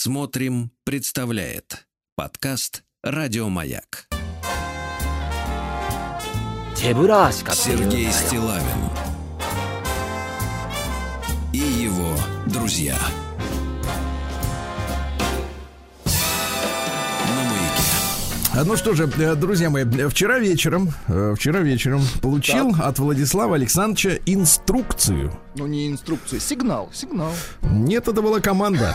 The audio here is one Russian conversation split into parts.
Смотрим, представляет подкаст Радиомаяк. Сергей Стилавин и его друзья. Маяке. Ну что же, э, друзья мои, вчера вечером, э, вчера вечером получил от Владислава Александровича инструкцию. Ну, не инструкция, сигнал, сигнал. Нет, это была команда.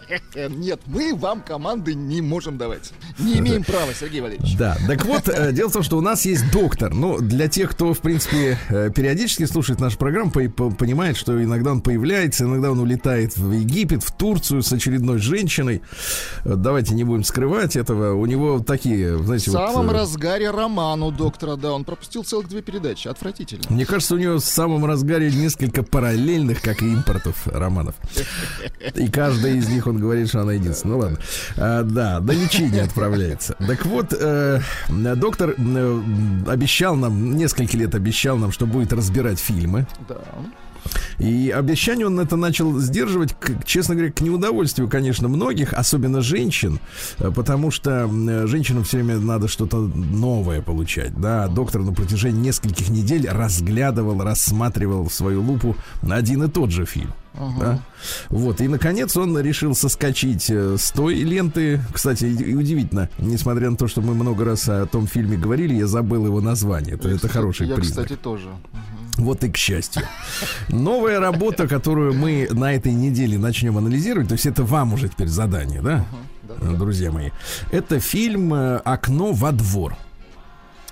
Нет, мы вам команды не можем давать. Не имеем права, Сергей Валерьевич. Да, так вот, э, дело в том, что у нас есть доктор. Ну, для тех, кто, в принципе, э, периодически слушает нашу программу, по- по- понимает, что иногда он появляется, иногда он улетает в Египет, в Турцию с очередной женщиной. Э, Давайте не будем скрывать этого. У него такие, В знаете, вот, самом э, разгаре роман у доктора, да, он пропустил целых две передачи. Отвратительно. Мне кажется, у него в самом разгаре несколько параллельных, как и импортов, романов. И каждая из них он говорит, что она единственная. Ну ладно. А, да, до лечи не отправляется. Так вот, э, доктор э, обещал нам, несколько лет обещал нам, что будет разбирать фильмы. Да. И обещание он это начал сдерживать, к- честно говоря, к неудовольствию, конечно, многих, особенно женщин, э, потому что женщинам все время надо что-то новое получать. Да, доктор на протяжении нескольких недель разглядывал, рассматривал в свою лупу один и тот же фильм. Да? Вот, и наконец он решил соскочить э, с той ленты. Кстати, и, удивительно, несмотря на то, что мы много раз о том фильме говорили, я забыл его название. Это, это хороший Я, признак. кстати, тоже. Вот и к счастью. Новая работа, которую мы на этой неделе начнем анализировать, то есть это вам уже теперь задание, да, друзья мои, это фильм э, «Окно во двор».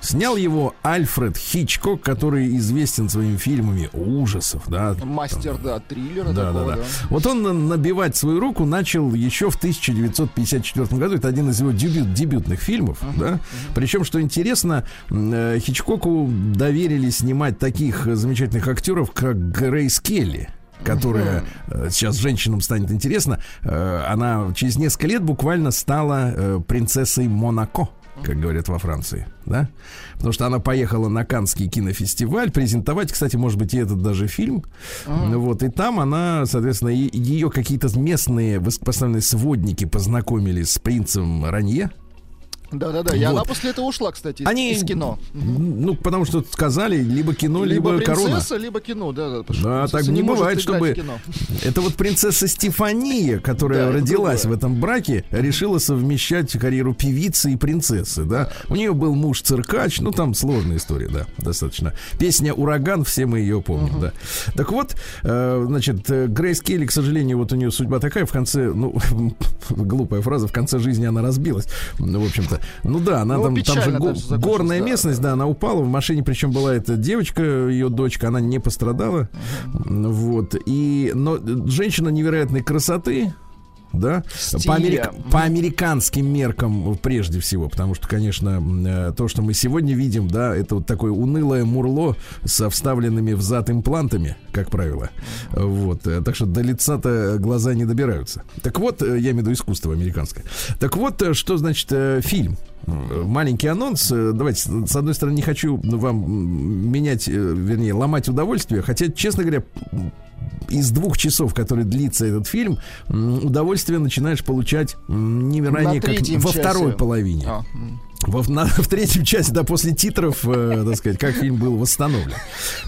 Снял его Альфред Хичкок, который известен своими фильмами ужасов, да. Мастер, да, триллера Да, да, такого, да. да. Вот он на- набивать свою руку начал еще в 1954 году. Это один из его дебют, дебютных фильмов, да. Причем, что интересно, э, Хичкоку доверили снимать таких замечательных актеров, как Грейс Келли которая э, сейчас женщинам станет интересно, э, она через несколько лет буквально стала принцессой Монако, как говорят во Франции, да? Потому что она поехала на Каннский кинофестиваль презентовать, кстати, может быть, и этот даже фильм. Ну Вот, и там она, соответственно, ее какие-то местные высокопоставленные сводники познакомили с принцем Ранье. Да, да, да. И Вот. она после этого ушла, кстати, из, Они, из кино. ну, потому что сказали, либо кино, либо, корона. принцесса, либо кино, да, да. Да, так не бывает, чтобы... Это вот принцесса Стефания, которая Да, родилась в этом браке, решила совмещать карьеру певицы и принцессы, да. У нее был муж циркач, ну там сложная история, да, достаточно. Песня «Ураган», все мы ее помним, да. Так вот, э, значит, Грейс Келли, к сожалению, вот у нее судьба такая, в конце, ну, глупая фраза, в конце жизни она разбилась, ну, в общем-то. Ну да, она Ну, там, там же го- горная да, местность, да, она упала в машине, причем была эта девочка, ее дочка, она не пострадала. Вот. И, но женщина невероятной красоты, да, Стиля. по, америк- по американским меркам прежде всего, потому что, конечно, э, то, что мы сегодня видим, да, это вот такое унылое мурло со вставленными в зад имплантами, как правило. Вот, э, так что до лица-то глаза не добираются. Так вот, э, я имею в виду искусство американское. Так вот, что значит фильм? Э, Маленький анонс. Э, Давайте, с одной стороны, не хочу вам менять, э, вернее, ломать удовольствие, хотя, честно говоря, из двух часов, которые длится этот фильм, удовольствие начинаешь получать м, не ранее, как во часе. второй половине. А. Во- на- в третьем части, да, после титров, э, так сказать, как фильм был восстановлен.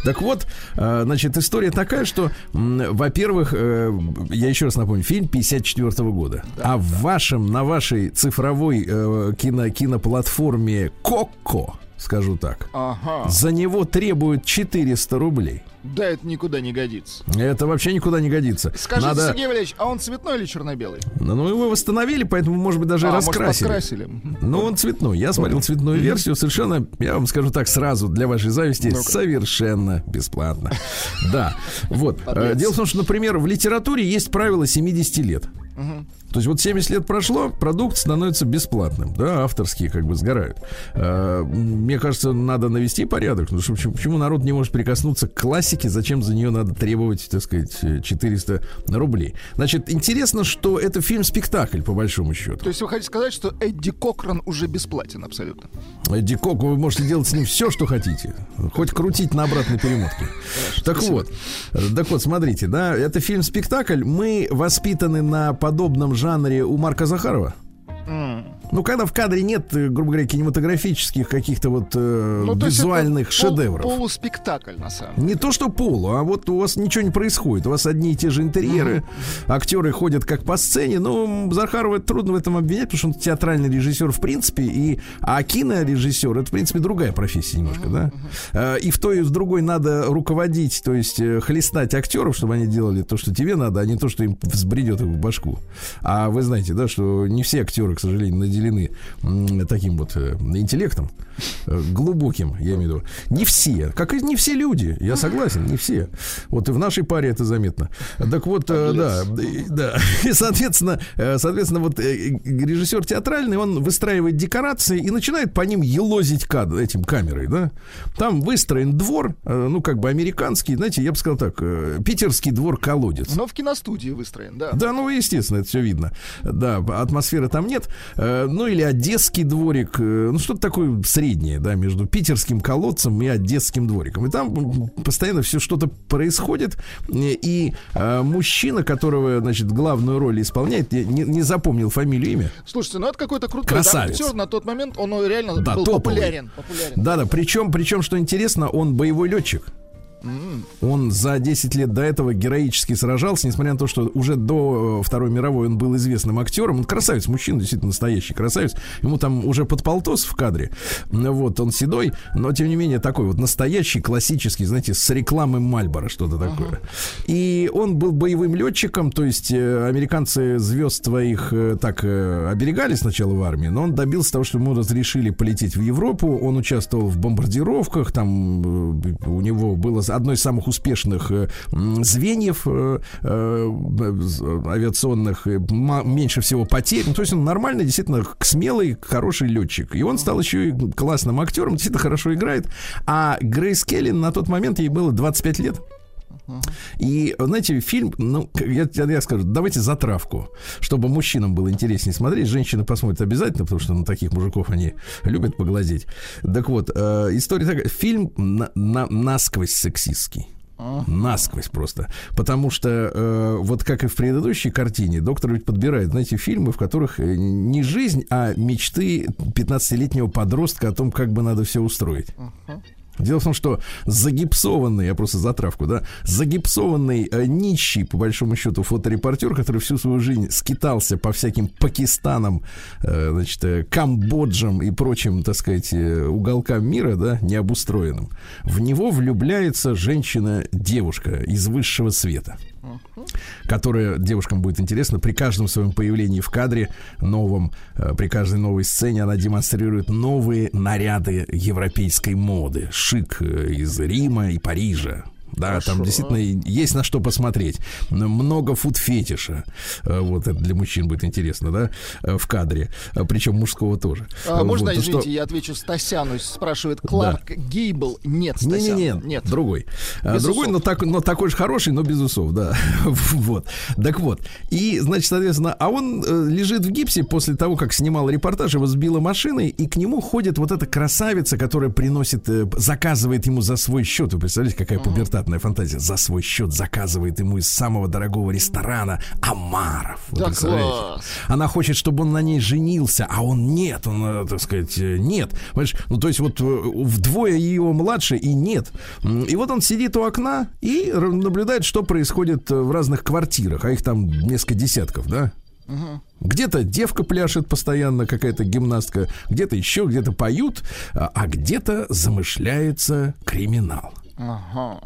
Так вот, э, значит, история такая, что, во-первых, э, я еще раз напомню, фильм 54 года. а в вашем, на вашей цифровой э, кино, киноплатформе Кокко, скажу так, Ага. за него требуют 400 рублей. Да, это никуда не годится. Это вообще никуда не годится. Скажите, Надо... Сергей Валерьевич, а он цветной или черно-белый? Ну, его восстановили, поэтому, может быть, даже а, может, раскрасили. подкрасили. Мгм. Ну, он цветной. Я смотрел цветную версию. Совершенно, я вам скажу так сразу, для вашей зависти, Ну-ка. совершенно бесплатно. Да. Вот. Э. Дело в том, что, например, в литературе есть правило 70 лет. То есть вот 70 лет прошло, продукт становится бесплатным, да, авторские как бы сгорают. А, мне кажется, надо навести порядок, ну что, почему, народ не может прикоснуться к классике, зачем за нее надо требовать, так сказать, 400 рублей. Значит, интересно, что это фильм-спектакль, по большому счету. То есть вы хотите сказать, что Эдди Кокран уже бесплатен абсолютно? Эдди Кок, вы можете делать с ним все, что хотите. Хоть крутить на обратной перемотке. Так спасибо. вот, так вот, смотрите, да, это фильм-спектакль. Мы воспитаны на подобном жанре у Марка Захарова. Ну, когда в кадре нет, э, грубо говоря, кинематографических каких-то вот э, ну, визуальных то шедевров. Пол, полуспектакль, на самом деле. Не то, что полу, а вот у вас ничего не происходит. У вас одни и те же интерьеры, mm-hmm. актеры ходят как по сцене. Ну, Захарова трудно в этом обвинять, потому что он театральный режиссер в принципе, и, а кинорежиссер это, в принципе, другая профессия немножко, mm-hmm. да? И в той, и в другой надо руководить, то есть э, хлестать актеров, чтобы они делали то, что тебе надо, а не то, что им взбредет в башку. А вы знаете, да, что не все актеры, к сожалению, наделены таким вот э, интеллектом, э, глубоким, я имею в виду. Не все, как и не все люди, я согласен, не все. Вот и в нашей паре это заметно. Так вот, э, да, да. И, соответственно, соответственно, вот режиссер театральный, он выстраивает декорации и начинает по ним елозить кадр, этим камерой, да. Там выстроен двор, ну, как бы американский, знаете, я бы сказал так, питерский двор-колодец. Но в киностудии выстроен, да. Да, ну, естественно, это все видно. Да, атмосферы там нет ну или одесский дворик, э, ну что-то такое среднее, да, между питерским колодцем и одесским двориком. И там постоянно все что-то происходит, и э, мужчина, которого, значит, главную роль исполняет, не, не запомнил фамилию, имя. Слушайте, ну это какой-то крутой Красавец. Актер на тот момент, он реально да, был популярен. популярен. Да, да, причем, причем, что интересно, он боевой летчик. Он за 10 лет до этого героически сражался, несмотря на то, что уже до э, Второй мировой он был известным актером. Он красавец, мужчина, действительно настоящий красавец. Ему там уже под полтос в кадре. Вот, он седой, но тем не менее такой вот настоящий, классический, знаете, с рекламы Мальбора что-то такое. Ага. И он был боевым летчиком, то есть э, американцы звезд своих э, так оберегали сначала в армии, но он добился того, что ему разрешили полететь в Европу. Он участвовал в бомбардировках, там у него было одно из самых успешных э, звеньев э, э, авиационных, меньше всего потерь. Ну, то есть он нормальный, действительно смелый, хороший летчик. И он стал еще и классным актером, действительно хорошо играет. А Грейс Келли на тот момент ей было 25 лет. И, знаете, фильм, ну, я, я скажу, давайте затравку, чтобы мужчинам было интереснее смотреть. Женщины посмотрят обязательно, потому что на таких мужиков они любят поглазеть. Так вот, э, история такая. Фильм на, на, насквозь сексистский. Насквозь просто. Потому что, э, вот как и в предыдущей картине, доктор ведь подбирает, знаете, фильмы, в которых э, не жизнь, а мечты 15-летнего подростка о том, как бы надо все устроить. Uh-huh. Дело в том, что загипсованный, я просто затравку, да, загипсованный э, нищий, по большому счету, фоторепортер, который всю свою жизнь скитался по всяким Пакистанам, э, значит, э, Камбоджам и прочим, так сказать, э, уголкам мира, да, необустроенным, в него влюбляется женщина-девушка из высшего света которая девушкам будет интересна. При каждом своем появлении в кадре новом, э, при каждой новой сцене она демонстрирует новые наряды европейской моды. Шик э, из Рима и Парижа. Да, Хорошо. там действительно есть на что посмотреть. Много фуд-фетиша. Э, вот это для мужчин будет интересно, да, э, в кадре. Э, Причем мужского тоже. А, можно, вот, извините, что... я отвечу Стасяну. Спрашивает Кларк да. Гейбл. Нет, Стасян. Не, не, не, нет. Другой. Без другой, но, так, но такой же хороший, но без усов, да. вот. Так вот. И, значит, соответственно, а он лежит в гипсе после того, как снимал репортаж, его сбила машиной, и к нему ходит вот эта красавица, которая приносит, заказывает ему за свой счет. Вы представляете, какая пуберта невероятная фантазия. За свой счет заказывает ему из самого дорогого ресторана Амаров. Да класс. Она хочет, чтобы он на ней женился, а он нет, он, э, так сказать, э, нет. Понимаешь? Ну, то есть вот э, вдвое его младше и нет. И вот он сидит у окна и наблюдает, что происходит в разных квартирах, а их там несколько десятков, да? Где-то девка пляшет постоянно, какая-то гимнастка, где-то еще, где-то поют, а, а где-то замышляется криминал. Ага.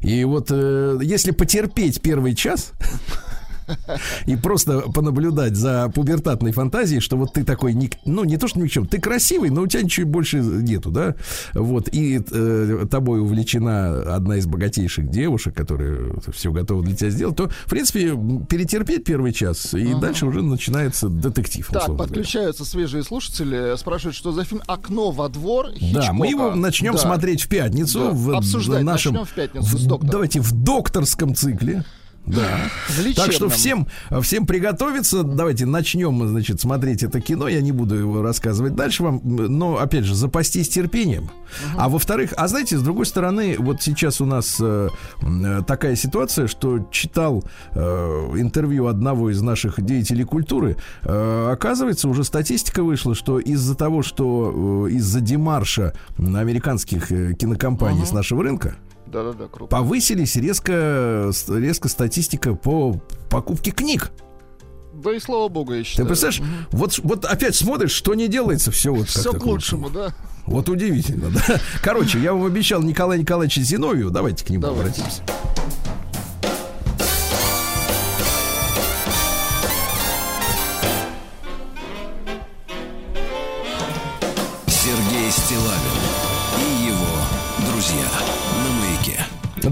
И вот э, если потерпеть первый час, и просто понаблюдать за пубертатной фантазией, что вот ты такой, ну не то что ни в чем, ты красивый, но у тебя ничего больше нету, да, вот, и э, тобой увлечена одна из богатейших девушек, которая все готова для тебя сделать, то, в принципе, перетерпеть первый час, и ага. дальше уже начинается детектив. Так, подключаются говоря. свежие слушатели, спрашивают, что за фильм «Окно во двор» Хичкока. Да, мы его начнем да. смотреть в пятницу. Да. В, Обсуждать в нашем, начнем в пятницу с доктором. Давайте в докторском цикле. Да. Так что всем, всем приготовиться. Давайте начнем, значит, смотреть это кино. Я не буду его рассказывать дальше вам. Но, опять же, запастись терпением. Угу. А во-вторых, а знаете, с другой стороны, вот сейчас у нас э, такая ситуация, что читал э, интервью одного из наших деятелей культуры. Э, оказывается, уже статистика вышла, что из-за того, что э, из-за демарша американских э, кинокомпаний угу. с нашего рынка, да-да-да, круто. Повысились резко, резко статистика по покупке книг. Да и слава богу, я считаю. Ты представляешь, угу. вот, вот опять смотришь, что не делается, все вот Все к лучшему, да. Вот удивительно, да. Короче, я вам обещал Николая Николаевича Зиновию, давайте к нему Давай. обратимся.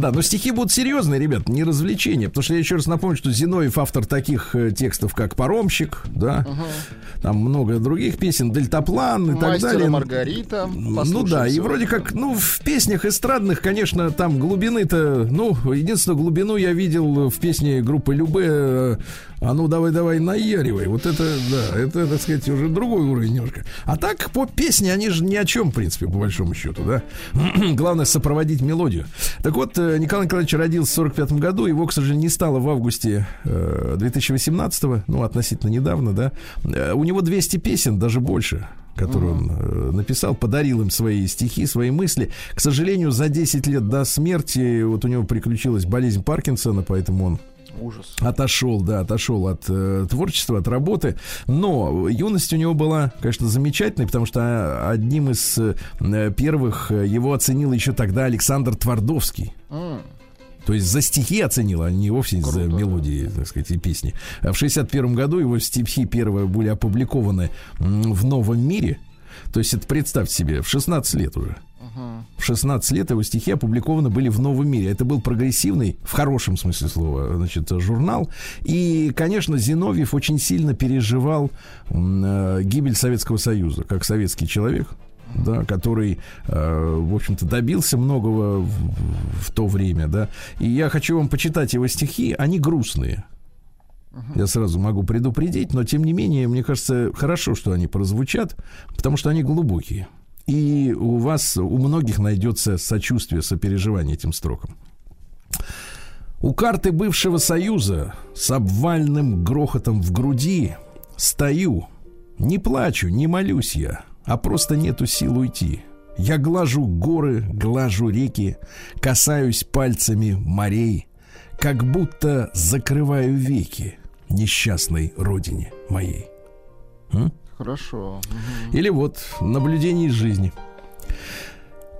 Да, но стихи будут серьезные, ребят, не развлечения. Потому что я еще раз напомню, что Зиновьев автор таких э, текстов, как «Паромщик», да, угу. там много других песен, «Дельтаплан» и так далее. Маргарита. Ну да, и вроде как, ну, в песнях эстрадных, конечно, там глубины-то, ну, единственную глубину я видел в песне группы Любе э, а ну давай, давай, наяривай. Вот это, да, это, так сказать, уже другой уровень немножко. А так, по песне, они же ни о чем, в принципе, по большому счету, да. Главное сопроводить мелодию. Так вот, э, Николай Николаевич родился в 45 году, его, к сожалению, не стало в августе 2018, э, ну, относительно недавно, да. Э, у него 200 песен, даже больше который он э, написал, подарил им свои стихи, свои мысли. К сожалению, за 10 лет до смерти вот у него приключилась болезнь Паркинсона, поэтому он Ужас. Отошел, да, отошел от э, творчества, от работы. Но юность у него была, конечно, замечательной, потому что одним из э, первых его оценил еще тогда Александр Твардовский. Mm. То есть за стихи оценил, а не вовсе Круто. за мелодии, так сказать, и песни. А в 61 году его стихи первые были опубликованы в «Новом мире». То есть это представьте себе, в 16 лет уже. В 16 лет его стихи опубликованы были в «Новом мире». Это был прогрессивный, в хорошем смысле слова, значит, журнал. И, конечно, Зиновьев очень сильно переживал э, гибель Советского Союза, как советский человек да, который, э, в общем-то, добился многого в, в то время, да. И я хочу вам почитать его стихи, они грустные. Я сразу могу предупредить, но тем не менее, мне кажется, хорошо, что они прозвучат, потому что они глубокие и у вас, у многих найдется сочувствие, сопереживание этим строкам. У карты бывшего союза с обвальным грохотом в груди стою. Не плачу, не молюсь я, а просто нету сил уйти. Я глажу горы, глажу реки, касаюсь пальцами морей, как будто закрываю веки несчастной родине моей. М? Хорошо. Или вот наблюдение из жизни.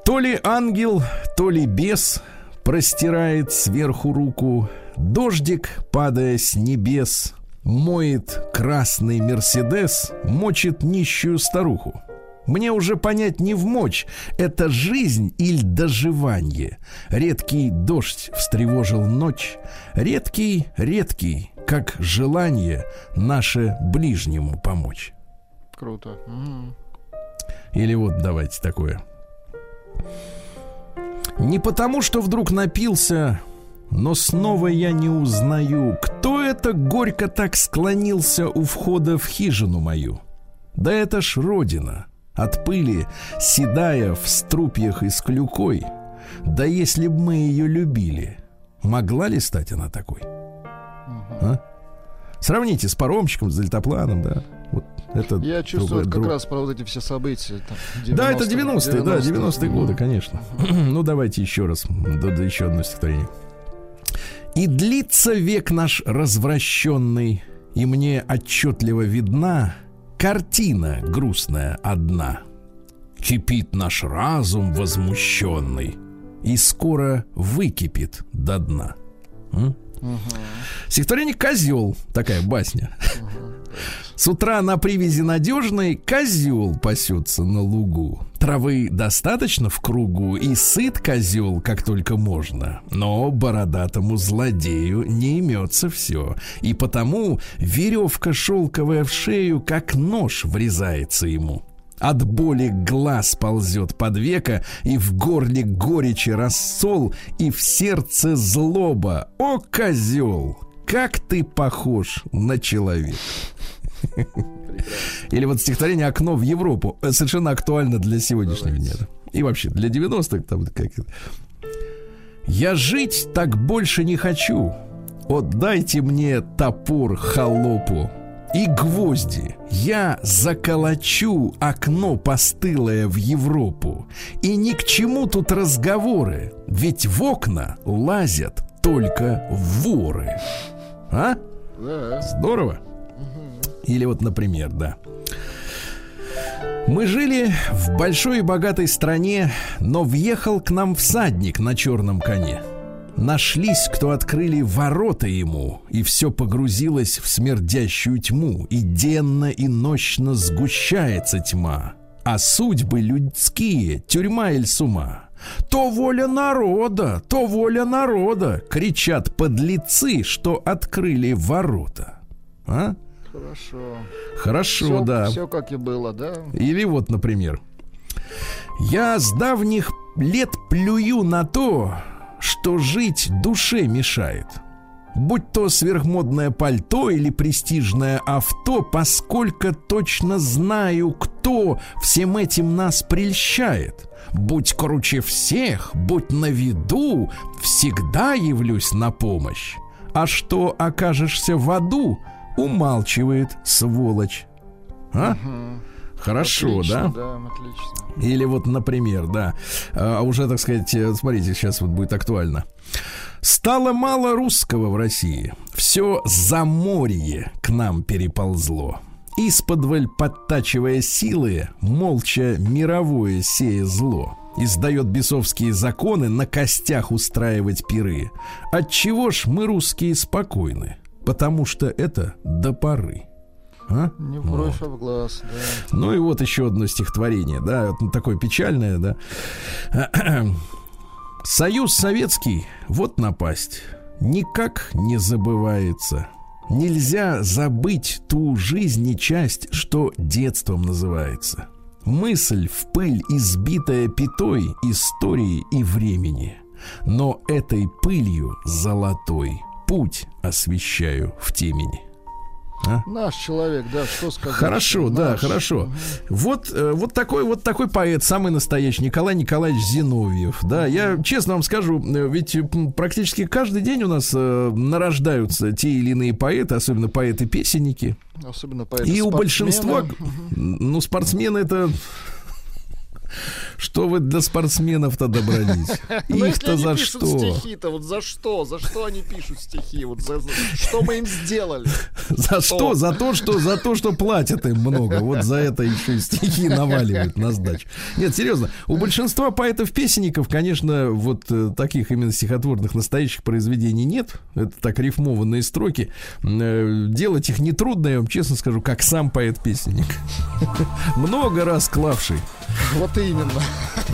То ли ангел, то ли бес простирает сверху руку, дождик, падая с небес, моет красный Мерседес, мочит нищую старуху. Мне уже понять не в мочь, это жизнь или доживание. Редкий дождь встревожил ночь, редкий, редкий, как желание наше ближнему помочь. Круто. Угу. Или вот давайте такое. Не потому, что вдруг напился, но снова я не узнаю, кто это горько так склонился у входа в хижину мою. Да это ж родина, от пыли, седая в струпьях и с клюкой. Да если б мы ее любили, могла ли стать она такой? А? Сравните с паромщиком, с дельтапланом, да. Вот это Я чувствую другое, как друг... раз про вот эти все события. Там, да, это 90-е, 90 да, 90-е годы, конечно. ну, давайте еще раз, да, да еще одно стихотворение. И длится век наш развращенный, и мне отчетливо видна картина грустная одна. Кипит наш разум возмущенный, и скоро выкипит до дна. М? Стихотворение «Козел». Такая басня. С утра на привязи надежной козел пасется на лугу. Травы достаточно в кругу, и сыт козел, как только можно. Но бородатому злодею не имется все. И потому веревка шелковая в шею, как нож врезается ему. От боли глаз ползет под века, и в горле горечи рассол, и в сердце злоба. О, козел, как ты похож на человека. Или вот стихотворение «Окно в Европу» совершенно актуально для сегодняшнего дня. И вообще для 90-х там как Я жить так больше не хочу. Отдайте мне топор холопу и гвозди. Я заколочу окно постылое в Европу. И ни к чему тут разговоры, ведь в окна лазят только воры. А? Здорово. Или вот, например, да. Мы жили в большой и богатой стране, но въехал к нам всадник на черном коне. Нашлись, кто открыли ворота ему, и все погрузилось в смердящую тьму, и денно и нощно сгущается тьма. А судьбы людские, тюрьма или с ума. То воля народа, то воля народа, кричат подлецы, что открыли ворота. А? Хорошо. Хорошо, Все, да. все как и было, да? Или вот, например. Я с давних лет плюю на то, что жить душе мешает. Будь то сверхмодное пальто или престижное авто, поскольку точно знаю, кто всем этим нас прельщает. Будь круче всех, будь на виду, всегда явлюсь на помощь. А что окажешься в аду, умалчивает сволочь. А? Хорошо, Отлично, да? Да, отлично. Или вот, например, да, а, уже, так сказать, э, смотрите, сейчас вот будет актуально. Стало мало русского в России. Все заморье к нам переползло. Исподволь подтачивая силы, молча мировое сея зло. Издает бесовские законы на костях устраивать пиры. Отчего ж мы русские спокойны? Потому что это до поры. А? Не в бровь, а в глаз, да. Ну и вот еще одно стихотворение, да, вот такое печальное, да. Союз Советский, вот напасть, никак не забывается. Нельзя забыть ту жизнь и часть, что детством называется. Мысль в пыль, избитая пятой истории и времени. Но этой пылью золотой путь освещаю в темени. Наш человек, да, что сказать? Хорошо, да, Наш. хорошо. Вот, э, вот такой вот такой поэт, самый настоящий, Николай Николаевич Зиновьев. Да, я честно вам скажу, э, ведь м, практически каждый день у нас э, нарождаются те или иные поэты, особенно поэты-песенники. Особенно поэты И у большинства, ну, спортсмены это... Что вы до спортсменов-то добрались? Ну, Их-то за что? стихи-то, вот за что? За что они пишут стихи? Вот за, за- что мы им сделали? За что? За то, что за то, что платят им много. Вот за это еще и стихи наваливают на сдачу. Нет, серьезно. У большинства поэтов-песенников, конечно, вот э, таких именно стихотворных настоящих произведений нет. Это так рифмованные строки. Э, Делать их нетрудно, я вам честно скажу, как сам поэт-песенник. Много раз клавший. Вот именно.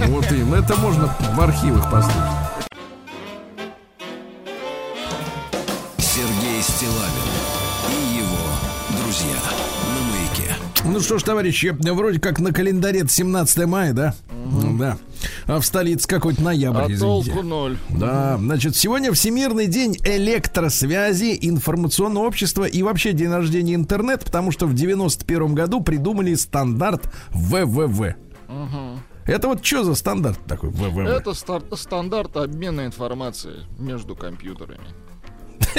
Вот им. Это можно в архивах послушать. Сергей Стилавин и его друзья на маяке. Ну что ж, товарищи, вроде как на календаре это 17 мая, да? Да. А в столице какой-то ноябрь, А извините. толку ноль. Да, значит, сегодня Всемирный день электросвязи, информационного общества и вообще день рождения интернет, потому что в 91 году придумали стандарт ВВВ. Это вот что за стандарт такой? Это стандарт обмена информацией между компьютерами.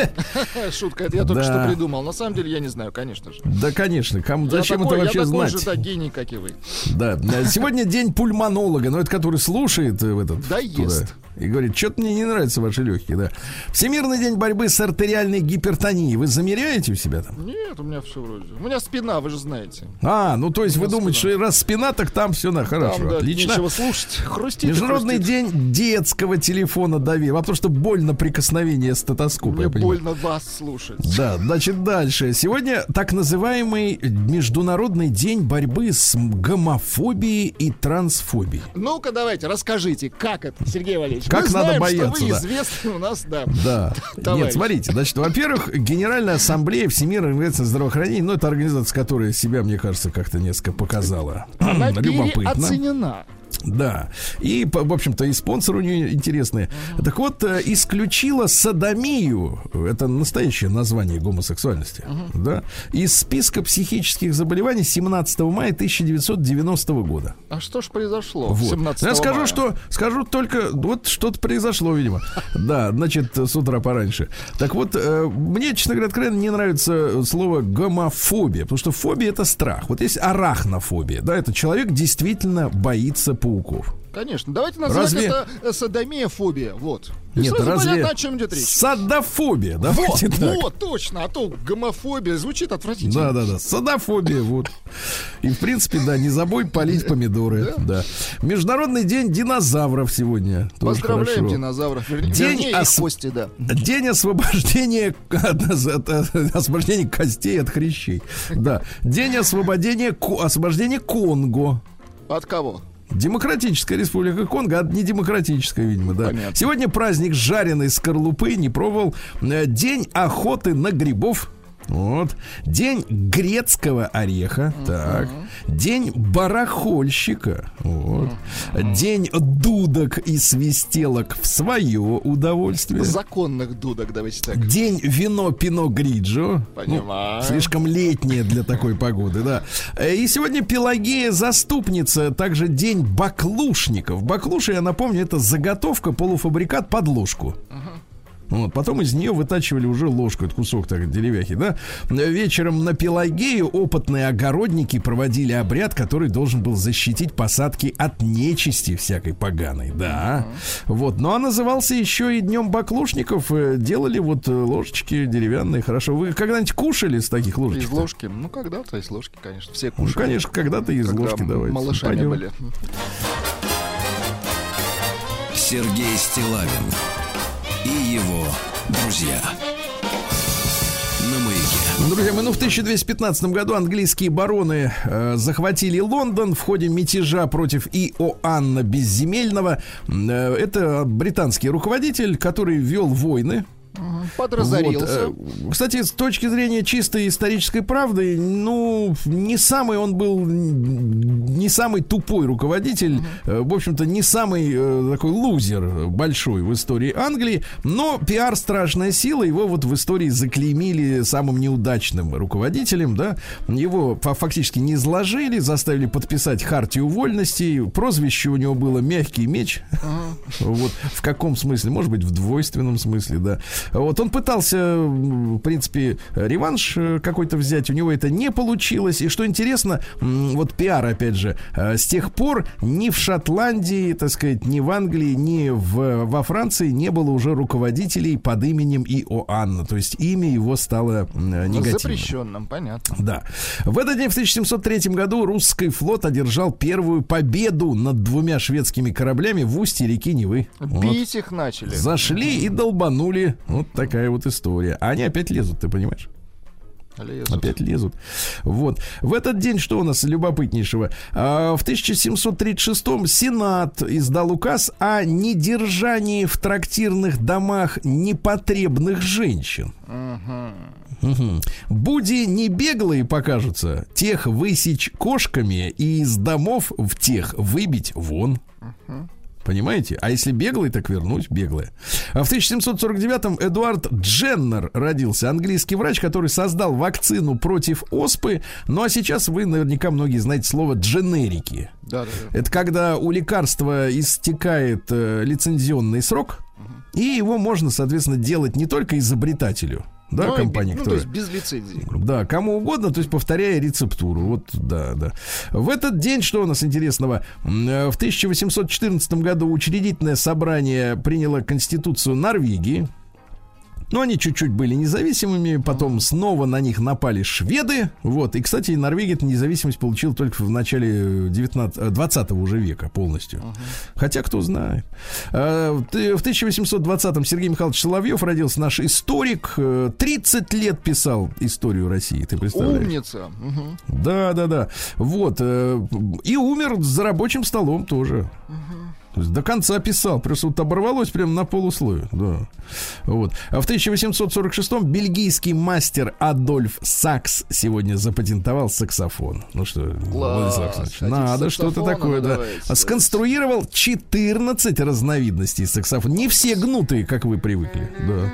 Шутка, это я только что придумал. На самом деле я не знаю, конечно же. Да, конечно, кому, зачем это вообще я такой знать? же, да, гений, как и вы. Да, сегодня день пульмонолога, но это который слушает э, в этот Да ест. и говорит, что-то мне не нравятся ваши легкие, да. Всемирный день борьбы с артериальной гипертонией. Вы замеряете у себя там? Нет, у меня все вроде. У меня спина, вы же знаете. А, ну то есть вы думаете, спина. что раз спина, так там все на хорошо, Там, да, отлично. нечего слушать. Хрустит. Международный хрустит. день детского телефона доверия. Потому что больно прикосновение стетоскопа, Мне я больно больно вас слушать. Да, значит, дальше. Сегодня так называемый Международный день борьбы с гомофобией и трансфобией. Ну-ка, давайте, расскажите, как это, Сергей Валерьевич? Как Мы надо знаем, бояться, что вы да. известны у нас, да. Да. Товарищ. Нет, смотрите, значит, во-первых, Генеральная Ассамблея Всемирной организации здравоохранения, ну, это организация, которая себя, мне кажется, как-то несколько показала. Она Любопытно. переоценена. Да. И, в общем-то, и спонсоры у нее интересные. Так вот, э, исключила садомию, это настоящее название гомосексуальности, да, из списка психических заболеваний 17 мая 1990 года. А что ж произошло Вот. 17 Я скажу, мая? что скажу только вот что-то произошло, видимо. Да, значит, с утра пораньше. Так вот, э, мне, честно говоря, откровенно не нравится слово гомофобия, потому что фобия это страх. Вот есть арахнофобия, да, это человек действительно боится пауков. Конечно. Давайте назвать Разве- это э, садомия фобия. Вот. И Нет, сразу разве понятно, о чем идет речь. садофобия, Вот, давайте так. вот, точно. А то гомофобия звучит отвратительно. Да, да, да. Садофобия, вот. И, в принципе, да, не забудь полить помидоры. Да. Международный день динозавров сегодня. Поздравляем динозавров. Вернее, День ос- кости, да. День освобождения освобождения костей от хрящей. Да. День освобождения, освобождения Конго. От кого? Демократическая республика Конго, а не демократическая, видимо, да. Понятно. Сегодня праздник жареной скорлупы, не пробовал. Э, День охоты на грибов. Вот. День грецкого ореха. Так. День барахольщика. Вот. День дудок и свистелок в свое удовольствие. Законных дудок, давайте так. День вино Пино Гриджо. Понимаю. Ну, слишком летнее для такой погоды, да. И сегодня Пелагея заступница, также день баклушников. Баклуши, я напомню, это заготовка, полуфабрикат под ложку. Вот, потом из нее вытачивали уже ложку, это кусок так деревяхи, да. Вечером на Пелагею опытные огородники проводили обряд, который должен был защитить посадки от нечисти всякой поганой, да. Вот, ну а назывался еще и днем баклушников. Э, Делали вот э, ложечки деревянные, хорошо. Вы когда-нибудь кушали с таких ложечек? Из ложки. Ну, когда-то из ложки, конечно. Все Ну, кушали. конечно, когда-то из когда ложки давайте. малышами Пойдем. были. Сергей Стилавин и его друзья. Друзья, мы ну, в 1215 году английские бароны э, захватили Лондон в ходе мятежа против Иоанна Безземельного. Э, это британский руководитель, который вел войны. Подразорился. Вот, э, Кстати, с точки зрения чистой исторической правды, ну, не самый он был, не самый тупой руководитель, э, в общем-то, не самый э, такой лузер большой в истории Англии, но пиар страшная сила, его вот в истории заклеймили самым неудачным руководителем, да, его фа- фактически не изложили, заставили подписать хартию вольностей, прозвище у него было «Мягкий меч», вот в каком смысле? Может быть, в двойственном смысле, да. Вот он пытался, в принципе, реванш э, какой-то взять, у него это не получилось. И что интересно, вот пиар, опять же, э, с тех пор ни в Шотландии, так сказать, ни в Англии, ни в, во Франции не было уже руководителей под именем Иоанна. То есть имя его стало негативным. Запрещенным, понятно. Да. В этот день, в 1703 году, русский флот одержал первую победу над двумя шведскими кораблями в устье реки Невы. Вот. Бить их начали. Зашли и долбанули. Вот такая вот история. А они опять лезут, ты понимаешь? Лезут. Опять лезут. Вот. В этот день что у нас любопытнейшего? А, в 1736-м Сенат издал указ о недержании в трактирных домах непотребных женщин. Мгм. Буди не беглые покажутся, тех высечь кошками и из домов в тех выбить вон. Понимаете? А если беглый, так вернуть беглые. А в 1749-м Эдуард Дженнер родился, английский врач, который создал вакцину против оспы. Ну а сейчас вы наверняка многие знаете слово дженерики. Да, да, да. Это когда у лекарства истекает э, лицензионный срок, и его можно, соответственно, делать не только изобретателю, да, Ну, и компании, би- ну, то есть без лицензии. Да, кому угодно, то есть повторяя рецептуру. Вот, да, да. В этот день, что у нас интересного? Э, В 1814 году учредительное собрание приняло Конституцию Норвегии. Но они чуть-чуть были независимыми, потом снова на них напали шведы. Вот. И, кстати, Норвегия эту независимость получила только в начале 19, 20 уже века полностью. Хотя, кто знает. А, В 1820-м Сергей Михайлович Соловьев родился наш историк. Э, 30 лет писал историю России, ты представляешь? Умница. Мгм. Да, да, да. Вот. э, И умер за рабочим столом тоже. То есть до конца писал, просто вот оборвалось прямо на полусловие. Да. Вот. А в 1846-м бельгийский мастер Адольф Сакс сегодня запатентовал саксофон. Ну что, Александрович, Кстати, надо что-то такое, да. давайте, Сконструировал 14 разновидностей саксофона. Не все гнутые, как вы привыкли. Да.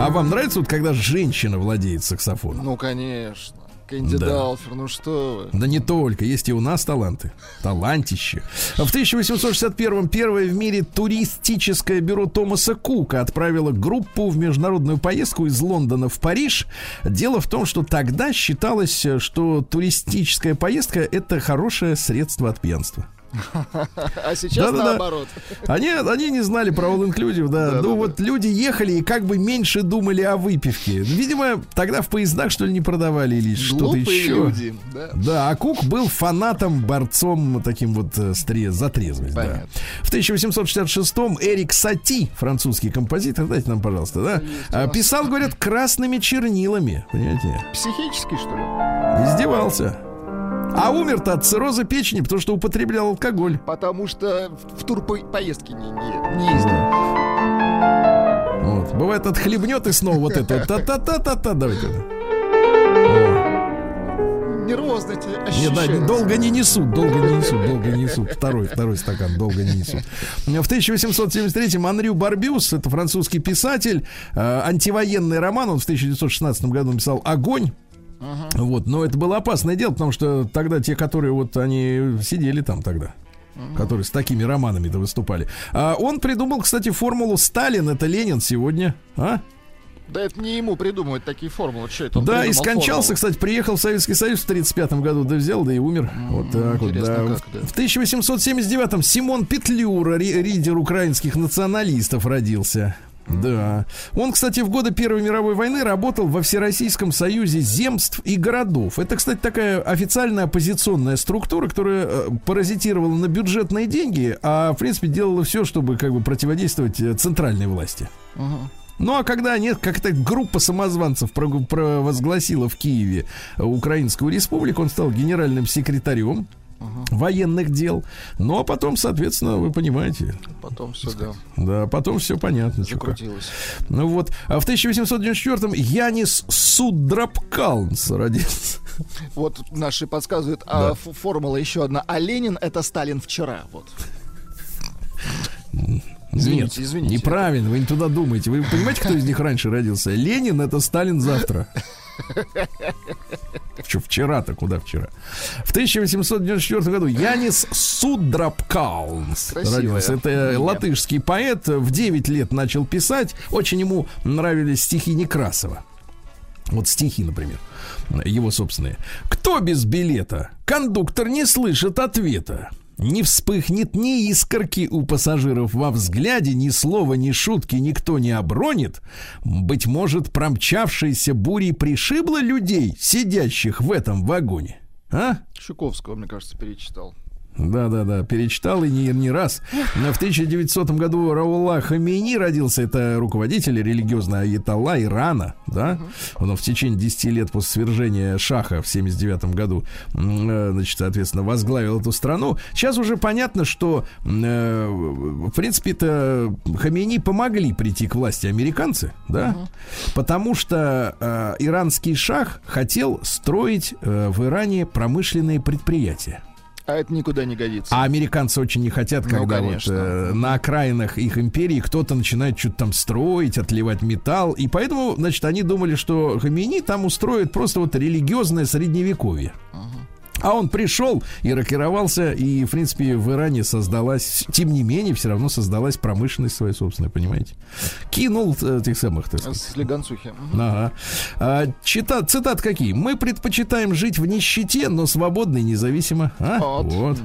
А вам нравится вот, когда женщина владеет саксофоном? Ну, конечно. Кэнди Да. Далфер, ну что вы. Да не только, есть и у нас таланты. Талантище. В 1861-м первое в мире туристическое бюро Томаса Кука отправило группу в международную поездку из Лондона в Париж. Дело в том, что тогда считалось, что туристическая поездка это хорошее средство от пьянства. А сейчас Да-да-да. наоборот. Они, они не знали про all inclusive, да. Да-да-да. ну вот люди ехали и как бы меньше думали о выпивке. Видимо, тогда в поездах что ли не продавали или что-то еще. люди. Да. Да, а Кук был фанатом, борцом таким вот э, с тре- за трезвость. да. В 1866-м Эрик Сати, французский композитор, дайте нам, пожалуйста, да, а, писал, говорят, красными чернилами, понимаете? Психический, что ли? Издевался. А умер-то от цирроза печени, потому что употреблял алкоголь. Потому что в тур по- поездки не, не, не ездил. Вот. Бывает, отхлебнет и снова вот это. Та-та-та-та-та. Давайте. Нервозно тебе Нет, да, долго не несут, долго не несут, долго не несут. Второй, второй стакан долго не несут. В 1873-м Анрю Барбюс, это французский писатель, э, антивоенный роман, он в 1916 году написал «Огонь». Вот, но это было опасное дело, потому что тогда те, которые вот они сидели там тогда, которые с такими романами-то выступали. А он придумал, кстати, формулу Сталин, это Ленин сегодня, а? Да это не ему придумывать такие формулы. Что это он Да, и скончался, формулу? кстати, приехал в Советский Союз в 35 году, да взял, да и умер. вот так вот, интересно, да. как, да. В 1879-м Симон Петлюра, ри- лидер украинских националистов, родился. Да. Он, кстати, в годы Первой мировой войны работал во Всероссийском союзе земств и городов. Это, кстати, такая официальная оппозиционная структура, которая э, паразитировала на бюджетные деньги, а, в принципе, делала все, чтобы как бы противодействовать э, центральной власти. Мгм. Ну а когда нет, как-то группа самозванцев провозгласила в Киеве Украинскую республику, он стал генеральным секретарем военных дел. Ну а потом, соответственно, вы понимаете, Потом все, да, да, потом все понятно. закрутилось. Ну вот, а в 1894-м Янис Судрапкалнс родился. Вот наши подсказывают, а ф- формула еще одна. А Ленин это Сталин вчера. Вот. Извините, Нет, извините. неправильно, вы не туда думаете. Вы понимаете, кто из них раньше родился? Ленин это Сталин завтра. Вчера-то куда вчера? В 1894 году Янис Судрапкаунс родился. Это латышский поэт. В 9 лет начал писать. Очень ему нравились стихи Некрасова. Вот стихи, например, его собственные. Кто без билета? Кондуктор не слышит ответа. Не вспыхнет ни искорки у пассажиров во взгляде, ни слова, ни шутки никто не обронит. Быть может, промчавшейся бурей пришибло людей, сидящих в этом вагоне. А? Чуковского, мне кажется, перечитал. Да-да-да, перечитал и не, не раз. В 1900 году Раула Хамини родился, это руководитель религиозного аятолла Ирана, да? Он в течение 10 лет после свержения Шаха в 79 году, э, значит, соответственно, возглавил эту страну. Сейчас уже понятно, что, э, в принципе, это Хамини помогли прийти к власти американцы, да? Потому что э, иранский шах хотел строить в Иране промышленные предприятия. А это никуда не годится. А американцы очень не хотят, Ну, когда вот конечно. э, на окраинах их империи кто-то начинает что-то там строить, отливать металл. И поэтому, значит, они думали, что Хамини там устроит просто вот религиозное средневековье. А он пришел и рокировался, и, в принципе, в Иране создалась, тем не менее, все равно создалась промышленность своя собственная, понимаете? Кинул э, этих самых, так сказать. Слегонцухи. Ага. А, чита, цитат какие? Мы предпочитаем жить в нищете, но свободно и независимо. А? Вот. Вот.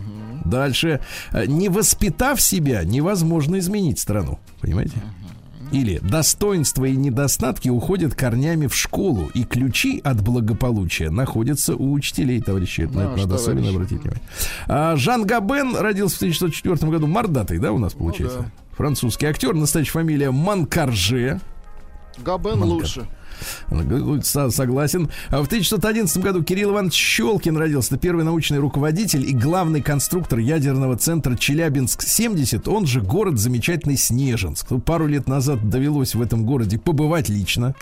Дальше. Не воспитав себя, невозможно изменить страну. Понимаете? Или достоинства и недостатки уходят корнями в школу, и ключи от благополучия находятся у учителей, товарищи. Это, на это Наш надо особенно товарищ. обратить внимание. А, Жан Габен родился в 1904 году. Мордатый, да, у нас получается? да. Французский актер, настоящая фамилия Манкарже. Габен Манка. лучше. Она говорит, «Со- Согласен. А В 1911 году Кирилл Иванович Щелкин родился. Первый научный руководитель и главный конструктор ядерного центра Челябинск-70. Он же город замечательный Снежинск. Ну, Пару лет назад довелось в этом городе побывать лично.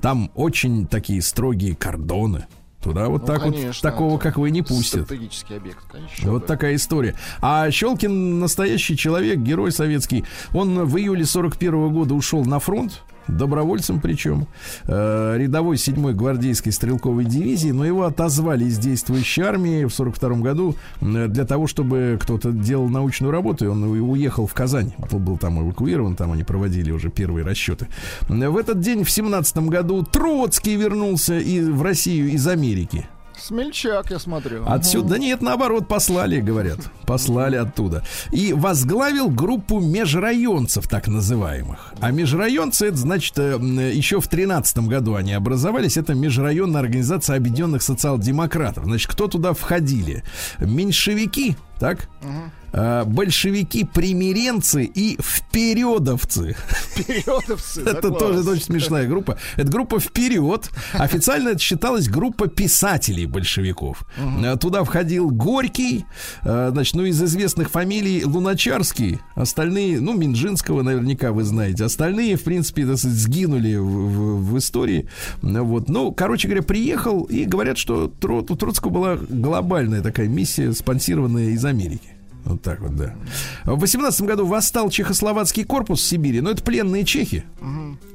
Там очень такие строгие кордоны. Туда вот Ну, так вот конечно, такого, это как вы, не пустят. Стратегический объект, конечно. Вот такая история. А Щелкин настоящий человек, герой советский. Он в июле 41 года ушел на фронт. Добровольцем причем, э, рядовой 7-й гвардейской стрелковой дивизии, но его отозвали из действующей армии в 42 году для того, чтобы кто-то делал научную работу, и он уехал в Казань. Он был там эвакуирован, там они проводили уже первые расчеты. В этот день, в 17 году, Троцкий вернулся и в Россию из Америки. Смельчак, я смотрю. Отсюда, да нет, наоборот, послали, говорят. Послали оттуда. И возглавил группу межрайонцев, так называемых. А межрайонцы, это значит, э, еще в 13 году они образовались. Это межрайонная организация объединенных социал-демократов. Значит, кто туда входили? Меньшевики, так? А, большевики, примиренцы и впередовцы. Впередовцы. Это тоже очень смешная группа. Это группа вперед. Официально это считалась группа писателей большевиков. Э, Туда входил Горький, э, значит, ну из известных фамилий Луначарский, остальные, ну Минжинского наверняка вы знаете, остальные, в принципе, сгинули в, истории. Э, Вот, ну, короче говоря, приехал и говорят, что у Троцкого была глобальная такая миссия, спонсированная из Америки. Вот так вот, да. В 18 году восстал чехословацкий корпус в Сибири, но это пленные чехи,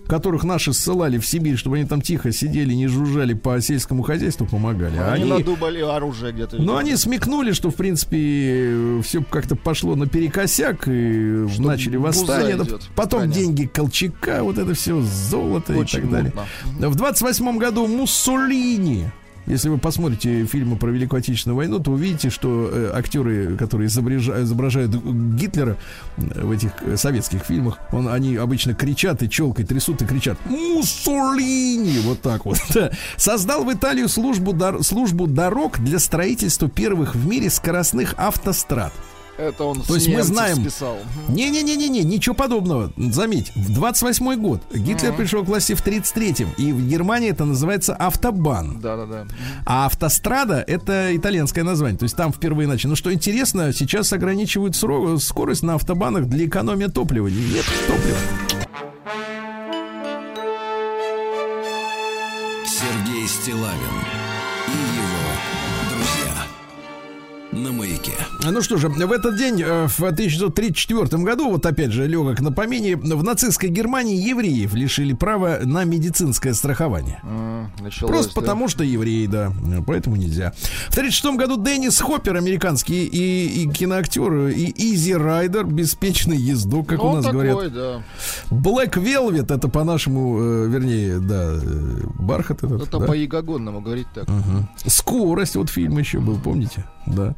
которых наши ссылали в Сибирь, чтобы они там тихо сидели, не жужжали по сельскому хозяйству, помогали. А Они они, надумали оружие где-то. ну, они смекнули, что, в принципе, все как-то пошло наперекосяк, и Что начали восстание. Да идет Потом стране. деньги Колчака, вот это все, золото Очень и так далее. мутно. В 28 году Муссолини. Если вы посмотрите фильмы про Великую Отечественную войну, то увидите, что э, актеры, которые изображают, Гитлера э, в этих э, советских фильмах, он, они обычно кричат и челкой трясут и кричат «Муссолини!» Вот так вот. Да. Создал в Италию службу, дор- службу дорог для строительства первых в мире скоростных автострад. Это он То есть мы знаем- списал. Не-не-не-не, ничего подобного. Заметь, в 28 год Гитлер пришел к власти в 33-м, и в Германии это называется автобан. Да-да-да. А автострада это итальянское название. То есть там впервые начали. Но что интересно, сейчас ограничивают сро- скорость на автобанах для экономии топлива. Нет топлива. Сергей Стилавин Ну что же, в этот день, э, в 1934 году, вот опять же, легок на помине, в нацистской Германии евреев лишили права на медицинское страхование. Началось, Просто да. потому, что евреи, да. Поэтому нельзя. В 1936 году Деннис Хоппер, американский и, и киноактер, и Изи Райдер, беспечный ездок, как Ну, у нас такой, говорят. да. Black Velvet, это по-нашему, э, вернее, да, э, бархат этот. Это да? по-ягогонному говорить так. Мгм. Скорость, вот фильм еще был, помните? Да.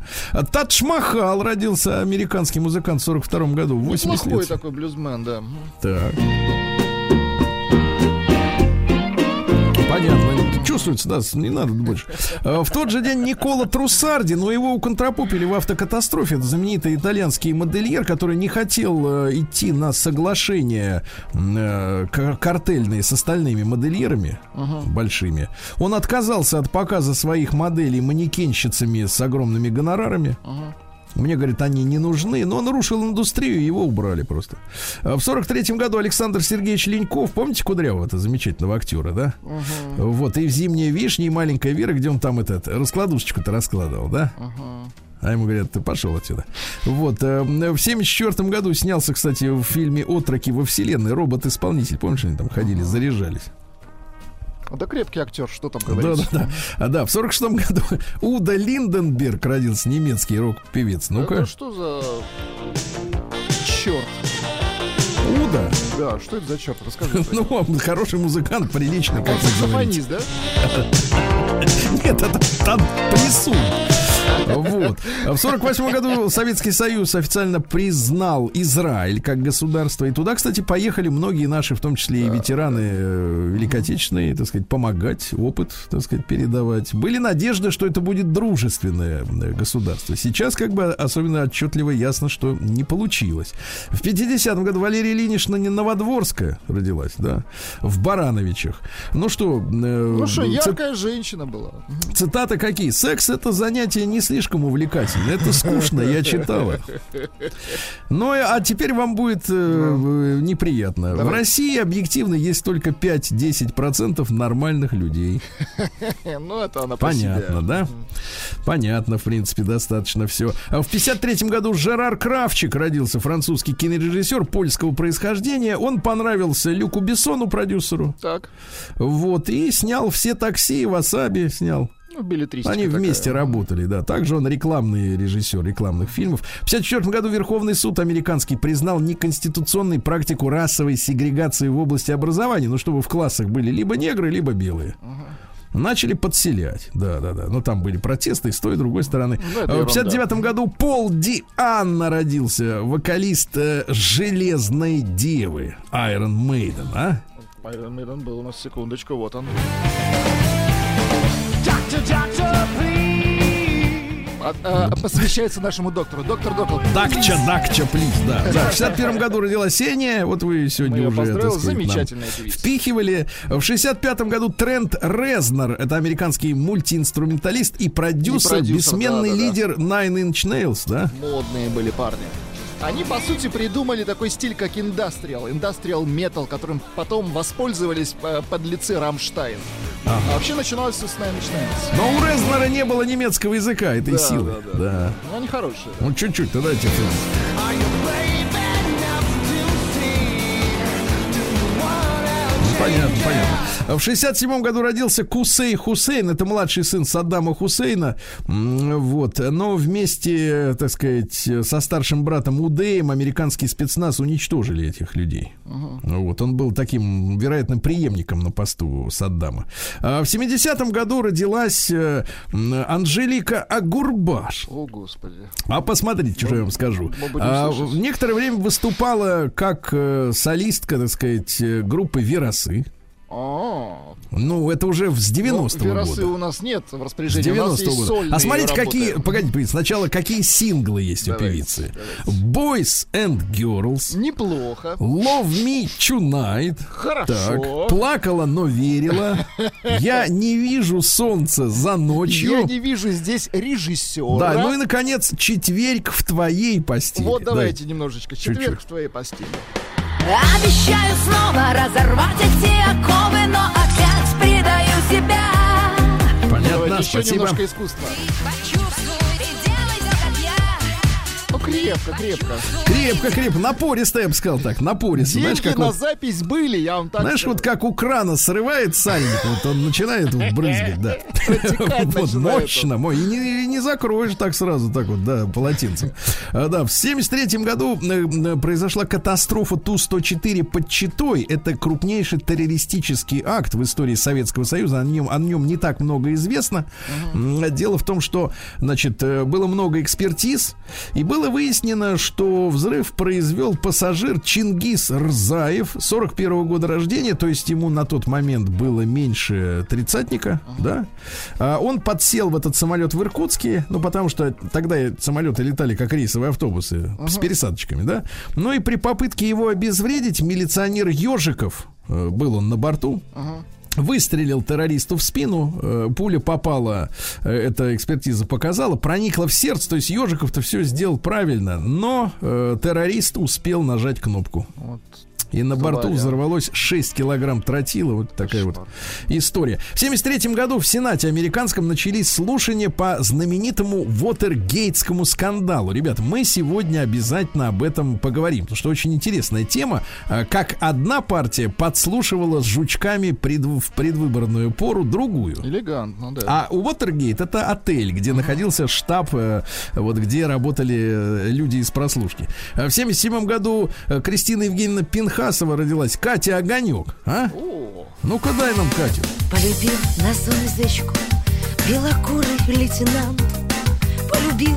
Тадж Махал родился, американский музыкант в 42 году, 80 Неплохой лет. такой блюзмен, да. Так. Понятно, чувствуется, да, не надо больше. А, В тот же день Никола Трусарди, но его уконтропупили в автокатастрофе. Это знаменитый итальянский модельер, который не хотел э, идти на соглашение э, картельные с остальными модельерами большими. Он отказался от показа своих моделей манекенщицами с огромными гонорарами. Мне, говорит, они не нужны, но он нарушил индустрию, его убрали просто. А В сорок третьем году Александр Сергеевич Леньков, помните Кудрявого, это замечательного актера, да? Вот, и в «Зимние вишни», и «Маленькая Вера», где он там этот, раскладушечку-то раскладывал, да? А ему говорят, ты пошел отсюда. Вот. э, В 74 году снялся, кстати, в фильме «Отроки во вселенной» робот-исполнитель. Помнишь, они там ходили, заряжались? Да крепкий актер, что там Да, говорить. да, да. А, да, в 46-м году Уда Линденберг родился, немецкий рок-певец. Ну-ка, Это что за черт? Уда. Да, что это за черт? Расскажи. Ну, он хороший музыкант, приличный, как Он вы говорите. да? Нет, это там плесун. Вот. В 48 году Советский Союз официально признал Израиль как государство. И туда, кстати, поехали многие наши, в том числе и ветераны э, Великой Отечественной, так сказать, помогать, опыт, так сказать, передавать. Были надежды, что это будет дружественное э, государство. Сейчас как бы особенно отчетливо ясно, что не получилось. В 50-м году Валерия Ильинична не Новодворская родилась, да, в Барановичах. Ну что, э, Ну что, ци- яркая женщина была. Цитаты какие? Секс это занятие не слишком увлекательное. Это скучно, я читала. Ну, а теперь вам будет э, э, неприятно. В Давай. России объективно есть только 5-10% нормальных людей. Ну, это она. Понятно, да? Понятно, в принципе, достаточно все. А в 53 году Жерар Кравчик родился, французский кинорежиссер польского происхождения. Он понравился Люку Бессону, продюсеру. Так, Вот, и снял все такси, васаби снял. Ну, билетристика Они такая. вместе работали, да. Также он рекламный режиссер рекламных фильмов. В 1954 году Верховный суд американский признал неконституционной практику расовой сегрегации в области образования. Ну, чтобы в классах были либо негры, либо белые. Начали подселять. Да, да, да. Но там были протесты и с той, и с другой стороны. Ну, В ерунда. 59 году Пол Ди Анна родился, вокалист э, Железной Девы, Iron Maiden, а? Iron Maiden был у нас, секундочку, вот он. А, посвящается нашему доктору. Доктор Докл. Дакча, Дакча, плиз, да. Да, в 61 году родилась Сеня, вот вы Мы сегодня ее уже, так сказать, Замечательная певица. впихивали. В 65 году Трент Резнер, это американский мультиинструменталист и продюсер, И продюсер, бессменный да-да-да. лидер Nine Inch Nails, да? Модные были парни. Они, по сути, придумали такой стиль, как индастриал. Индастриал метал, которым потом воспользовались э, подлецы Рамштайн. А вообще начиналось все с Nine Inch Nails. Но у Резнера не было немецкого языка, этой Да, силы. да, да. Да. Ну, они хорошие. Ну, чуть-чуть, тогда фильмы. Понятно, понятно. В 67 году родился Кусей Хусейн. Это младший сын Саддама Хусейна. Вот. Но вместе, так сказать, со старшим братом Удеем американский спецназ уничтожили этих людей. Вот. Он был таким, вероятно, преемником на посту Саддама. А в 70 году родилась э, Анжелика Агурбаш. О, господи. А посмотрите, что я вам скажу. А, некоторое время выступала как э, солистка, так сказать, э, группы Веросы. А, Ну, это уже с 90-го ну, года. у нас нет в С распоряжении. У нас 90-го есть года. А смотрите, работы. какие. Погодите, погодите, сначала какие синглы есть у Давайте, певицы. Boys and Girls. Неплохо. Love Me Tonight. Хорошо. Так, плакала, но верила. Я не вижу солнца за Я ночью. не вижу здесь режиссера. Да, ну и наконец, четверг в твоей постели. Вот Да. давайте немножечко. Четверг Чуть-чуть. в твоей постели. Обещаю снова разорвать эти оковы, но опять предаю себя. Понятно, Давайте еще спасибо. немножко искусства. Ну, крепко, крепко. Крепко, крепко, напористо, я бы сказал так, напористо. Знаешь, Деньги как на вот, запись были, я вам так знаешь, вот как у крана срывает сальник, вот он начинает вот брызгать, да. Вот, мощно, мой, и не, не закроешь так сразу, так вот, да, полотенцем. А, да, в 73 году э, э, произошла катастрофа Ту-104 под Читой. Это крупнейший террористический акт в истории Советского Союза. О нем, о нем не так много известно. Дело в том, что, значит, э, было много экспертиз, и было выяснено, что взрыв произвел пассажир Чингис Рзаев, 41 года рождения, то есть ему на тот момент было меньше тридцатника, да. А он подсел в этот самолет в Иркутске, ну, потому что тогда самолеты летали как рейсовые автобусы с пересадочками, да. Ну и при попытке его обезвредить милиционер Ежиков, э, был он на борту, Выстрелил террористу в спину, э, пуля попала, э, эта экспертиза показала, проникла в сердце, то есть Ежиков-то все сделал правильно, но э, террорист успел нажать кнопку. Вот. И на борту взорвалось 6 килограмм тротила. Вот такая вот история. В 73 году в Сенате американском начались слушания по знаменитому Вотергейтскому скандалу. Ребят, мы сегодня обязательно об этом поговорим, потому что очень интересная тема. А, Как одна партия подслушивала с жучками пред- в предвыборную пору другую. Элегантно, да. А у Вотергейт это отель, где находился штаб, э, вот где работали э, люди из прослушки. А В 77 году э, Кристина Евгеньевна Пинхасова родилась. Катя Огонек. А? Ну-ка дай нам Катю. Полюбил на солнышечку белокурый лейтенант Полюбил,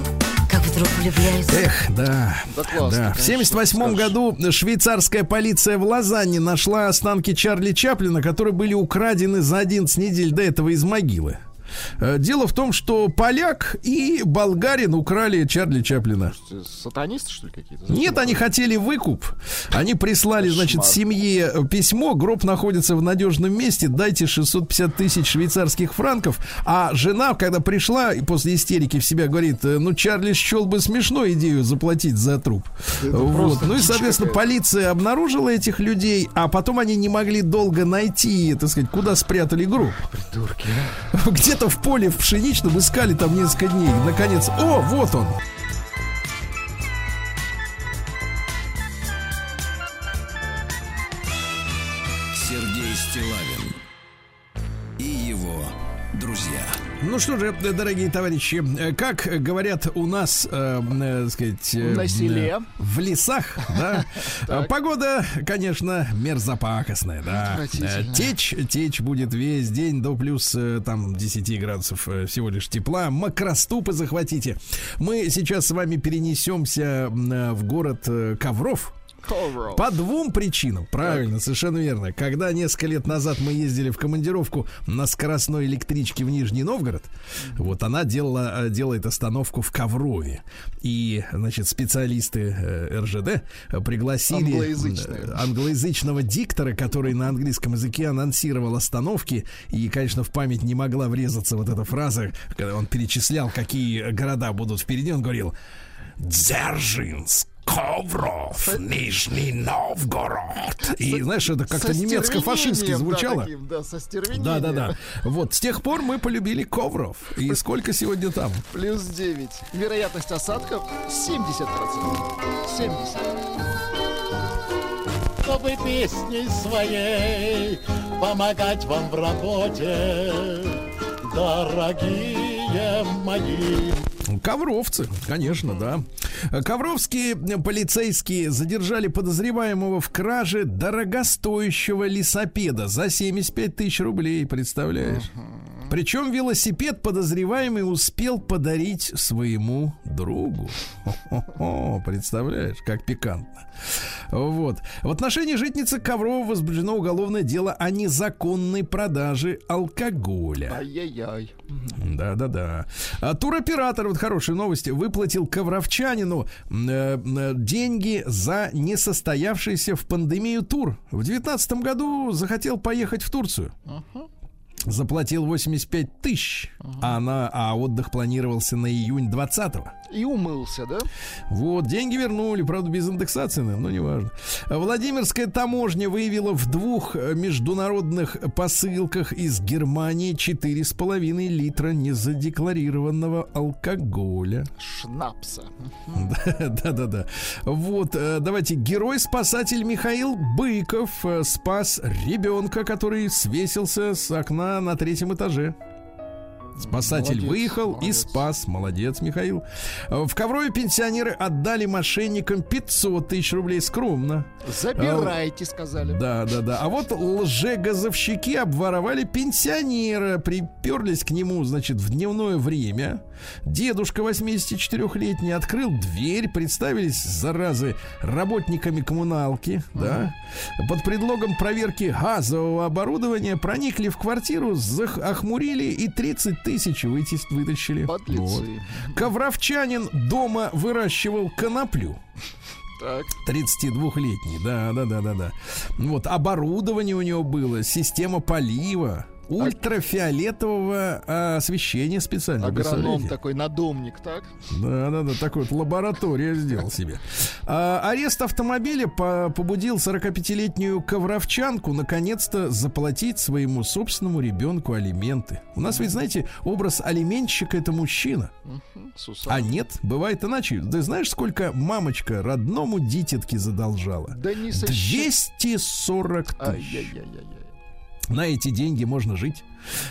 как вдруг влюбляется Эх, да. Да классно, да. В конечно, 78 скажешь. году швейцарская полиция в Лозанне нашла останки Чарли Чаплина, которые были украдены за 11 недель до этого из могилы. Э, Дело в том, что поляк и болгарин украли Чарли Чаплина. сатанисты, что ли, какие-то? Нет, они хотели выкуп. Они прислали, значит, семье письмо. Гроб находится в надежном месте. Дайте 650 тысяч швейцарских франков. А жена, когда пришла и после истерики в себя говорит, «Э, ну, Чарли счел бы смешной идею заплатить за труп. Вот. Ну и, соответственно, полиция обнаружила этих людей, а потом они не могли долго найти, так сказать, куда спрятали гроб. Придурки. Где-то в поле в пшеничном искали там несколько дней. Наконец, о, вот он. Ну что же, дорогие товарищи, э, как говорят у нас, э, э, сказать, э, На селе. э, в лесах, да, э, погода, конечно, мерзопакостная, да. Течь, течь будет весь день до плюс там 10 градусов всего лишь тепла. Макроступы захватите. Мы сейчас с вами перенесемся в город Ковров. По двум причинам, правильно, совершенно верно. Когда несколько лет назад мы ездили в командировку на скоростной электричке в Нижний Новгород, вот она делала, э, делает остановку в Коврове. И, значит, специалисты э, РЖД пригласили Англоязычные. э, англоязычного диктора, который на английском языке анонсировал остановки. И, конечно, в память не могла врезаться вот эта фраза, когда он перечислял, какие города будут впереди. Он говорил Дзержинск. Ковров, Нижний Новгород. И знаешь, это как-то немецко-фашистски звучало. Да, таким, да, со. Да, да, да. Вот с тех пор мы полюбили ковров. И сколько сегодня там? Плюс 9. Вероятность осадков 70%. 70. чтобы песней своей помогать вам в работе, дорогие мои. Ковровцы, конечно, да. Ковровские полицейские задержали подозреваемого в краже дорогостоящего лесопеда за 75 тысяч рублей, представляешь? Причем велосипед подозреваемый успел подарить своему другу. Хо-хо-хо, представляешь, как пикантно. Вот. В отношении житницы Коврова возбуждено уголовное дело о незаконной продаже алкоголя. Ай-яй-яй. Да-да-да. А туроператор, вот хорошие новости, выплатил ковровчанину э, э, деньги за несостоявшийся в пандемию тур. В девятнадцатом году захотел поехать в Турцию. Заплатил 85 тысяч, а, на, а отдых планировался на июнь 20-го. И умылся, да? Вот, деньги вернули, правда, без индексации, но неважно. Владимирская таможня выявила в двух э, международных посылках из Германии 4,5 литра незадекларированного алкоголя. Шнапса. Да-да-да. Вот, э, давайте, герой-спасатель Михаил Быков э, спас ребенка, который свесился с окна на третьем этаже. Спасатель Молодец, выехал и молодец. спас. Молодец, Михаил. Э, В Коврове пенсионеры отдали мошенникам 500 тысяч рублей скромно. Забирайте, сказали. Да, да, да. А вот лжегазовщики обворовали пенсионера, приперлись к нему, значит, в дневное время. Дедушка 84-летний открыл дверь, представились, заразы, работниками коммуналки, да. Под предлогом проверки газового оборудования проникли в квартиру, зах- охмурили и 30 тысяч вытес- вытащили. Подлецы. Вот. Ковровчанин дома выращивал коноплю. Так. 32-летний, да, да, да, да, да. Вот оборудование у него было, система полива. Ультрафиолетового а, освещения специально. Агроном такой, надомник, так? Да, да, да, такой вот лаборатория сделал себе. А, арест автомобиля по- побудил 45-летнюю ковровчанку наконец-то заплатить своему собственному ребенку алименты. У нас ведь, знаете, образ алименщика это мужчина. А нет, бывает иначе. Ты знаешь, сколько мамочка родному дитятке задолжала? Да не сосчет- 240 тысяч. На эти деньги можно жить.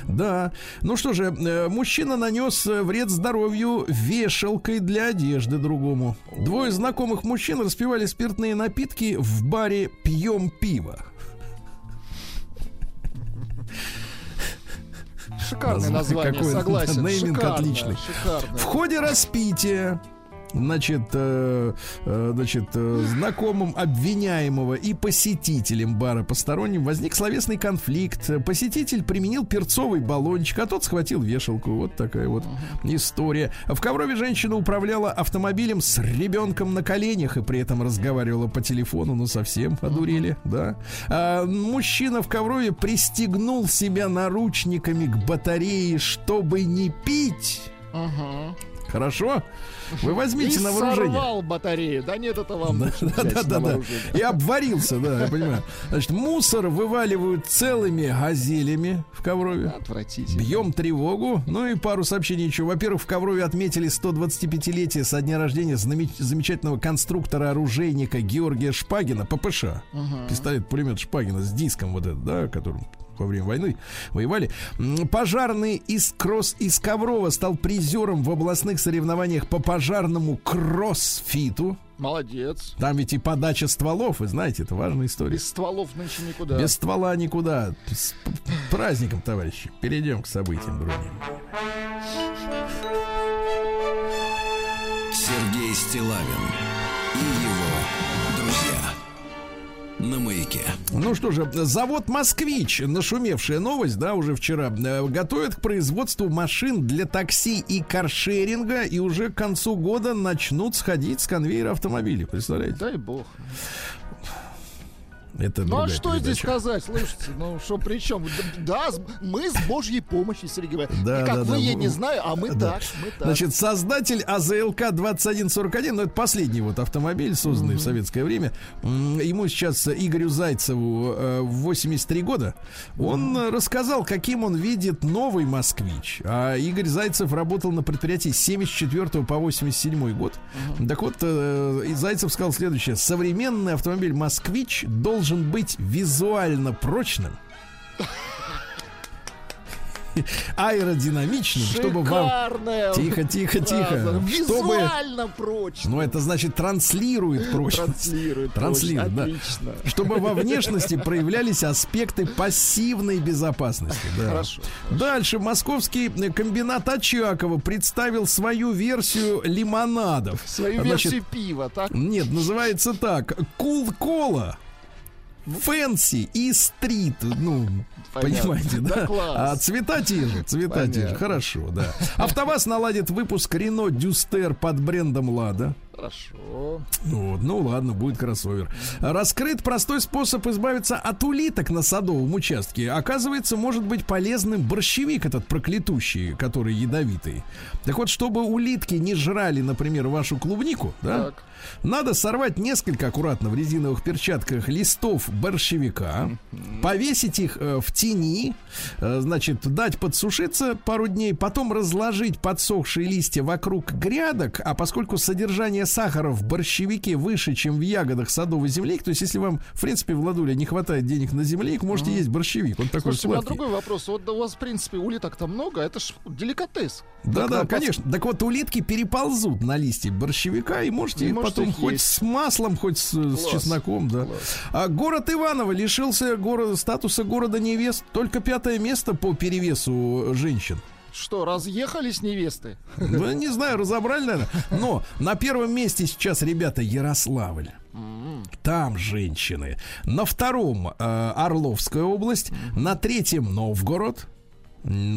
Да. Ну что же, э, мужчина нанес э, вред здоровью вешалкой для одежды другому. Двое знакомых мужчин распивали спиртные напитки в баре «Пьем пиво». Шикарное Назва- название, какое согласен. нейминг Шикарно, отличный. Шикарно. В ходе распития Значит, э, э, значит, э, знакомым обвиняемого и посетителем бара посторонним возник словесный конфликт. Посетитель применил перцовый баллончик, а тот схватил вешалку. Вот такая вот история. В Коврове женщина управляла автомобилем с ребенком на коленях и при этом разговаривала по телефону. Ну, совсем одурели, да. А мужчина в Коврове пристегнул себя наручниками к батарее, чтобы не пить. Ага. Хорошо? Вы возьмите И на вооружение. сорвал батарею. Да нет, это вам Да, да, да. И обварился, да, я понимаю. Значит, мусор вываливают целыми газелями в Коврове. Отвратительно. Бьем тревогу. Ну и пару сообщений еще. Во-первых, в Коврове отметили 125-летие со дня рождения замечательного конструктора-оружейника Георгия Шпагина, ППШ. Пистолет-пулемет Шпагина с диском вот этот, да, которым во время войны воевали. Пожарный из, кросс, из Коврова стал призером в областных соревнованиях по пожарному кроссфиту. Молодец. Там ведь и подача стволов, вы знаете, это важная история. Без стволов нынче никуда. Без ствола никуда. С праздником, товарищи. Перейдем к событиям другим. Сергей Стилавин На маяке. Ну что же, завод «Москвич», нашумевшая новость, да, уже вчера, э, готовит к производству машин для такси и каршеринга, и уже к концу года начнут сходить с конвейера автомобилей, представляете? Дай бог. Это Ну а что здесь передача. сказать? Слушайте, ну что при чем? Да, мы с Божьей помощью, Сергей Иванович. Да, И как да, вы, да. я не знаю, а мы Да. так, мы так. Значит, создатель АЗЛК 2141, ну это последний вот автомобиль, созданный в советское время. Ему сейчас э, Игорю Зайцеву э, 83 года. Он э, рассказал, каким он видит новый москвич. А Игорь Зайцев работал на предприятии с 74 по 87 год. Так вот, э, Зайцев сказал следующее: современный автомобиль москвич должен быть визуально прочным. аэродинамичным, чтобы вам Тихо, тихо, тихо. Чтобы... Визуально прочно. Ну, это значит транслирует прочность. Транслирует. Транслирует, да. Отлично. Чтобы во внешности проявлялись аспекты пассивной безопасности. Да. Хорошо. Дальше московский комбинат Очакова представил свою версию лимонадов. Свою Значит, версию пива, так? Нет, называется так. Кул кола. Фэнси и стрит, ну, Понятно. понимаете, да? Да класс. а цвета те же, цвета те же, Понятно. хорошо, да. АвтоВАЗ наладит выпуск Рено Дюстер под брендом Лада. Хорошо. Вот, ну ладно, будет кроссовер. Раскрыт простой способ избавиться от улиток на садовом участке. Оказывается, может быть полезным борщевик этот проклятущий, который ядовитый. Так вот, чтобы улитки не жрали, например, вашу клубнику, да, Так. Надо сорвать несколько аккуратно в резиновых перчатках листов борщевика, повесить их э, в тени, э, значит, дать подсушиться пару дней, потом разложить подсохшие листья вокруг грядок, а поскольку содержание сахара в борщевике выше, чем в ягодах садовой земляники, то есть если вам, в принципе, Владуля, не хватает денег на землянику, можете есть борщевик, он такой Слушайте, у меня сладкий. другой вопрос. Вот у вас, в принципе, улиток-то много, это ж деликатес. Да, Так, да, а, конечно. Так вот, улитки переползут на листе борщевика, и можете их потом хоть есть. с маслом, хоть с, с чесноком, да. Класс. А город Иваново лишился города, статуса города невест. Только пятое место по перевесу женщин. Что, разъехались невесты? Ну, не знаю, разобрали, наверное. Но на первом месте сейчас, ребята, Ярославль. Там женщины. На втором э, Орловская область. На третьем Новгород.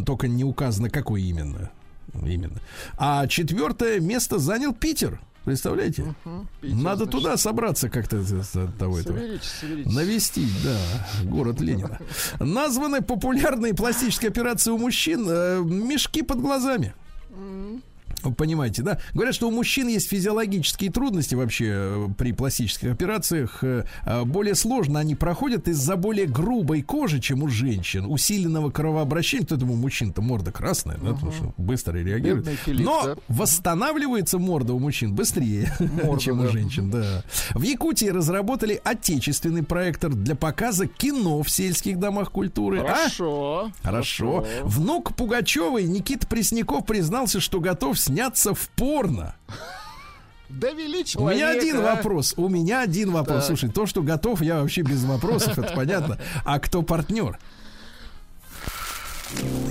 Только не указано, какой именно. Именно. А четвертое место занял Питер. Представляете? Питер, Надо значит. туда собраться как-то того этого. Навестить, да, город Ленина. Названы популярные пластические операции у мужчин э, мешки под глазами. Понимаете, да? Говорят, что у мужчин есть физиологические трудности вообще э, при пластических операциях. Э, э, Более сложно они проходят из-за более грубой кожи, чем у женщин. Усиленного кровообращения. Поэтому у мужчин-то морда красная, да, потому что быстро реагирует. Филипп, Но да? восстанавливается морда у мужчин быстрее, Морда, чем у да. женщин, да. В Якутии разработали отечественный проектор для показа кино в сельских домах культуры. А? Хорошо. Хорошо. Внук Пугачевой Никита Пресняков признался, что готов сняться в порно. Довели У человека. меня один а. вопрос. У меня один вопрос. Так. Слушай, то, что готов, я вообще без вопросов, это понятно. А кто партнер?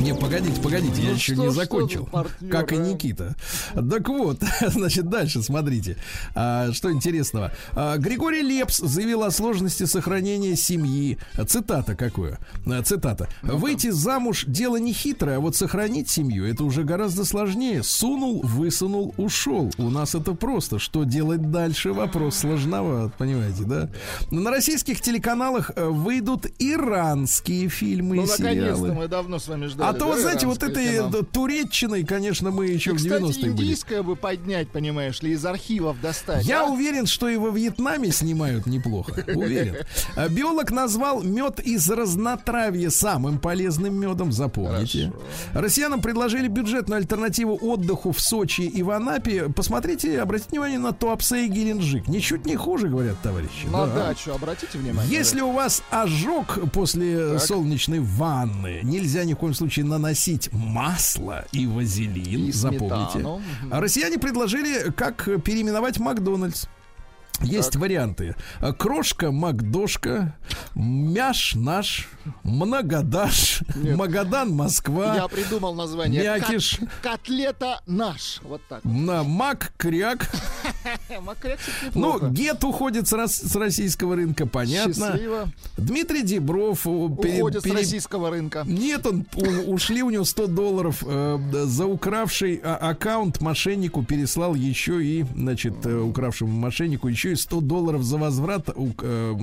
Не, погодите, погодите, я Ну еще что, не закончил. за партнер, как и? Никита. Так вот, значит, дальше смотрите. А, что интересного. А, Григорий Лепс заявил о сложности сохранения семьи. Цитата какое? А, Цитата. Выйти замуж дело не хитрое, а вот сохранить семью это уже гораздо сложнее. Сунул, высунул, ушел. У нас это просто. Что делать дальше? Вопрос сложноват, понимаете, да? На российских телеканалах э, выйдут иранские фильмы Ну, и наконец-то сериалы. мы давно с вами ждали. А то, вы знаете, вот этой э, туреччиной, конечно, мы еще в кстати, 90-е были. индийское бы поднять, понимаешь ли, из архивов достать. Я а? уверен, что и во Вьетнаме снимают неплохо. Уверен. А Биолог назвал мед из разнотравья самым полезным медом, запомните. Россиянам предложили бюджетную альтернативу отдыху в Сочи и в Анапе. Посмотрите, обратите внимание на Туапсе и Геленджик. Ничуть не хуже, говорят товарищи. На Да. дачу, обратите внимание. Если у вас ожог после солнечной ванны, нельзя ни в коем случае наносить масло и вазелин, И запомните. сметану. А Россияне предложили, как переименовать Макдональдс. Есть варианты. А, Крошка Макдошка, Мяш наш, Многодаш, Нет. Магадан Москва, Я придумал название. Мякиш. Кот- котлета наш. Вот так. на Мак Кряк. Ну. Гет уходит с, рос- с российского рынка, понятно. Дмитрий Дебров Уходит с российского рынка. Нет, он ушли у него 100 долларов э, за укравший а, аккаунт мошеннику переслал еще и, значит, э, укравшему мошеннику еще и 100 долларов за возврат. э,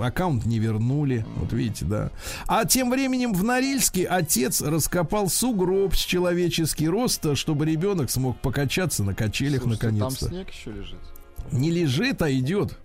аккаунт не вернули. Вот видите, да. А тем временем в Норильске отец раскопал сугроб с человеческий рост, чтобы ребенок смог покачаться на качелях наконец-то. Там снег еще лежит. Не лежит, а идет.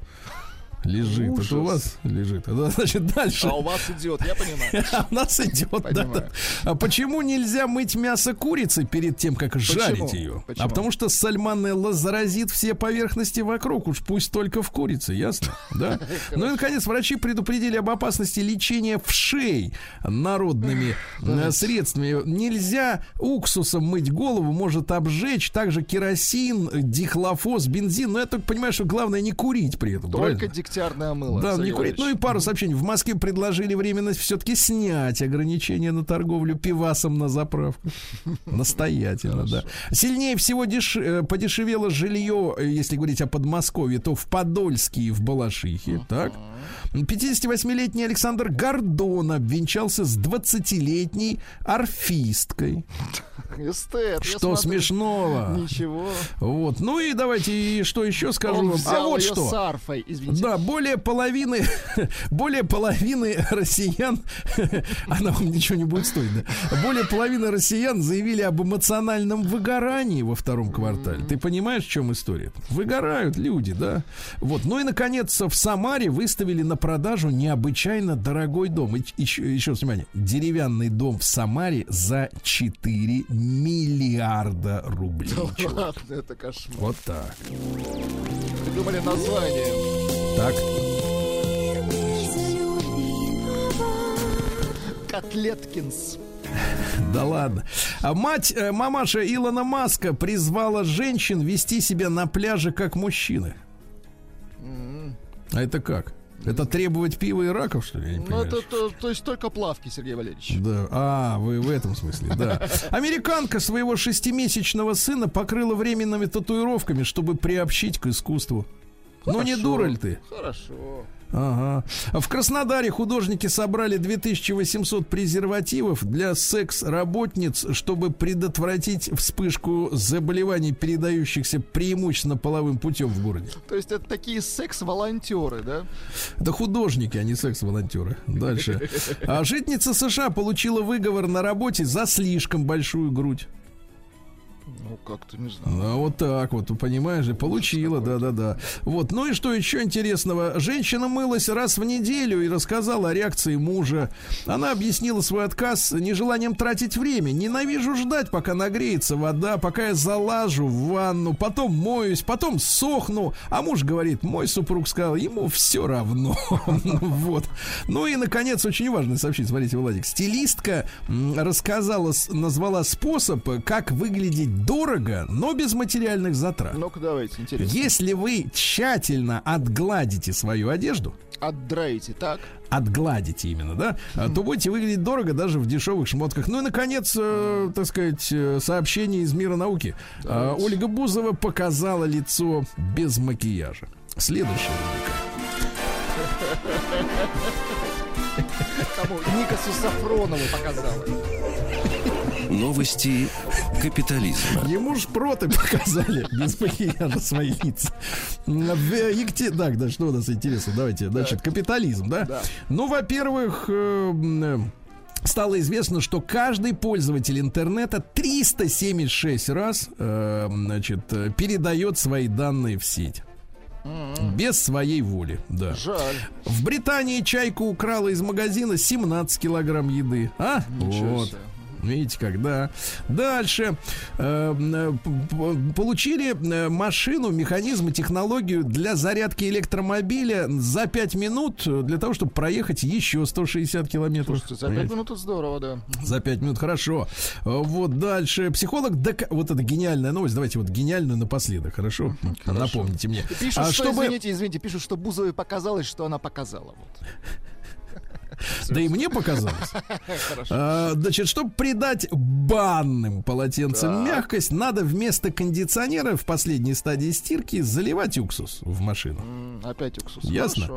Лежит. Ужас. Это у вас лежит. Да, значит, дальше. А у вас идет, я понимаю. А у нас идет, да. А почему нельзя мыть мясо курицы перед тем, как жарить ее? Почему? А потому что сальмонелла заразит все поверхности вокруг, уж пусть только в курице, ясно? Да. Ну и, наконец, врачи предупредили об опасности лечения вшей народными э, средствами. Нельзя уксусом мыть голову, может обжечь, также керосин, дихлофос, бензин. Но я только понимаю, что главное не курить при этом, Только правильно? Дегтярное мыло. Да, не курить. Ну и пару сообщений. В Москве предложили временно все-таки снять ограничения на торговлю пивасом на заправку. Настоятельно, да. Сильнее всего деш- э, подешевело жилье, э, если говорить о Подмосковье, то в Подольске и в Балашихе. Так. 58-летний Александр Гордон обвенчался с 20-летней орфисткой. Эстет, Что смотрю. смешного? Ничего. Вот. Ну и давайте и что еще скажу Он вам. взял А вот ее что. с арфой, извините. Да, более половины, более половины россиян, она вам ничего не будет стоить, да? Более половины россиян заявили об эмоциональном выгорании во втором квартале. Ты понимаешь, в чем история? Выгорают люди, да? Вот. Ну и, наконец, в Самаре выставили на продажу необычайно дорогой дом. И, еще, еще раз внимание. Деревянный дом в Самаре за 4 миллиарда рублей. чувак. Ладно, это кошмар. Вот так. Придумали название. Так. Котлеткинс. Да ладно. А мать, э, мамаша Илона Маска призвала женщин вести себя на пляже как мужчины. А это как? Это требовать пива и раков, что ли? Ну, это то, то есть только плавки, Сергей Валерьевич. Да, а, вы в этом смысле, да. Американка своего шестимесячного сына покрыла временными татуировками, чтобы приобщить к искусству. Ну не Хорошо. дура ли ты? Хорошо. Ага. В Краснодаре художники собрали 2800 презервативов для секс-работниц, чтобы предотвратить вспышку заболеваний, передающихся преимущественно половым путем в городе. То есть это такие секс-волонтеры, да? Это художники, а не секс-волонтеры. Дальше. А житница США получила выговор на работе за слишком большую грудь. Ну, как-то не знаю. А вот так вот, понимаешь, и получила, да-да-да. Вот, ну и что еще интересного? Женщина мылась раз в неделю и рассказала о реакции мужа. Она объяснила свой отказ нежеланием тратить время. Ненавижу ждать, пока нагреется вода, пока я залажу в ванну, потом моюсь, потом сохну. А муж говорит, мой супруг сказал, ему все равно. Вот. Ну и, наконец, очень важно сообщить, смотрите, Владик. Стилистка рассказала, назвала способ, как выглядеть дорого, но без материальных затрат. Ну-ка, давайте, интересно. Если вы тщательно отгладите свою одежду, Отдраете, так? отгладите именно, да, а, то будете выглядеть дорого даже в дешевых шмотках. Ну и, наконец, э, так сказать, э, сообщение из мира науки. А, Ольга Бузова показала лицо без макияжа. Следующая Кому? Никасу Сафронову показала. Новости капитализма. Ему ж проты показали без макияжа свои лица. В Екте... Так, да, что у нас интересно? Давайте, значит, капитализм, да? Да. Ну, во-первых, э, м, э, стало известно, что каждый пользователь интернета 376 раз, э, значит, передает свои данные в сеть. Без своей воли, да. Жаль. В Британии чайка украла из магазина 17 килограмм еды. А? Ничего вот. себе. Видите, когда. Дальше. Э, э, получили э, машину, механизм и технологию для зарядки электромобиля за 5 минут для того, чтобы проехать еще 160 километров. Слушайте, за пять Понимаете? минут это здорово, да. За 5 минут, хорошо. Вот дальше. Психолог, дока- вот это гениальная новость. Давайте вот гениальную напоследок, хорошо? Напомните мне. Пишут, А что, чтобы- извините, извините, пишут, что Бузовой показалось, что она показала. Вот. Да и мне показалось. А, Значит, чтобы придать банным полотенцам мягкость, надо вместо кондиционера в последней стадии стирки заливать уксус в машину. Опять уксус. Ясно?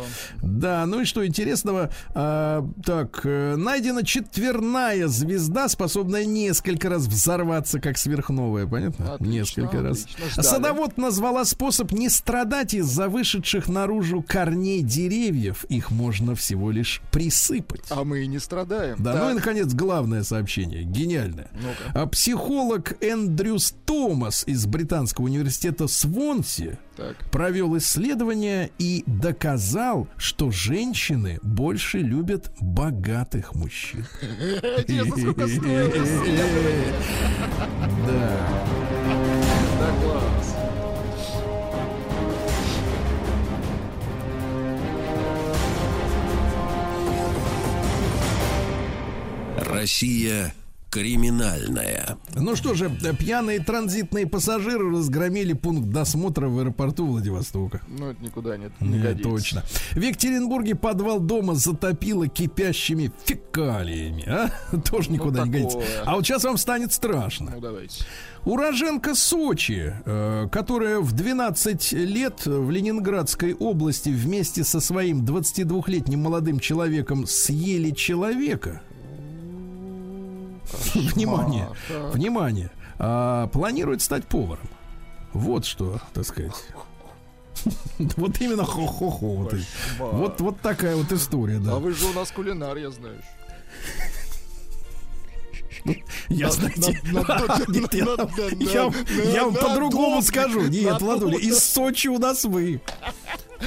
Да, ну и что интересного? а, так, э, найдена четверная звезда, способная несколько раз взорваться, как сверхновая, понятно? Несколько раз. Садовод назвала способ не страдать из-за вышедших наружу корней деревьев. Их можно всего лишь присыпать. А мы и не страдаем. Да, Так, ну и наконец главное сообщение, гениальное. А психолог Эндрюс Томас из британского университета Свонси так. провел исследование и доказал, что женщины больше любят богатых мужчин. Да. Да, Россия криминальная. Ну что же, пьяные транзитные пассажиры разгромили пункт досмотра в аэропорту Владивостока. Ну, это никуда нет, не Не, годится. точно. В Екатеринбурге подвал дома затопило кипящими фекалиями. А? Тоже никуда не годится. А вот сейчас вам станет страшно. Ну, давайте. Уроженка Сочи, э, которая в 12 лет в Ленинградской области вместе со своим 22-летним молодым человеком съели человека. Внимание, внимание. А, планирует стать поваром. Вот что, так сказать. Вот именно хо-хо-хо. Вот, вот, вот такая вот история, А да. вы же у нас кулинар, я знаю. Я, знаете, нет, я- вам по-другому скажу. Нет, Владуля, из Сочи у нас вы.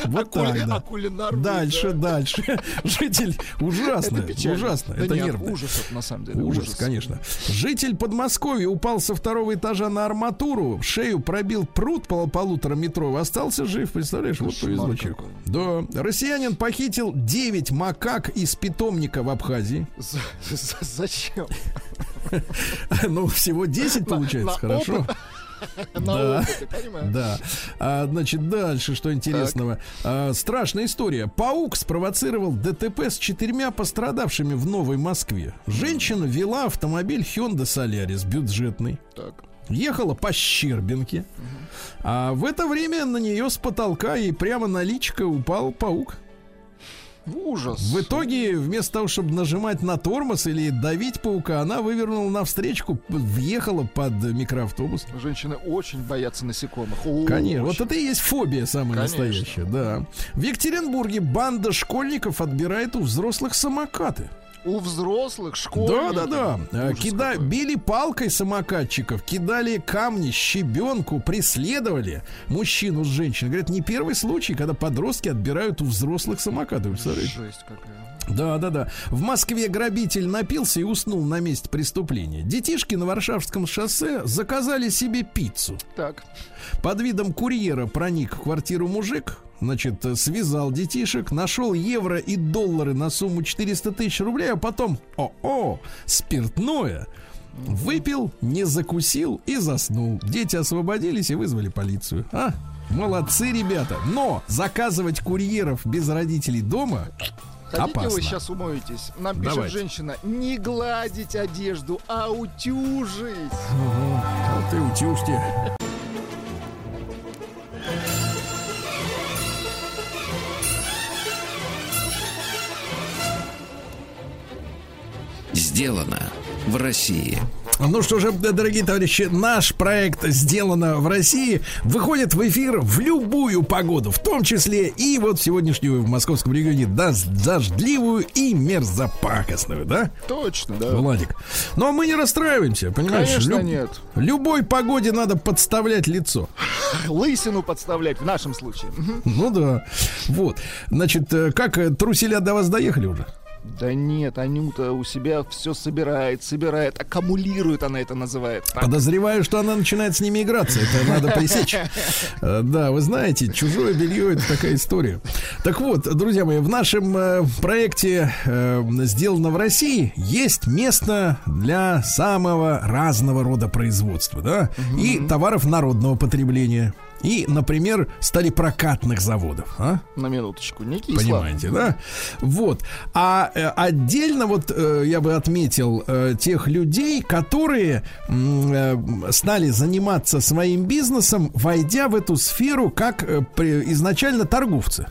Вот Кули- так, А да. кулинар вы, Дальше, да. дальше. Житель ужасно, Это печально. ужасно. Да Это нет, нервно. ужас это на самом деле. Ужас, конечно. Житель Подмосковья упал со второго этажа на арматуру, в шею пробил пруд пол полутора метровый, остался жив, представляешь? Вот Кошмар повезло человеку. Да. Россиянин похитил 9 макак из питомника в Абхазии. За- за- Зачем? Ну, всего 10 получается, хорошо. Да. опыте? Да. А, значит, дальше, что интересного. А, страшная история. Паук спровоцировал ДТП с четырьмя пострадавшими в Новой Москве. Женщина вела автомобиль Hyundai Solaris бюджетный. Так. Ехала по Щербинке. А в это время на нее с потолка и прямо на личко упал паук. Ужас. В итоге, вместо того, чтобы нажимать на тормоз или давить паука, она вывернула навстречку, въехала под микроавтобус. Женщины очень боятся насекомых. О, Конечно, вот очень. это и есть фобия самая Конечно. настоящая, да. В Екатеринбурге банда школьников отбирает у взрослых самокаты. У взрослых Да, школьников. да, да. Э, Ужас Кида... какой. Били палкой самокатчиков, кидали камни, щебенку, преследовали мужчину с женщиной. Говорят, не первый случай, когда подростки отбирают у взрослых самокаты. Представляете? Жесть какая. Да, да, да. В Москве грабитель напился и уснул на месте преступления. Детишки на Варшавском шоссе заказали себе пиццу. Так. Под видом курьера проник в квартиру мужик, значит, связал детишек, нашел евро и доллары на сумму 400 тысяч рублей, а потом, о-о, спиртное, выпил, не закусил и заснул. Дети освободились и вызвали полицию. А, молодцы ребята. Но заказывать курьеров без родителей дома Хотите опасно. вы сейчас умоетесь? Нам пишет Давайте. женщина, не гладить одежду, а утюжить. Вот ты утюжьте. Сделано в России. Ну что же, дорогие товарищи, наш проект «Сделано в России» выходит в эфир в любую погоду, в том числе и вот сегодняшнюю в московском регионе даст дождливую и мерзопакостную, да, Точно, да. Владик? Но мы не расстраиваемся, понимаешь? Конечно, Люб- нет. Любой погоде надо подставлять лицо. Лысину подставлять в нашем случае. Ну да. Вот. Значит, э, как э, труселя до вас доехали уже? Да нет, Анюта у себя все собирает, собирает, аккумулирует она это называет. Так. Подозреваю, что она начинает с ними играться. Это надо пресечь. Э, Да, вы знаете, чужое белье это такая история. Так вот, друзья мои, в нашем э, проекте э, сделано в России есть место для самого разного рода производства, да, и товаров народного потребления. И, например, стали прокатных заводов. А? На минуточку, не кисло. Понимаете, да? Вот. А э, отдельно вот э, я бы отметил э, тех людей, которые э, стали заниматься своим бизнесом, войдя в эту сферу как э, при- изначально торговцы.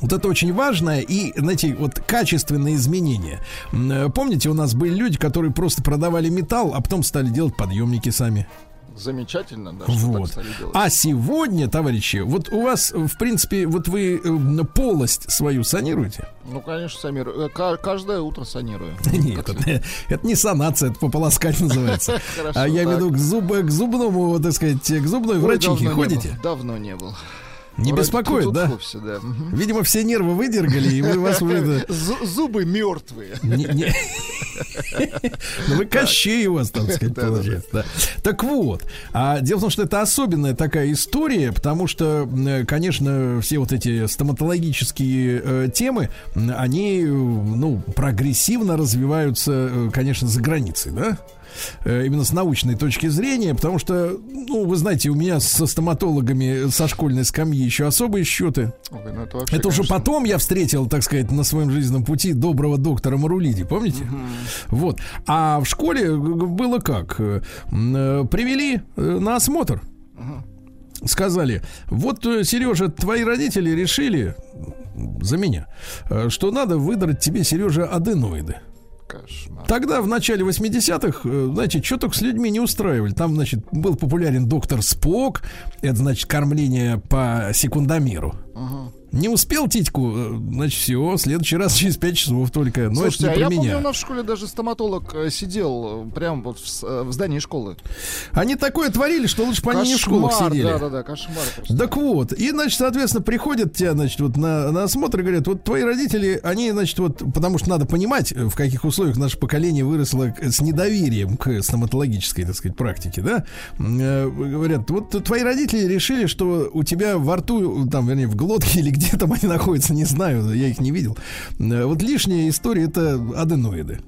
Вот это очень важное и, знаете, вот качественные изменения. Э, Помните, у нас были люди, которые просто продавали металл, а потом стали делать подъемники сами. Замечательно, да, что так Вот. А сегодня, товарищи, вот у вас, в принципе, вот вы э, полость свою санируете? Ну, конечно, Самир, э, ка- каждое утро санирую. Нет, это, это не санация, это пополоскать называется. Хорошо, А я имею в так. виду к, зуб- к зубному, так сказать, к зубной Ой, врачихе не ходите? был, Давно не был. Не Вроде беспокоит, тут да? вовсе, да. Видимо, все нервы выдергали, и вы вас это, Зу- Зубы мертвые. не- не- Ну, вы кощей у вас, там, так сказать, получается. Так вот, а дело в том, что это особенная такая история, потому что, м, конечно, все вот эти стоматологические э, темы, они, э, ну, прогрессивно развиваются, э, конечно, за границей, да? Э, Именно с научной точки зрения, потому что, ну, вы знаете, у меня со стоматологами со школьной скамьи еще особые счеты. Ой, ну это вообще, Это уже потом я встретил, так сказать, на своем жизненном пути доброго доктора Марулиди, помните? Вот. А в школе было как? Э, э, Привели на осмотр. Сказали, вот, Сережа, твои родители решили за меня, что надо выдрать тебе, Сережа, аденоиды. Кошмар. Тогда, в начале 80-х, э, знаете, что только с людьми не устраивали. Там, значит, был популярен доктор Спок. Это, значит, кормление по секундомеру. Не успел титьку, э, значит, все, в следующий раз через 5 часов только. Но Слушайте, это а не я про помню, меня. у нас в школе даже стоматолог э, сидел э, прямо вот в, в здании школы. Они такое творили, что лучше бы они не в школах сидели. Да, да, да, кошмар просто. Так вот, и, значит, соответственно, приходят тебя, значит, вот на, на осмотр и говорят, вот твои родители, они, значит, вот, потому что надо понимать, в каких условиях наше поколение выросло с недоверием к стоматологической, так сказать, практике, да, говорят, вот твои родители решили, что у тебя во рту, там, вернее, в глотке или где там они находятся, не знаю, я их не видел. Э, Вот лишняя история это аденоиды.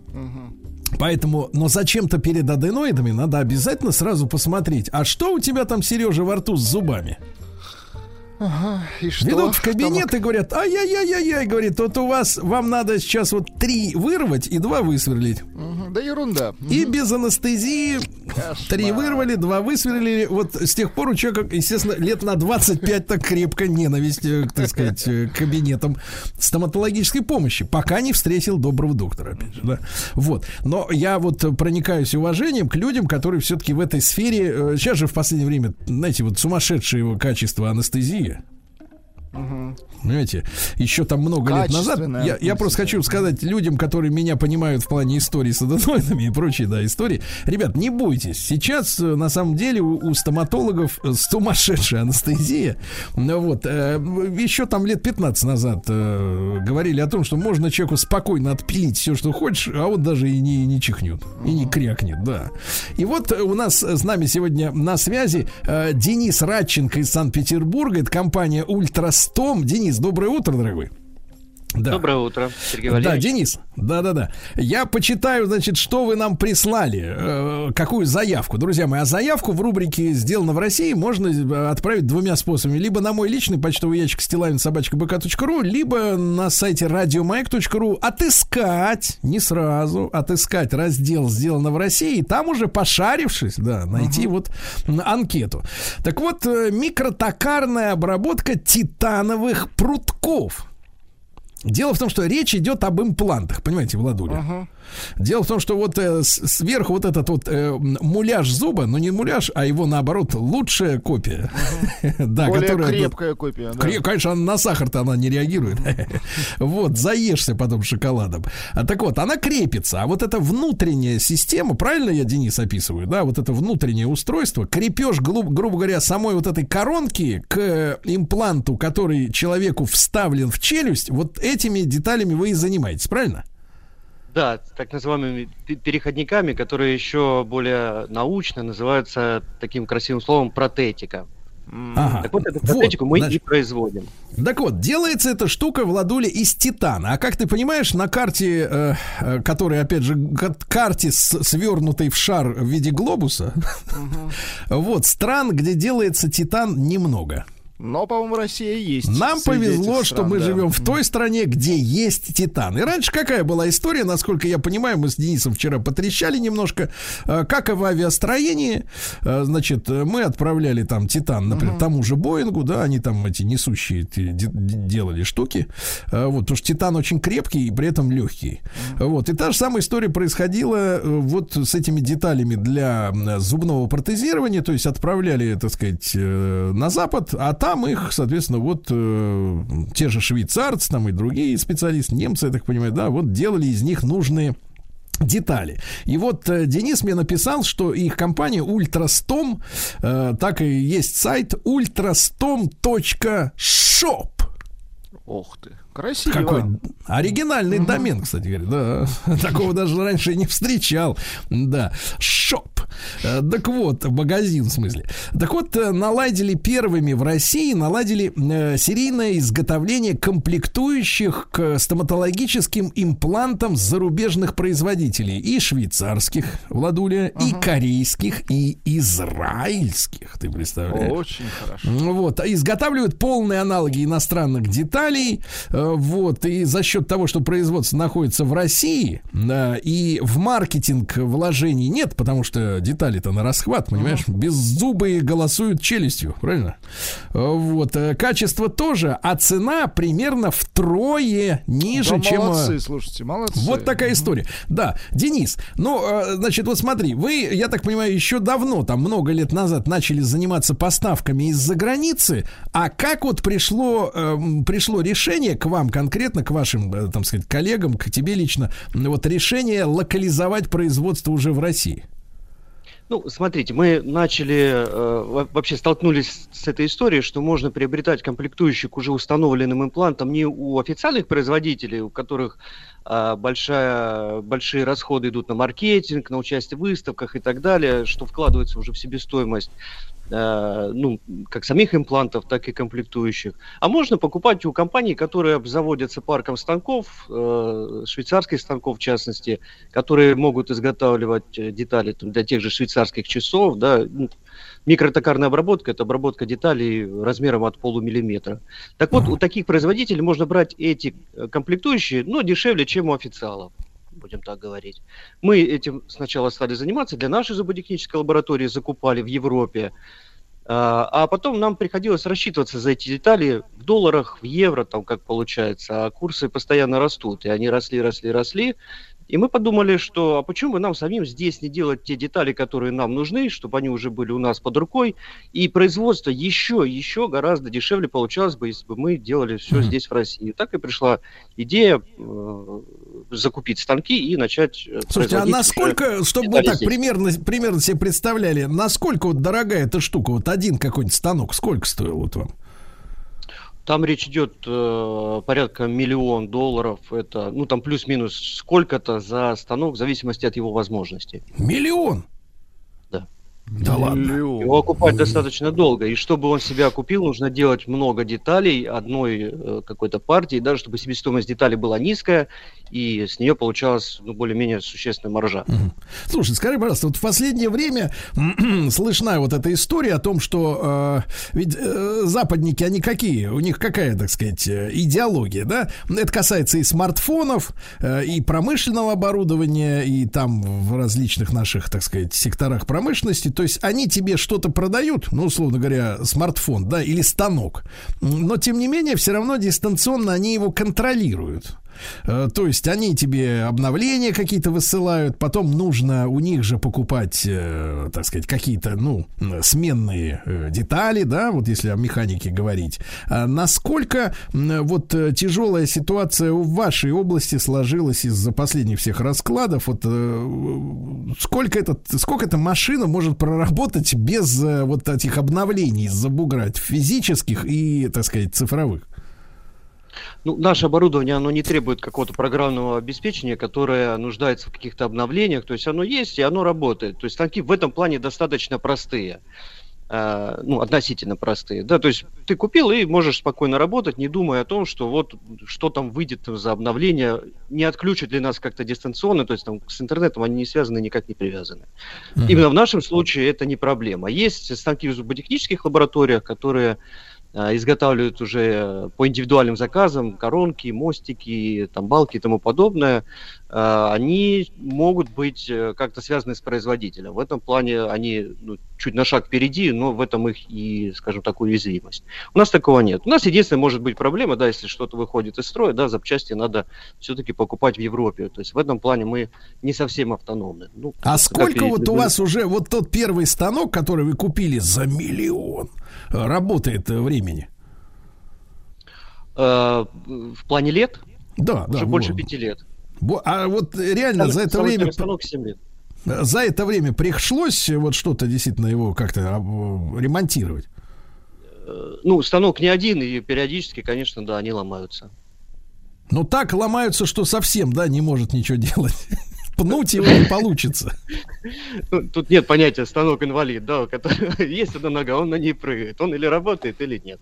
Поэтому, но зачем-то перед аденоидами надо обязательно сразу посмотреть, а что у тебя там, Сережа, во рту с зубами? И что? Ведут в Что кабинет и говорят, ай-яй-яй-яй, говорит, вот у вас, вам надо сейчас вот три вырвать и два высверлить. Да ерунда. И без анестезии три вырвали, два высверлили. Вот с тех пор у человека, естественно, лет на 25 так крепко ненависть, э, так сказать, э, к кабинетам стоматологической помощи, пока не встретил доброго доктора, опять же, да. Вот. Но я вот проникаюсь уважением к людям, которые все-таки в этой сфере, э, сейчас же в последнее время, знаете, вот сумасшедшее его качество анестезии, you. Понимаете, еще там много лет назад. Я, я просто хочу сказать людям, которые меня понимают в плане истории с аденоидами и прочие, да, истории. Ребят, не бойтесь. Сейчас, э, на самом деле, у, у стоматологов э, сумасшедшая анестезия. Ну вот. Э, еще там лет 15 назад э, говорили о том, что можно человеку спокойно отпилить все, что хочешь, а он даже и не, не чихнет, и не крякнет, да. И вот у нас с нами сегодня на связи э, Денис Радченко из Санкт-Петербурга. Это компания Ультрастом. Денис, Денис, доброе утро, дорогой. Да. Доброе утро, Сергей Валерьевич. Да, Денис, да-да-да. Я почитаю, значит, что вы нам прислали, э, какую заявку. Друзья мои, а заявку в рубрике «Сделано в России» можно э, отправить двумя способами. Либо на мой личный почтовый ящик стилавин.собачка.бк.ру, либо на сайте радиомаяк.ру отыскать, не сразу, отыскать раздел «Сделано в России», и там уже пошарившись, да, найти uh-huh. вот анкету. Так вот, э, микротокарная обработка титановых прутков – Дело в том, что речь идет об имплантах, понимаете, Владуля. Uh-huh. Дело в том, что вот э, сверху вот этот вот э, муляж зуба, ну не муляж, а его наоборот лучшая копия. да, Более которая, крепкая копия. Да. Креп, конечно, на сахар-то она не реагирует. вот, заешься потом шоколадом. А, так вот, она крепится, а вот эта внутренняя система, правильно я, Денис, описываю, да, вот это внутреннее устройство, крепеж, грубо, грубо говоря, самой вот этой коронки к импланту, который человеку вставлен в челюсть, вот этими деталями вы и занимаетесь, правильно? Да, так называемыми переходниками, которые еще более научно называются таким красивым словом протетика. Ага. Так вот, эту протетику вот, мы значит, и производим. Так вот, делается эта штука в ладуле из титана. А как ты понимаешь, на карте, э, э, которая, опять же, карте с, свернутой в шар в виде глобуса, угу. вот, стран, где делается титан, немного. Но, по-моему, Россия есть. Нам повезло, стран, что мы да. живем в той стране, где есть титан. И раньше какая была история, насколько я понимаю, мы с Денисом вчера потрещали немножко, э, как и в авиастроении, э, значит, мы отправляли там титан, например, угу. тому же Боингу, да, они там эти несущие делали штуки, э, вот, потому что титан очень крепкий и при этом легкий. Угу. Вот, и та же самая история происходила вот с этими деталями для зубного протезирования, то есть отправляли, так сказать, на Запад, а там их, соответственно, вот э, те же швейцарцы там и другие специалисты, немцы, я так понимаю, да, вот делали из них нужные детали. И вот э, Денис мне написал, что их компания Ультрастом, э, так и есть сайт ultrastom.shop. Ох ты. Красиво. Какой оригинальный угу. домен, кстати говоря. Да. Такого даже раньше не встречал. Да. Шоп. Э, так вот, магазин в смысле. Так вот, э, наладили первыми в России, наладили э, серийное изготовление комплектующих к стоматологическим имплантам зарубежных производителей. И швейцарских, Владуля, uh и корейских, и израильских. Ты представляешь? Очень хорошо. Вот. Изготавливают полные аналоги иностранных деталей. Вот. И за счет того, что производство находится в России, и в маркетинг вложений нет, потому что детали-то на расхват, понимаешь? Uh-huh. Беззубые голосуют челюстью, правильно? Вот. Э, качество тоже, а цена примерно втрое ниже, да, чем... Э, молодцы, слушайте, молодцы. Вот такая история. Да, Денис, ну, э, значит, вот смотри, вы, я так понимаю, еще давно, там, много лет назад начали заниматься поставками из-за границы, а как вот пришло, пришло решение к вам конкретно, к вашим, там сказать, коллегам, к тебе лично, вот решение локализовать производство уже в России? Ну, смотрите, мы начали, э, вообще столкнулись с этой историей, что можно приобретать комплектующие к уже установленным имплантам не у официальных производителей, у которых э, большая, большие расходы идут на маркетинг, на участие в выставках и так далее, что вкладывается уже в себестоимость Э, ну, как самих имплантов, так и комплектующих. А можно покупать у компаний, которые обзаводятся парком станков, э, швейцарских станков в частности, которые могут изготавливать э, детали там, для тех же швейцарских часов. Да. Ну, микротокарная обработка – это обработка деталей размером от полумиллиметра. Так вот, у таких производителей можно брать эти комплектующие, но дешевле, чем у официалов. Будем так говорить. Мы этим сначала стали заниматься, для нашей зуботехнической лаборатории закупали в Европе, а, а потом нам приходилось рассчитываться за эти детали в долларах, в евро, там как получается, а курсы постоянно растут, и они росли, росли, росли, и мы подумали, что а почему бы нам самим здесь не делать те детали, которые нам нужны, чтобы они уже были у нас под рукой, и производство еще, еще гораздо дешевле получалось бы, если бы мы делали все mm-hmm. здесь в России. Так и пришла идея э, закупить станки и начать э, Слушайте, а насколько, чтобы вы так примерно, примерно себе представляли, насколько вот дорогая эта штука, вот один какой-нибудь станок, сколько стоил вот вам? Там речь идет э, порядка миллион долларов. Это, ну, там плюс-минус сколько-то за станок, в зависимости от его возможностей. Миллион? Да ладно. Его окупать достаточно долго. И чтобы он себя купил, нужно делать много деталей одной э, какой-то партии, даже чтобы себестоимость деталей была низкая, и с нее получалась ну, более-менее существенная маржа. Слушай, скажи, пожалуйста, вот в последнее время слышна вот эта история о том, что э, ведь э, западники, они какие? У них какая, так сказать, э, идеология, да? Это касается и смартфонов, э, и промышленного оборудования, и там в различных наших, так сказать, секторах промышленности то есть они тебе что-то продают, ну, условно говоря, смартфон, да, или станок, но тем не менее все равно дистанционно они его контролируют. Э, то есть они тебе обновления какие-то высылают, потом нужно у них же покупать, э, так сказать, какие-то, ну, сменные э, детали, да, вот если о механике говорить. А насколько вот тяжелая ситуация в вашей области сложилась из-за последних всех раскладов? Вот сколько этот, сколько эта машина может проработать без вот этих обновлений забуграть физических и, так сказать, цифровых? Ну, наше оборудование, оно не требует какого-то программного обеспечения, которое нуждается в каких-то обновлениях. То есть оно есть и оно работает. То есть станки в этом плане достаточно простые. Э, ну, относительно простые. Да, то есть ты купил и можешь спокойно работать, не думая о том, что вот что там выйдет за обновление, не отключат ли нас как-то дистанционно, то есть там с интернетом они не связаны, никак не привязаны. Mm-hmm. Именно в нашем случае это не проблема. Есть станки в зуботехнических лабораториях, которые Э, изготавливают уже по индивидуальным заказам коронки, мостики, там, балки и тому подобное, э, они могут быть э, как-то связаны с производителем. В этом плане они ну, чуть на шаг впереди, но в этом их и, скажем так, уязвимость. У нас такого нет. У нас единственная может быть проблема, да, если что-то выходит из строя, да, запчасти надо все-таки покупать в Европе. То есть в этом плане мы не совсем автономны. Ну, а сколько вот у вас уже вот тот первый станок, который вы купили за миллион, работает времени? Э, в плане лет? Да, Уже да. больше вот. пяти лет. А вот реально за это время... За это время пришлось вот что-то действительно его как-то ремонтировать? Э, ну, станок не один, и периодически, конечно, да, они ломаются. Ну, так ломаются, что совсем, да, не может ничего делать пнуть его не получится. Ну, тут нет понятия станок-инвалид, да, у которого есть одна нога, он на ней прыгает. Он или работает, или нет.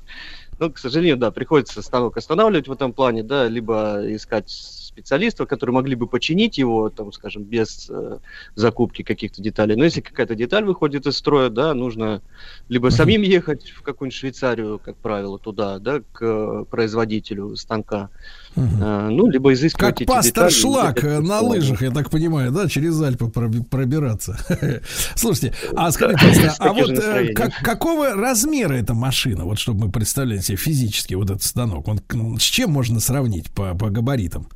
Но, к сожалению, да, приходится станок останавливать в этом плане, да, либо искать специалистов, которые могли бы починить его, там, скажем, без э, закупки каких-то деталей. Но если какая-то деталь выходит из строя, да, нужно либо самим ехать в какую-нибудь Швейцарию, как правило, туда, да, к производителю станка, угу. э, ну, либо изыскивать Как пастор детали, Шлак на лыжах, я так понимаю, да, через Альпы пробираться. Слушайте, а скажите, а вот э, какого размера эта машина, вот чтобы мы представляли себе физически вот этот станок, он с чем можно сравнить по, по габаритам?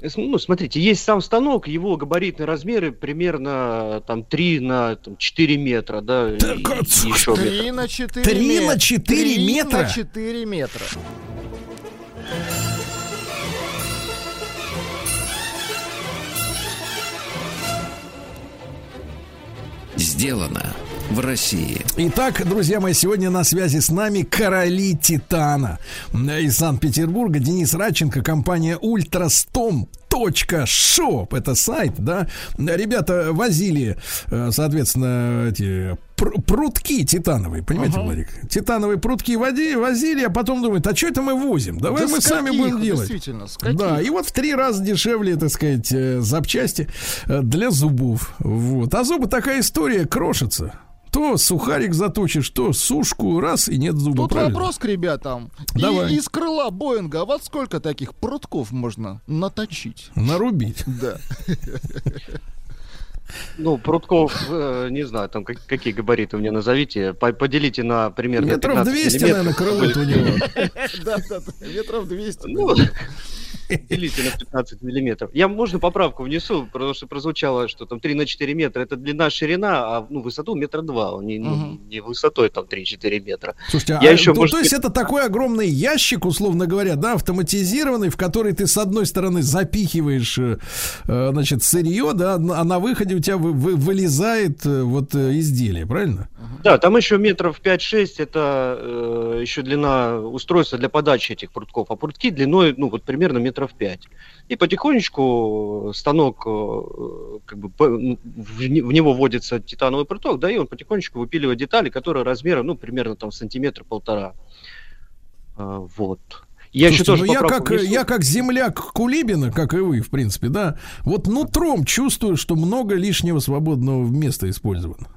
Ну, смотрите, есть сам станок, его габаритные размеры примерно там 3 на там, 4 метра, да, так, и, и еще 3 метра. на 4 3 мет... на 4 3 метра? на 4 метра. Сделано в России. Итак, друзья мои, сегодня на связи с нами короли Титана из Санкт-Петербурга. Денис Радченко, компания Ультрастом шоп это сайт, да. Ребята возили, э, соответственно, эти прутки титановые, понимаете, uh-huh. Владик? Титановые прутки води, возили, а потом думают, а что это мы возим? Давай да мы сами будем делать. Действительно, Да, и вот в три раза дешевле, так сказать, э, запчасти э, для зубов. Вот. А зубы такая история крошится. То сухарик заточишь, то сушку, раз, и нет зуба. Тут правильно? вопрос к ребятам. И- Давай. из крыла Боинга вот сколько таких прутков можно наточить? Нарубить. Да. Ну, прутков, э, не знаю, там как- какие габариты мне назовите. По- Поделите на примерно Метров 15 200, миллиметров. наверное, крыло у него. Да, да, да. Метров 200. Делите на 15 миллиметров. Я, можно поправку внесу, потому что прозвучало, что там 3 на 4 метра это длина, ширина, а ну, высоту метра два, не, ну, Мгм. не высотой там 3-4 метра. Слушайте, Я а, еще, то, может то есть это такой огромный ящик, условно говоря, да, автоматизированный, в который ты с одной стороны запихиваешь, э, э, значит, сырье, да, а на выходе у тебя вы- вы- вылезает э, вот изделие, правильно? Да, там еще метров 5-6 это э, еще длина устройства для подачи этих прутков, а прутки длиной, ну, вот примерно метров 5. И потихонечку станок, э, как бы, в, в него вводится титановый пруток, да, и он потихонечку выпиливает детали, которые размером, ну, примерно там сантиметр-полтора. А, вот. Я еще Слушайте, тоже ну я как, внесу. я как земляк Кулибина, как и вы, в принципе, да, вот нутром чувствую, что много лишнего свободного места использовано.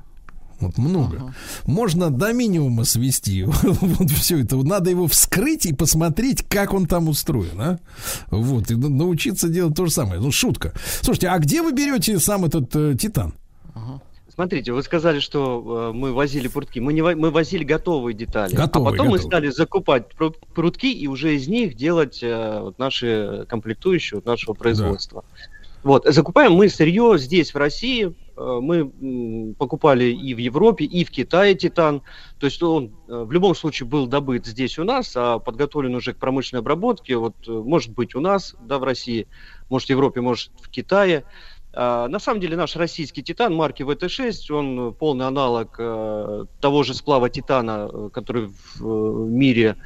Вот много. Можно до минимума свести вот все это. Надо его вскрыть и посмотреть, как он там устроен, а? Вот, и на- научиться делать то же самое. Ну, шутка. Слушайте, а где вы берете сам этот э, титан? Смотрите, вы сказали, что э, мы возили прутки. Мы, не, мы возили готовые детали. Готовые, а потом мы готовые. стали закупать пру- прутки и уже из них делать э, вот наши комплектующие вот нашего производства. Вот, закупаем мы сырье здесь, в России. Э, Мы покупали и в Европе, и в Китае титан. То есть он э, в любом случае был добыт здесь у нас, а подготовлен уже к промышленной обработке. Вот э, может быть у нас, да, в России, может в Европе, может в Китае. А, На самом деле наш российский титан марки ВТ-6, он полный аналог э, того же сплава титана, который в э, мире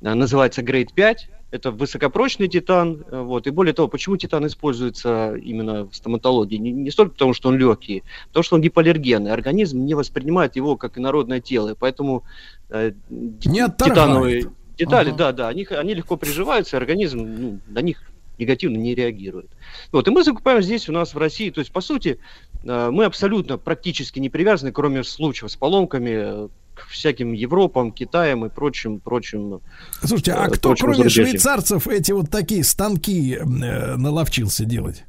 называется Grade 5. Это высокопрочный титан. э, Вот. И более того, почему титан используется именно в стоматологии? Не, не столько потому, что он легкий, потому что он гипоаллергенный. Организм не воспринимает его как инородное тело. И поэтому э, Не титановые детали, Ага. да, да, они, они легко приживаются, и организм ну, на них негативно не реагирует. Вот, и мы закупаем здесь у нас в России. То есть, по сути, э, мы абсолютно практически не привязаны, кроме случаев с поломками, э, к всяким Европам, Китаям и прочим, прочим. Слушайте, а Э, кто, прочему кроме зарубежью. швейцарцев, эти вот такие станки э, наловчился делать?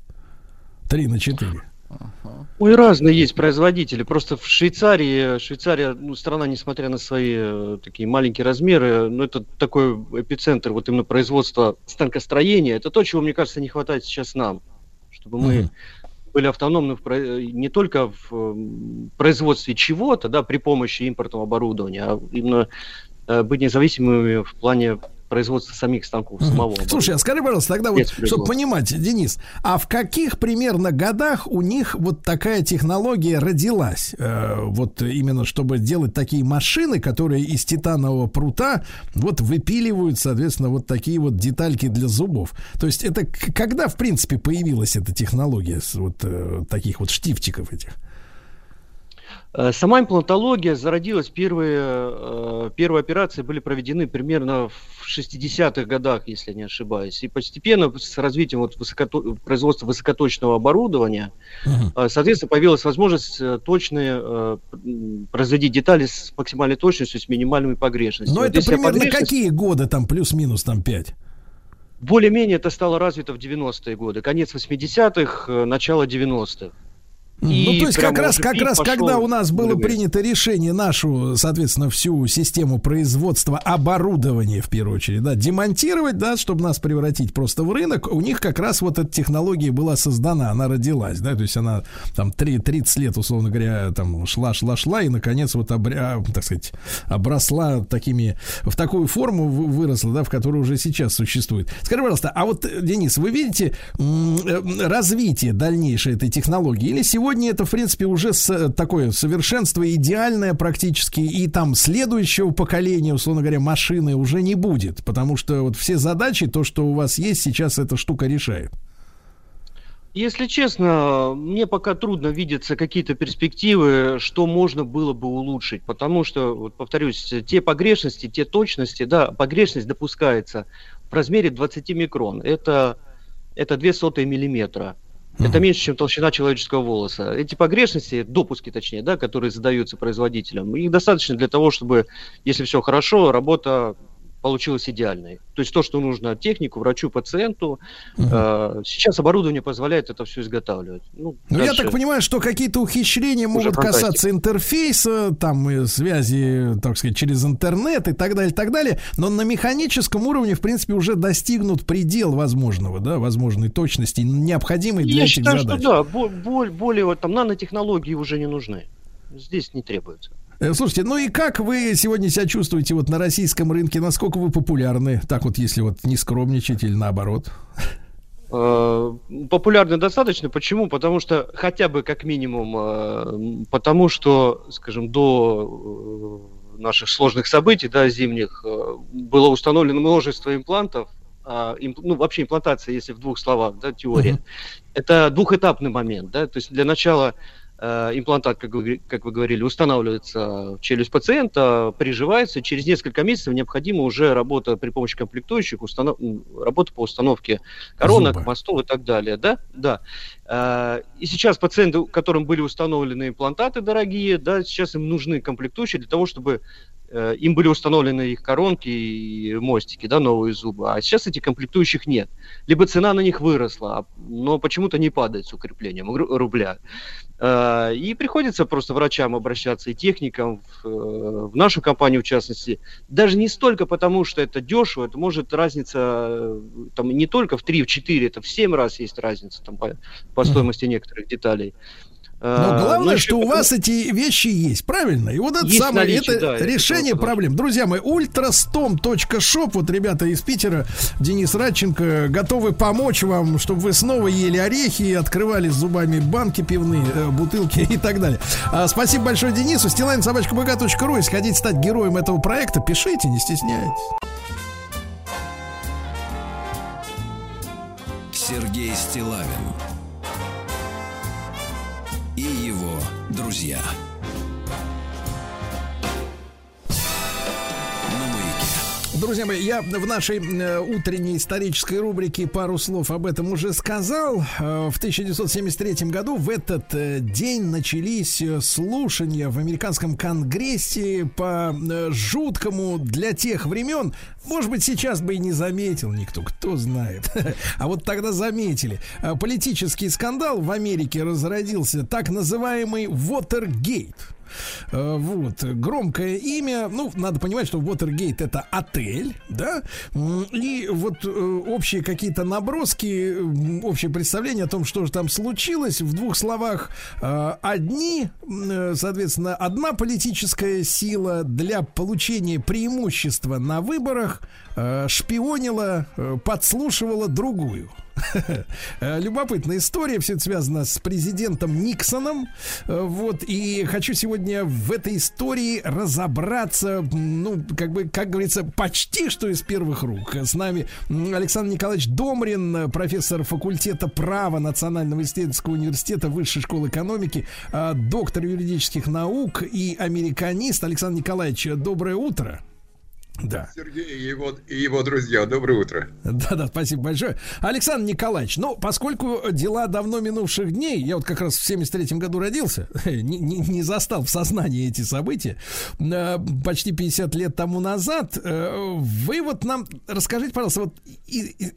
Три на четыре. Ой, разные есть производители. Просто в Швейцарии, Швейцария, ну, страна, несмотря на свои э, такие маленькие размеры, ну, это такой эпицентр вот именно производства станкостроения. Это то, чего, мне кажется, не хватает сейчас нам. Чтобы мы. Были автономны в про- не только в эм, производстве чего-то, да, при помощи импортного оборудования, а именно э, быть независимыми в плане производства самих станков, самого Слушай, а скажи, пожалуйста, тогда вот, чтобы понимать, Денис, а в каких примерно годах у них вот такая технология родилась? Э, вот именно, чтобы делать такие машины, которые из титанового прута вот выпиливают, соответственно, вот такие вот детальки для зубов. То есть это когда, в принципе, появилась эта технология вот э, таких вот штифтиков этих? Э, Сама имплантология зародилась, первые, э, первые операции были проведены примерно в 60-х годах, если не ошибаюсь. И постепенно с развитием вот высокото- производства высокоточного оборудования, э, соответственно, появилась возможность точные производить детали с максимальной точностью, с минимальными погрешностями. Но Вот это примерно погрешность- какие годы там плюс-минус там 5? Более-менее это стало развито в 90-е годы. Конец 80-х, э, начало 90-х. Ну, то есть как раз, как раз, когда у нас было принято решение нашу, соответственно, всю систему производства оборудования, в первую очередь, да, демонтировать, да, чтобы нас превратить просто в рынок, у них как раз вот эта технология была создана, она родилась, да, то есть она там 3, 30 лет, условно говоря, там шла, шла, шла, и, наконец, вот, обря, так сказать, обросла такими, в такую форму вы- выросла, да, в которой уже сейчас существует. Скажи, пожалуйста, а вот, Денис, вы видите э, развитие дальнейшей этой технологии? Или сегодня это, в принципе, уже с- такое совершенство идеальное практически, и там следующего поколения, условно говоря, машины уже не будет? Потому что вот все задачи, то, что у вас есть, сейчас эта штука решает. Если честно, мне пока трудно видеться какие-то перспективы, что можно было бы улучшить, потому что, вот повторюсь, те погрешности, те точности, да, погрешность допускается в размере 20 микрон. Это, это 2 сотые миллиметра. Это меньше, чем толщина человеческого волоса. Эти погрешности, допуски точнее, да, которые задаются производителям, их достаточно для того, чтобы, если все хорошо, работа получилась идеальной. То есть то, что нужно технику, врачу, пациенту. Угу. Э, сейчас оборудование позволяет это все изготавливать. Ну, ну я так понимаю, что какие-то ухищрения могут фантастика. касаться интерфейса, там связи, так сказать, через интернет и так далее, и так далее. Но на механическом уровне, в принципе, уже достигнут предел возможного, да, возможной точности, необходимой для я этих считаю, задач. Что, да, более, более вот, там нанотехнологии уже не нужны. Здесь не требуется. Э, слушайте, ну и как вы сегодня себя чувствуете вот на российском рынке? Насколько вы популярны? Так вот, если вот не скромничать или наоборот? Э, популярны достаточно. Почему? Потому что хотя бы как минимум, э, потому что, скажем, до наших сложных событий, да, зимних, было установлено множество имплантов, а, ну, вообще имплантация, если в двух словах, да, теория, uh-huh. это двухэтапный момент, да, то есть для начала имплантат, как вы, как вы говорили, устанавливается в челюсть пациента, приживается, через несколько месяцев необходима уже работа при помощи комплектующих, установ... работа по установке коронок, Зубы. мостов и так далее. Да? Да. Э, и сейчас пациенты, которым были установлены имплантаты дорогие, да, сейчас им нужны комплектующие для того, чтобы Э, им были установлены их коронки и мостики, да, новые зубы, а сейчас этих комплектующих нет. Либо цена на них выросла, но почему-то не падает с укреплением рубля. Э, и приходится просто врачам обращаться и техникам, в, э, в нашу компанию в частности, даже не столько потому, что это дешево, это может разница там, не только в 3, в 4, это в 7 раз есть разница там, по, по стоимости некоторых деталей. Но а, главное, ну, что у вас эти вещи есть, правильно? И вот это есть самое наличие, это да, решение это проблем. Друзья мои, ultrastom.shop, вот ребята из Питера, Денис Радченко, готовы помочь вам, чтобы вы снова ели орехи, открывали зубами банки пивные, э, бутылки и так далее. А, спасибо большое Денису. Стилайн собачка бк.ру. Если хотите стать героем этого проекта, пишите, не стесняйтесь. Сергей Стилавин друзья. Друзья мои, я в нашей э, утренней исторической рубрике пару слов об этом уже сказал. Э, в 1973 году в этот э, день начались слушания в американском конгрессе по жуткому для тех времен. Может быть, сейчас бы и не заметил никто, кто знает. А вот тогда заметили. Политический скандал в Америке разродился так называемый Watergate. Э, вот, громкое имя. Ну, надо понимать, что Watergate это отель, да, и вот э, общие какие-то наброски, общее представление о том, что же там случилось, в двух словах, э, одни, соответственно, одна политическая сила для получения преимущества на выборах шпионила, подслушивала другую. Э, любопытная история, все это связано с президентом Никсоном. Э, вот, и хочу сегодня в этой истории разобраться, ну, как бы, как говорится, почти что из первых рук. С нами Александр Николаевич Домрин, профессор факультета права Национального исследовательского университета Высшей школы экономики, э, доктор юридических наук и американист. Александр Николаевич, доброе утро. Да. Сергей и его, и его друзья. Доброе утро. Да-да, спасибо большое. Александр Николаевич, ну, поскольку дела давно минувших дней, я вот как раз в 73-м году родился, не, не, не застал в сознании эти события, э, почти 50 лет тому назад, э, вы вот нам расскажите, пожалуйста, вот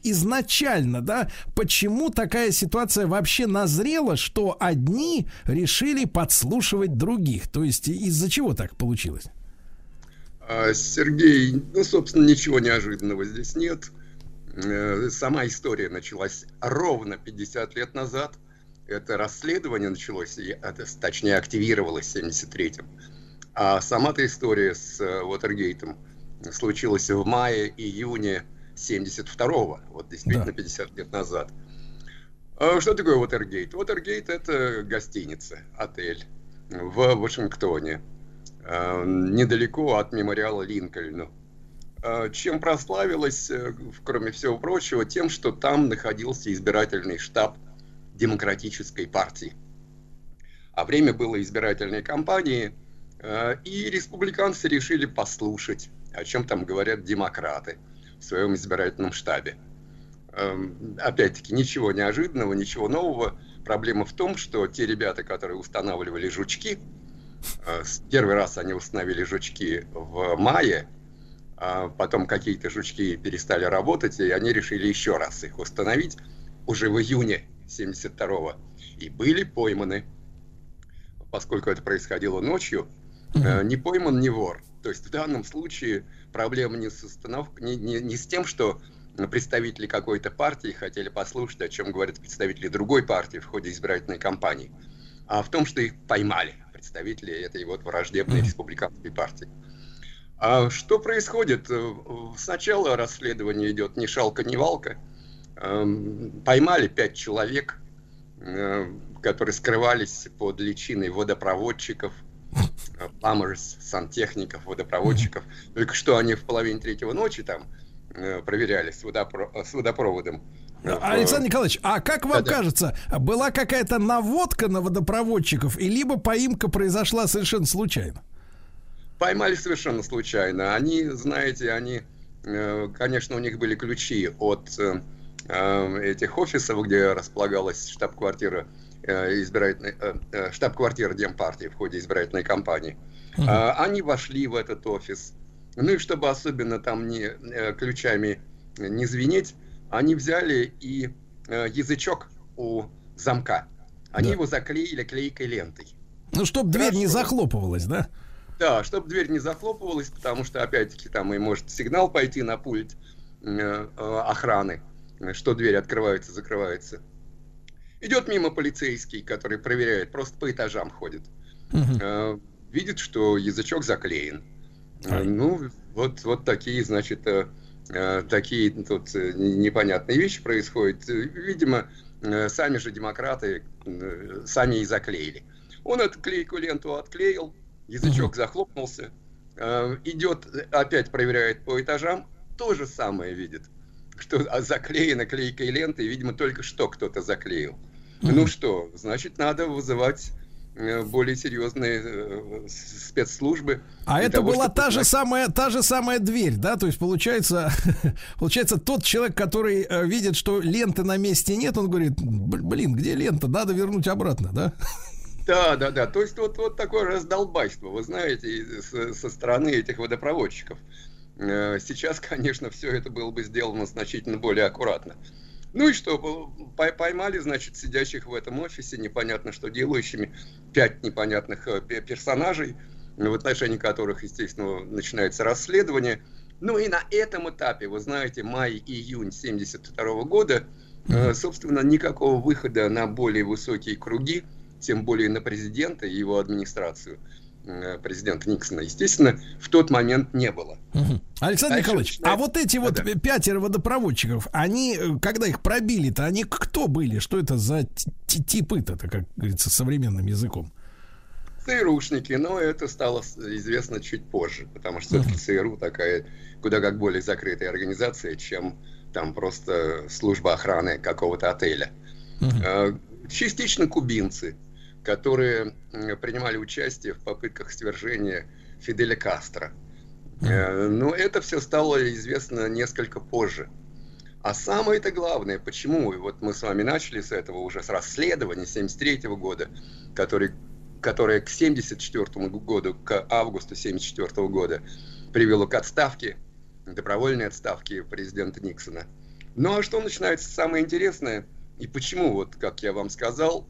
изначально, да, почему такая ситуация вообще назрела, что одни решили подслушивать других? То есть из-за чего так получилось? А, Сергей, ну, собственно, ничего неожиданного здесь нет. Э, сама история началась ровно 50 лет назад. Это расследование началось, точнее, активировалось в 73-м. А сама-то история с Уотергейтом случилась в мае-июне 72-го, вот действительно да. 50 лет назад. А что такое Уотергейт? Уотергейт – это гостиница, отель в Вашингтоне – Э, недалеко от мемориала Линкольну. Э, чем прославилась, э, кроме всего прочего, тем, что там находился избирательный штаб Демократической партии. А время было избирательной кампании, и республиканцы решили послушать, о чем там говорят демократы в своем избирательном штабе. Эм, опять-таки, ничего неожиданного, ничего нового. Проблема в том, что те ребята, которые устанавливали жучки, э, первый раз они установили жучки в мае, а потом какие-то жучки перестали работать, и они решили еще раз их установить уже в июне 72-го. И были пойманы, поскольку это происходило ночью, э, не пойман не вор. То есть в данном случае проблема не с установкой, не, не, не с тем, что представители какой-то партии хотели послушать, о чем говорят представители другой партии в ходе избирательной кампании, а в том, что их поймали, представители этой вот враждебной республиканской партии. А что происходит? Сначала расследование идет ни шалка, ни валка. Эм, поймали пять человек, э, которые скрывались под личиной водопроводчиков, plumbers, сантехников, водопроводчиков. Только что они в половине третьего ночи там Э, проверяли с, водопро с водопроводом. Э, Александр Николаевич, а как вам да, кажется, была какая-то наводка на водопроводчиков, и либо поимка произошла совершенно случайно? Поймали совершенно случайно. Они, знаете, они, э, конечно, у них были ключи от этих офисов, где располагалась штаб-квартира избирательной штаб-квартира Демпартии в ходе избирательной кампании. Угу. Они вошли в этот офис, ну и чтобы особенно там не э, ключами не звенеть, они взяли и э, язычок у замка. Они да. его заклеили клейкой лентой. Ну, чтобы дверь не захлопывалась, да? Да, чтобы дверь не захлопывалась, потому что, опять-таки, там и может сигнал пойти на пульт э, охраны, что дверь открывается, закрывается. Идет мимо полицейский, который проверяет, просто по этажам ходит. Угу. видит, что язычок заклеен. А, ну, вот, вот такие, значит, э, э, такие тут э, непонятные вещи происходят. Видимо, сами же демократы сами и заклеили. Он эту клейкую ленту отклеил, язычок захлопнулся, идет, опять проверяет по этажам, то же самое видит, что а, заклеена клейкой лентой, видимо, только что кто-то заклеил. Ну что, значит, надо вызывать Э, более серьезные э, спецслужбы. А это того, была та же самая та же самая дверь, да? То есть получается, получается тот человек, который э, видит, что ленты на месте нет, он говорит, блин, где лента? Надо вернуть обратно, да? Да, да, да. То есть вот, вот такое раздолбайство, вы знаете, со, со стороны этих водопроводчиков. Сейчас, конечно, все это было бы сделано значительно более аккуратно. Ну и что, поймали, значит, сидящих в этом офисе, непонятно что делающими, пять непонятных э, персонажей, в отношении которых, естественно, начинается расследование. Ну и на этом этапе, вы знаете, май-июнь 72 года, э, собственно, никакого выхода на более высокие круги, тем более на президента и его администрацию – президента Никсона, естественно, в тот момент не было. Угу. Александр а Николаевич, начинает... а вот эти вот да. пятеро водопроводчиков, они, э, когда их пробили-то, они кто были? Что это за типы-то, как говорится, современным языком? ЦРУшники, но это стало известно чуть позже, потому что все-таки ЦРУ такая куда как более закрытая организация, чем там просто служба охраны какого-то отеля. uh Частично кубинцы, которые принимали участие в попытках свержения Фиделя Кастро. Э, но это все стало известно несколько позже. А самое-то главное, почему, вот мы с вами начали с этого уже, с расследования 73 года, который, которое к 74 году, к августу 74 года привело к отставке, добровольной отставке президента Никсона. Ну а что начинается самое интересное, и почему, вот как я вам сказал,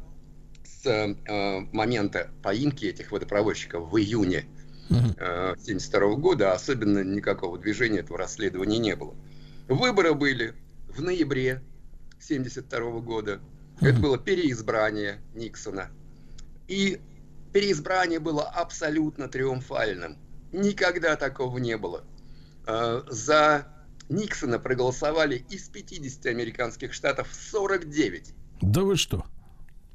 с э, момента поимки этих водопроводчиков в июне 1972 э, года особенно никакого движения этого расследования не было. Выборы были в ноябре 1972 года. Это было переизбрание Никсона. И переизбрание было абсолютно триумфальным. Никогда такого не было. Э, за Никсона проголосовали из 50 американских штатов 49. Да вы что?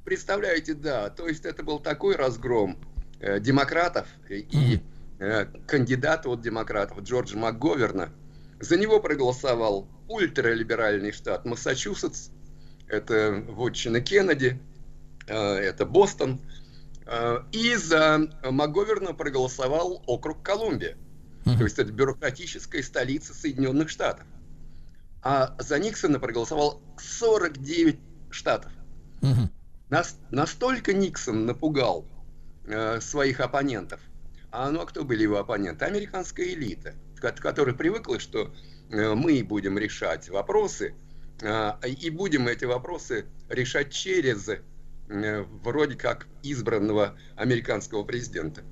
Представляете, да. То есть это был такой разгром э, демократов и э, кандидата от демократов Джорджа МакГоверна. За него проголосовал ультралиберальный штат Массачусетс. Это вотчина Кеннеди. Э, это Бостон. Э, и за МакГоверна проголосовал округ Колумбия. То есть это бюрократическая столица Соединенных Штатов. а за Никсона проголосовал 49 штатов. Мгм. Нас, настолько Никсон напугал э, своих оппонентов. А ну а кто были его оппоненты? Американская элита, ко- которая привыкла, что э, мы будем решать вопросы, э, и будем эти вопросы решать через э, вроде как избранного американского президента.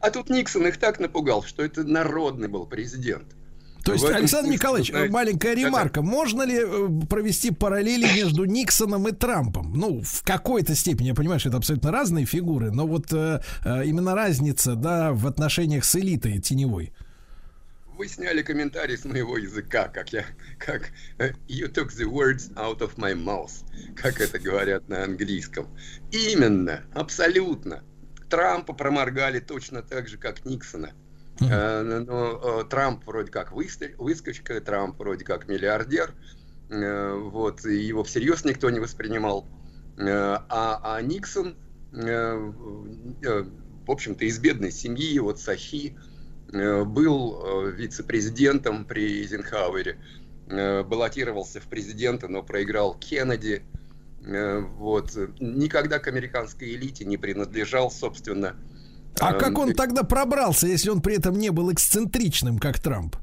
А тут Никсон их так напугал, что это народный был президент. То есть, Александр Николаевич, маленькая ремарка. Можно ли э, провести параллели между Никсоном и Трампом? Ну, в какой-то степени, я понимаю, что это абсолютно разные фигуры, но вот э, э, именно разница, да, в отношениях с элитой теневой. Вы сняли комментарий с моего языка, как я, как you took the words out of my mouth, как это говорят на английском. Именно, абсолютно. Трампа проморгали точно так же, как Никсона. Э, Но э, Трамп вроде как выскочка, Трамп вроде как миллиардер. Э, Вот, и его всерьез никто не воспринимал. А, а Никсон, в общем-то, из бедной семьи, вот Сахи, был вице-президентом при Эйзенхауэре, баллотировался в президенты, но проиграл Кеннеди. Вот. Никогда к американской элите не принадлежал, собственно. А Эм, как он тогда пробрался, если он при этом не был эксцентричным, как Трамп?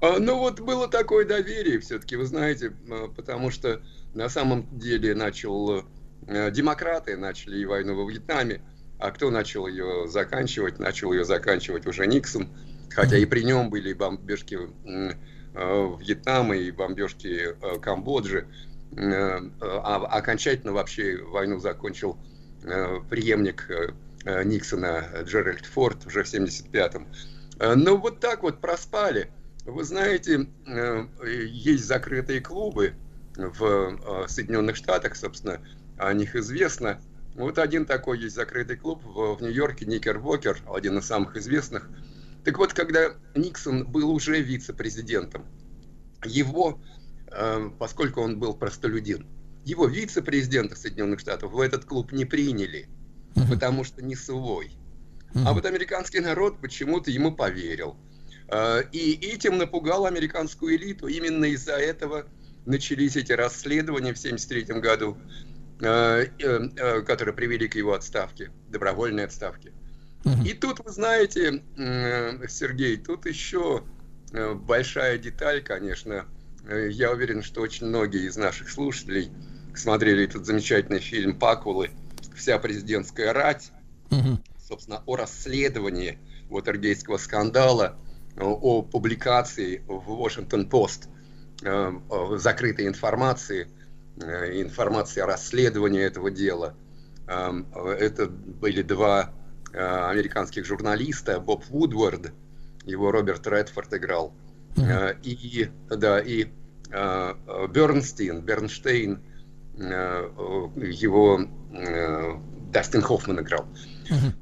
А, Ну вот было такое доверие все-таки, вы знаете, а, потому что на самом деле начал э, демократы начали войну во Вьетнаме, а кто начал ее заканчивать? Начал ее заканчивать уже Никсон, хотя и при нем были бомбежки э, Вьетнама и бомбежки Камбоджи. Э, А окончательно вообще войну закончил э, преемник Никсона Джеральд Форд уже в 75-м. Э, Ну вот так вот проспали. Вы знаете, э, есть закрытые клубы в э, Соединенных Штатах, собственно, о них известно. Вот один такой есть закрытый клуб в, в Нью-Йорке, Никербокер, один из самых известных. Так вот, когда Никсон был уже вице-президентом, его, э, поскольку он был простолюдин, его вице-президента Соединенных Штатов в этот клуб не приняли, потому что не свой. А вот американский народ почему-то ему поверил. Э, И этим напугал американскую элиту. Именно из-за этого начались эти расследования в 1973 году, э, э, э, которые привели к его отставке, добровольной отставке. И тут, вы знаете, Сергей, тут еще э, большая деталь, конечно. Э, Я уверен, что очень многие из наших слушателей смотрели этот замечательный фильм «Пакулы. Вся президентская рать», собственно, о расследовании Уотергейского скандала, о, публикации в Washington-Post э, о закрытой информации, э, информации о расследовании этого дела. Эм, Это были два э, американских журналиста, Боб Вудвард, его Роберт Редфорд играл, э, и, да, и э, э, Бернстейн, Бернштейн, э, э, его э, Дастин Хоффман играл.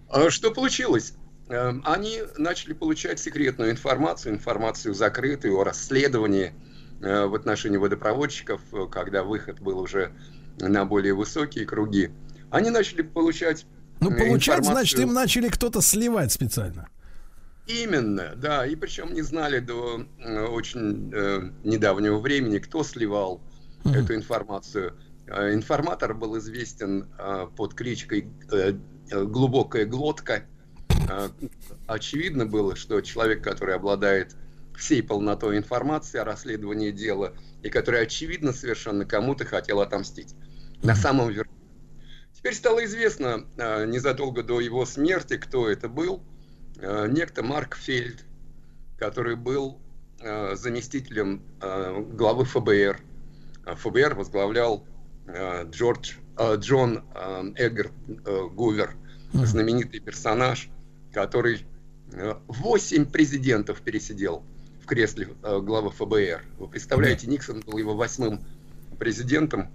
А Что получилось? Эм, Они начали получать секретную информацию, информацию закрытую о расследовании э, в отношении водопроводчиков, э, когда выход был уже на более высокие круги. Они начали получать Ну, э, получать, значит, информацию- им начали кто-то сливать специально. Именно, да, и причем не знали до э, очень э, недавнего времени, кто сливал эту информацию. Э, Информатор был известен э, под кличкой э, «Глубокая глотка». Очевидно было, что человек, который обладает всей полнотой информации о расследовании дела, и который, очевидно, совершенно кому-то хотел отомстить. На самом верху. Теперь стало известно незадолго до его смерти, кто это был. Некто Марк Фельд, который был заместителем главы ФБР. ФБР возглавлял Джордж, э, Джон э, Эггер э, Гувер, знаменитый персонаж, который э, восемь президентов пересидел в кресле э, главы ФБР. Вы представляете, Никсон был его восьмым президентом,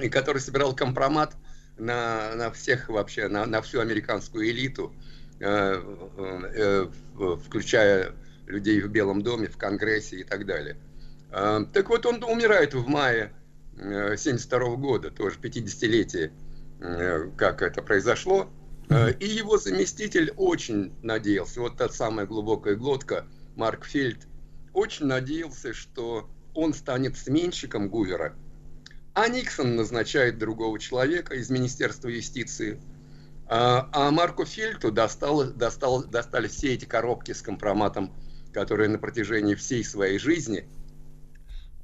и который собирал компромат на, на всех вообще, на, на всю американскую элиту, э, э, э, включая людей в Белом доме, в Конгрессе и так далее. Э, так вот, он умирает в мае 1972 года, тоже 50-летие, э, как это произошло. Э, И его заместитель очень надеялся, вот та самая глубокая глотка, Марк Фельд, очень надеялся, что он станет сменщиком Гувера, а Никсон назначает другого человека из Министерства юстиции. А, а Марку Фильту достало, достало, достали все эти коробки с компроматом, которые на протяжении всей своей жизни,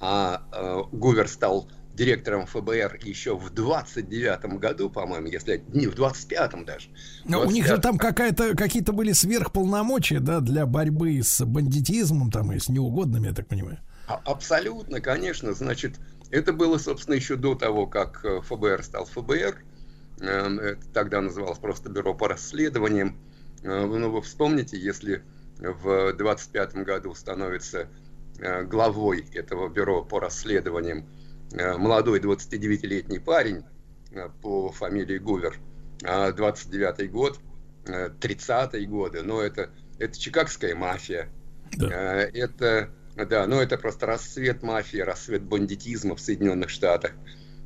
а, а Гувер стал директором ФБР еще в 29 году, по-моему, если не в 25-м даже. Но у них же там какая-то, какие-то были сверхполномочия, да, для борьбы с бандитизмом там и с неугодными, я так понимаю. А, абсолютно, конечно. Значит, это было, собственно, еще до того, как э, ФБР стал ФБР. Эм, это тогда называлось просто Бюро по расследованиям. Э, ну, вы вспомните, если в 25 году становится э, главой этого бюро по расследованиям молодой 29-летний парень по фамилии Гувер, 29 год, 30-е годы, но это, это чикагская мафия, да. это да, но это просто расцвет мафии, расцвет бандитизма в Соединенных Штатах,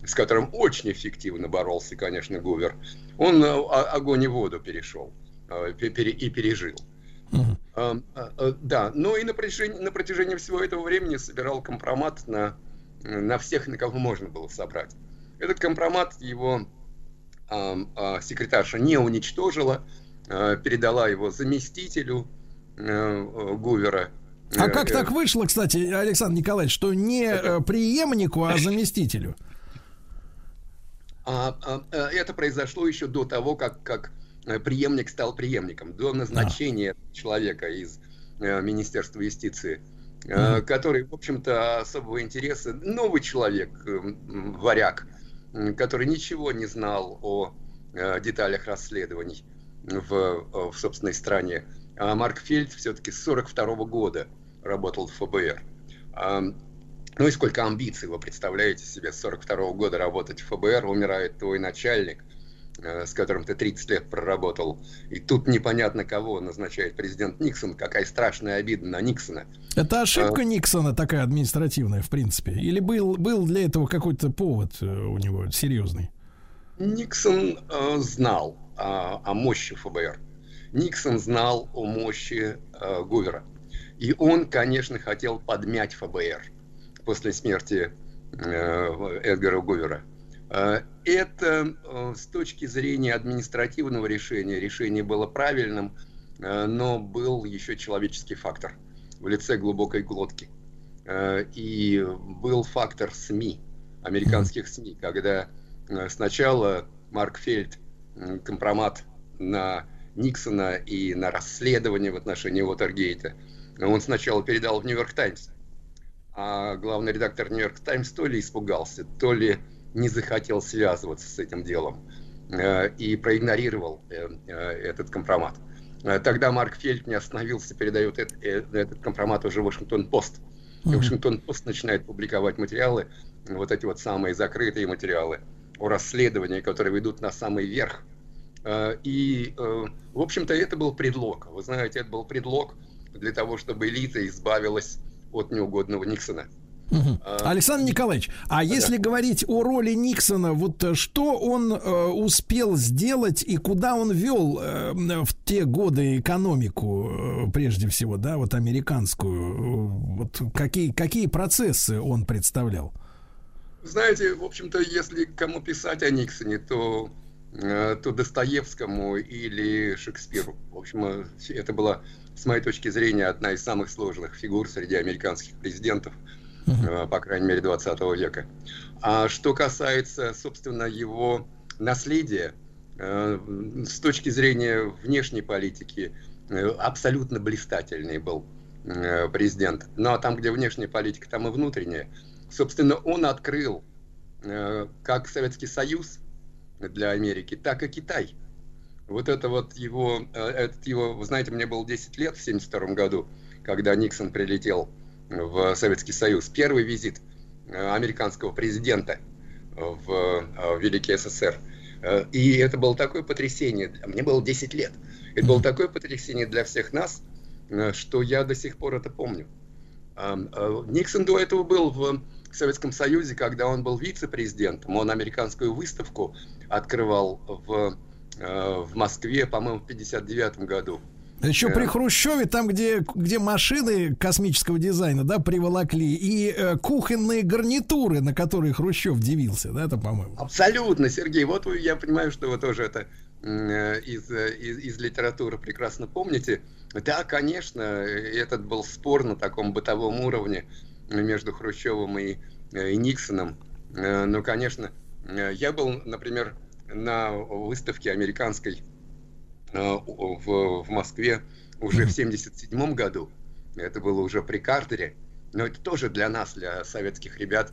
с которым очень эффективно боролся, конечно, Гувер. Он э, огонь и воду перешел э, и пережил. Uh-huh. Да, ну и на протяжении, на протяжении всего этого времени собирал компромат на, на всех, на кого можно было собрать. Этот компромат его секретарша не уничтожила, передала его заместителю Гувера, а как так вышло, кстати, Александр Николаевич, что не э, преемнику, а заместителю? А, а, э, это произошло еще до того, как, как э, преемник стал преемником, до назначения а. человека из Министерства юстиции, mm. который, в общем-то, особого интереса, новый человек, варяг, который ничего не знал о деталях расследований в, в собственной стране. А Марк Фельд все-таки с 42 года работал в ФБР. Ну и сколько амбиций вы представляете себе с 42 года работать в ФБР, умирает твой начальник, э, с которым ты 30 лет проработал, и тут непонятно кого назначает президент Никсон, какая страшная обида на Никсона. Это ошибка а... Никсона такая административная, в принципе? Или был, был для этого какой-то повод э, у него серьезный? Никсон э, знал о, о мощи фбр. Никсон знал о мощи э, Гувера. И он, конечно, хотел подмять ФБР после смерти э, Эдгара Гувера. Э, это э, с точки зрения административного решения, решение было правильным, э, но был еще человеческий фактор в лице глубокой глотки. Э, и был фактор СМИ, американских СМИ, когда э, сначала Марк Фельд компромат на Никсона и на расследование в отношении Уотергейта. Он сначала передал в Нью-Йорк Таймс, а главный редактор Нью-Йорк Таймс то ли испугался, то ли не захотел связываться с этим делом э, и проигнорировал э, э, этот компромат. Тогда Марк Фельд не остановился, передает этот, этот компромат уже в Вашингтон-Пост. И Вашингтон-Пост начинает публиковать материалы, вот эти вот самые закрытые материалы о расследовании, которые ведут на самый верх и, в общем-то, это был предлог. Вы знаете, это был предлог для того, чтобы элита избавилась от неугодного Никсона. Угу. Александр Николаевич, а да. если говорить о роли Никсона, вот что он э, успел сделать и куда он вел э, в те годы экономику, э, прежде всего, да, вот американскую, вот какие, какие процессы он представлял? Знаете, в общем-то, если кому писать о Никсоне, то Э, то Достоевскому или Шекспиру. В общем, э, это была, с моей точки зрения, одна из самых сложных фигур среди американских президентов, uh-huh. по крайней мере, 20 века. А что касается, собственно, его наследия, с точки зрения внешней политики, абсолютно блистательный был президент. Ну а там, где внешняя политика, там и внутренняя. Собственно, он открыл как Советский Союз, для Америки, так и Китай. Вот это вот его, э, этот его, вы знаете, мне было 10 лет в 1972 году, когда Никсон прилетел в Советский Союз. Первый визит э, американского президента в, э, в Великий СССР. И это было такое потрясение. Мне было 10 лет. Это было такое потрясение для всех нас, что я до сих пор это помню. Никсон до этого был в Советском Союзе, когда он был вице-президентом. Он американскую выставку открывал в, э, в Москве, по-моему, в 59 году. Еще Э, при Хрущеве, там, где, где машины космического дизайна, да, приволокли, и э, кухонные гарнитуры, на которые Хрущев дивился, да, это, по-моему. Абсолютно, Сергей. Вот вы- я понимаю, что вы тоже это э, из, э, из, из литературы прекрасно помните. Да, конечно, э, этот был спор на таком бытовом уровне между Хрущевым и, и Никсоном. Э, Ну, конечно, я был, например, на выставке американской в, в Москве уже в 77 году. Это было уже при Картере. Но это тоже для нас, для советских ребят,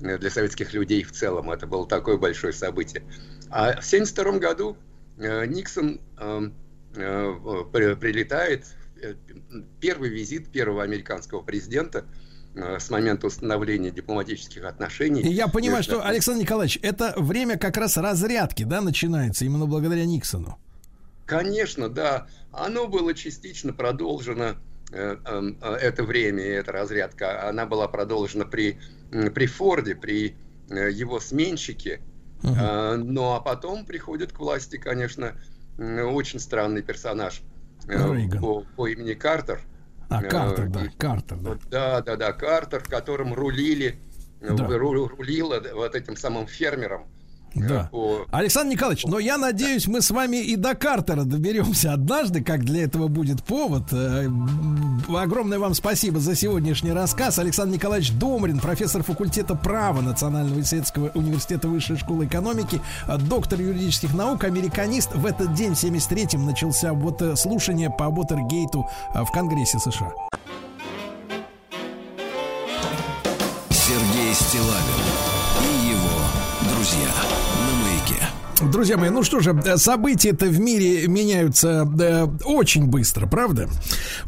э, для советских людей в целом, это было такое большое событие. А в 72 году э, Никсон э, э, при- прилетает, э, первый визит первого американского президента э, с момента установления дипломатических отношений. Я понимаю, между- что, Александр Николаевич, это время как раз разрядки, да, начинается именно благодаря Никсону. Конечно, да. Оно было частично продолжено, э, э, э, это время эта разрядка, она была продолжена при, при Форде, при э, его сменщике. Э, Ну а потом приходит к власти, конечно, очень странный персонаж Рейган. по, по имени Картер. А, Картер, да, и- Картер, да. Да, да, да, Картер, в котором рулили, Да. ру- рулила вот этим самым фермером. Да. Александр Николаевич, но я надеюсь, мы с вами и до Картера доберемся однажды, как для этого будет повод. Э, Огромное вам спасибо за сегодняшний рассказ. Александр Николаевич Домрин, профессор факультета права Национального исследовательского университета Высшей школы экономики, э, доктор юридических наук, американист. В этот день, в 73-м, начался вот э, слушание по Абутергейту э, в Конгрессе США. Друзья мои, ну что же, э, события-то в мире меняются э, очень быстро, правда?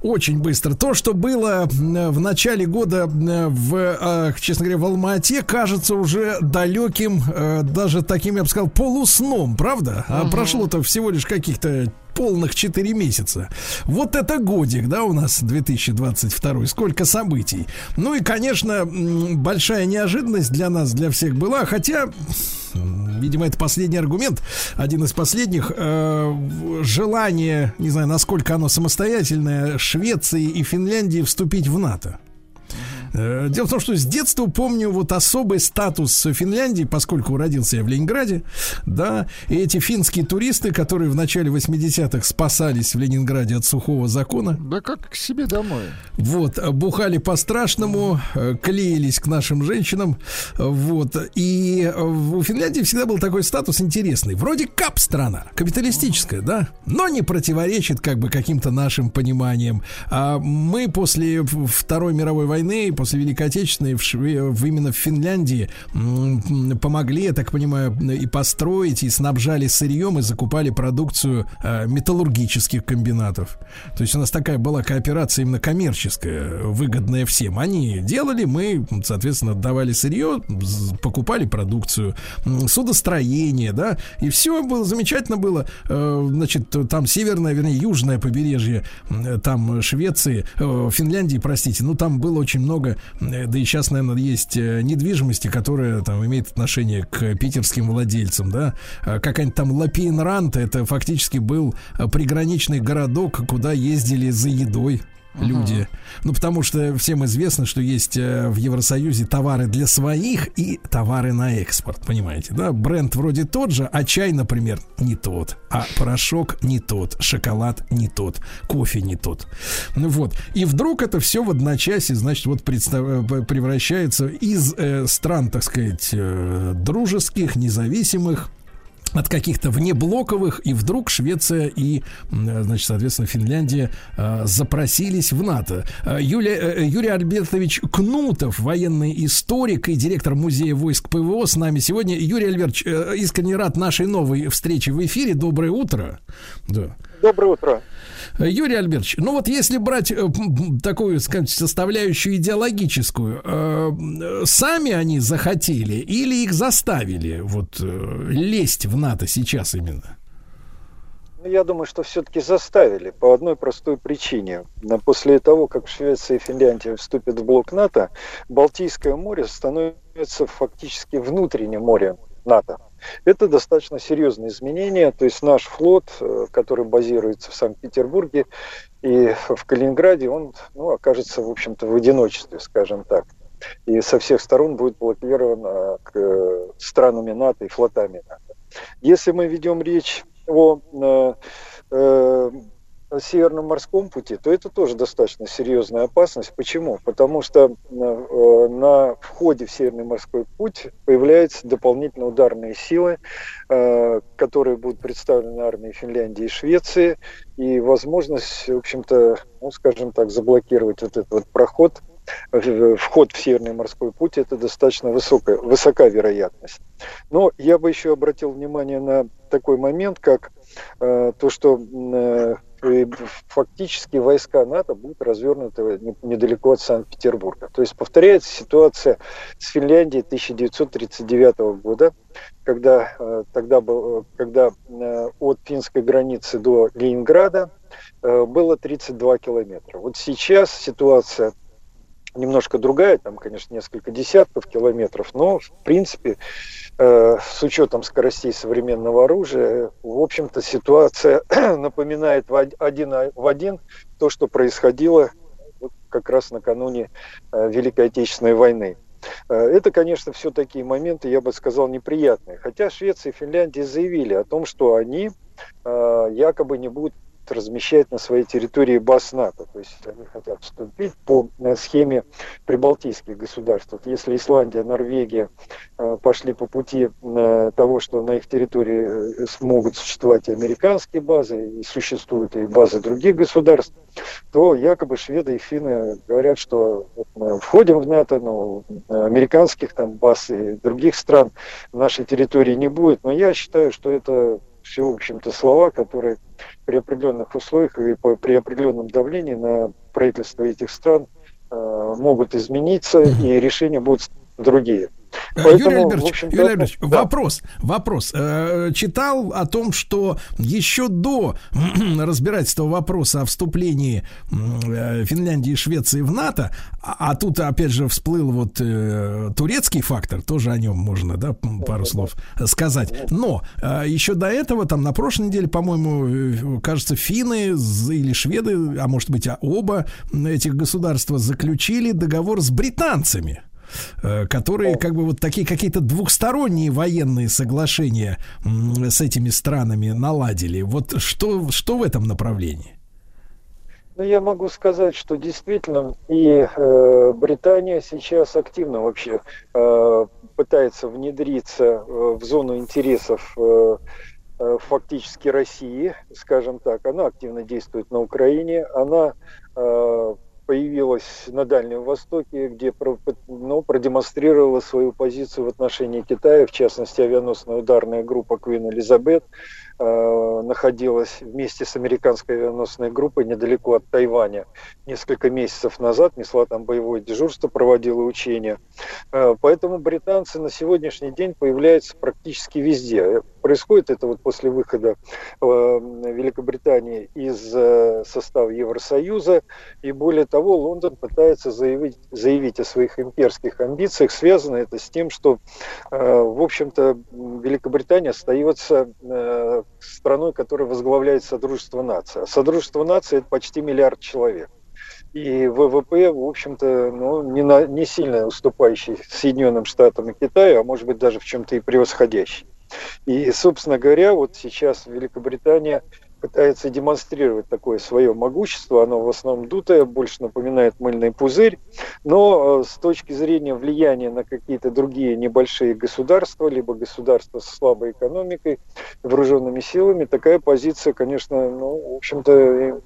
Очень быстро. То, что было э, в начале года э, в, э, честно говоря, в Алма-Ате, кажется уже далеким, э, даже таким, я бы сказал, полусном, правда? А прошло-то всего лишь каких-то полных 4 месяца. Вот это годик, да, у нас 2022. Сколько событий. Ну и, конечно, большая неожиданность для нас, для всех была. Хотя, видимо, это последний аргумент, один из последних. э, желание, не знаю, насколько оно самостоятельное, Швеции и Финляндии вступить в НАТО. Э, Дело в том, что с детства помню вот особый статус Финляндии, поскольку родился я в Ленинграде, да, и эти финские туристы, которые в начале 80-х спасались в Ленинграде от сухого закона, Да как к себе домой. вот, бухали по-страшному, э, клеились к нашим женщинам, вот, и у Финляндии всегда был такой статус интересный, вроде кап страна, капиталистическая, да, но не противоречит как бы каким-то нашим пониманиям. А мы после Второй мировой войны, после Великой Отечественной, в Шве- именно в Финляндии помогли, я так понимаю, и построить, и снабжали сырьем, и закупали продукцию э, металлургических комбинатов. То есть у нас такая была кооперация именно коммерческая, выгодная всем. Они делали, мы, соответственно, отдавали сырье, покупали продукцию, судостроение, да, и все было замечательно было. Э, Значит, там северное, вернее, южное побережье, там Швеции, э, Финляндии, простите, ну там было очень много, э, да и сейчас, наверное, есть э, недвижимости, которая там имеет отношение к питерским владельцам, да, Э, какая-нибудь там Лапинранта, это фактически был э, приграничный городок, куда ездили за едой люди. Ну, потому что всем известно, что есть э, в Евросоюзе товары для своих и товары на экспорт, понимаете, да? Бренд вроде тот же, а чай, например, не тот, а порошок не тот, шоколад не тот, кофе не тот. Ну вот. И вдруг это все в одночасье, значит, вот представ- э, превращается из э, стран, так сказать, э, дружеских, независимых, от каких-то внеблоковых, и вдруг Швеция и, значит, соответственно, Финляндия э, запросились в НАТО. Э, Юлия, э, Юрий Альбертович Кнутов, военный историк и директор музея войск ПВО с нами сегодня. Юрий Альбертович, искренне рад нашей новой встрече в эфире. Доброе утро. Да. Доброе утро. Юрий Альбертович, ну вот если брать э, такую, скажем, составляющую идеологическую, э, сами они захотели или их заставили вот э, лезть в НАТО сейчас именно? Ну, Я думаю, что все-таки заставили по одной простой причине. После того, как Швеция и Финляндия вступят в блок НАТО, Балтийское море становится фактически внутренним морем НАТО. Это достаточно серьезные изменения. То есть наш флот, э, который базируется в Санкт-Петербурге и в Калининграде, он ну, окажется, в общем-то, в одиночестве, скажем так. И со всех сторон будет блокирован к э, странами НАТО и флотами НАТО. Если мы ведем речь о э, Северном морском пути, то это тоже достаточно серьезная опасность. Почему? Потому что э, на входе в Северный морской путь появляются дополнительные ударные силы, э, которые будут представлены армией Финляндии и Швеции, и возможность, в общем-то, ну, скажем так, заблокировать вот этот вот проход вход в Северный морской путь это достаточно высокая, высока вероятность. Но я бы еще обратил внимание на такой момент, как э, то, что э, фактически войска НАТО будут развернуты недалеко от Санкт-Петербурга. То есть повторяется ситуация с Финляндией 1939 года, когда, э, тогда был, когда э, от финской границы до Ленинграда э, было 32 километра. Вот сейчас ситуация немножко другая, там, конечно, несколько десятков километров, но, в принципе, э, с учетом скоростей современного оружия, в общем-то, ситуация напоминает в один в один то, что происходило вот как раз накануне э, Великой Отечественной войны. Э, это, конечно, все такие моменты, я бы сказал, неприятные. Хотя Швеция и Финляндия заявили о том, что они э, якобы не будут размещать на своей территории баз НАТО. То есть они хотят вступить по э, схеме прибалтийских государств. Вот если Исландия, Норвегия э, пошли по пути э, того, что на их территории смогут существовать и американские базы, и существуют и базы других государств, то якобы шведы и финны говорят, что мы входим в НАТО, но американских там баз и других стран нашей территории не будет. Но я считаю, что это все, в общем-то, слова, которые при определенных условиях и при определенном давлении на правительство этих стран э, могут измениться, и решения будут другие. Э, Поэтому, Юрий Альбертович, Юрий Альбертович да. вопрос, вопрос. Э, читал о том, что еще до разбирательства вопроса о вступлении э, Финляндии и Швеции в НАТО, а, а тут опять же всплыл вот турецкий фактор, тоже о нем можно, да, пару слов сказать. Но еще до этого, там на прошлой неделе, по-моему, кажется, финны или шведы, а может быть, а оба этих государства заключили договор с британцами. Э, которые как бы вот такие какие-то двухсторонние военные соглашения с этими странами наладили. Вот что, что в этом направлении? Ну, я могу сказать, что действительно и э, Британия сейчас активно вообще э, пытается внедриться э, в зону интересов э, э, фактически России, скажем так. Она активно действует на Украине, она э, появилась на Дальнем Востоке, где ну, продемонстрировала свою позицию в отношении Китая, в частности, авианосная ударная группа Queen Elizabeth э, находилась вместе с американской авианосной группой недалеко от Тайваня. Несколько месяцев назад несла там боевое дежурство, проводила учения. Э, поэтому британцы на сегодняшний день появляются практически везде. Происходит это вот после выхода э, Великобритании из состава Евросоюза. И более того, Лондон пытается заявить, заявить о своих имперских амбициях. Связано это с тем, что, в общем-то, Великобритания остается страной, которая возглавляет Содружество наций. А Содружество наций – это почти миллиард человек и ВВП, в общем-то, ну, не, на, не сильно уступающий Соединенным Штатам и Китаю, а может быть даже в чем-то и превосходящий. И, собственно говоря, вот сейчас Великобритания пытается демонстрировать такое свое могущество. Оно в основном дутое, больше напоминает мыльный пузырь. Но э, с точки зрения влияния на какие-то другие небольшие государства, либо государства с слабой экономикой, вооруженными силами, такая позиция, конечно, ну, в общем-то,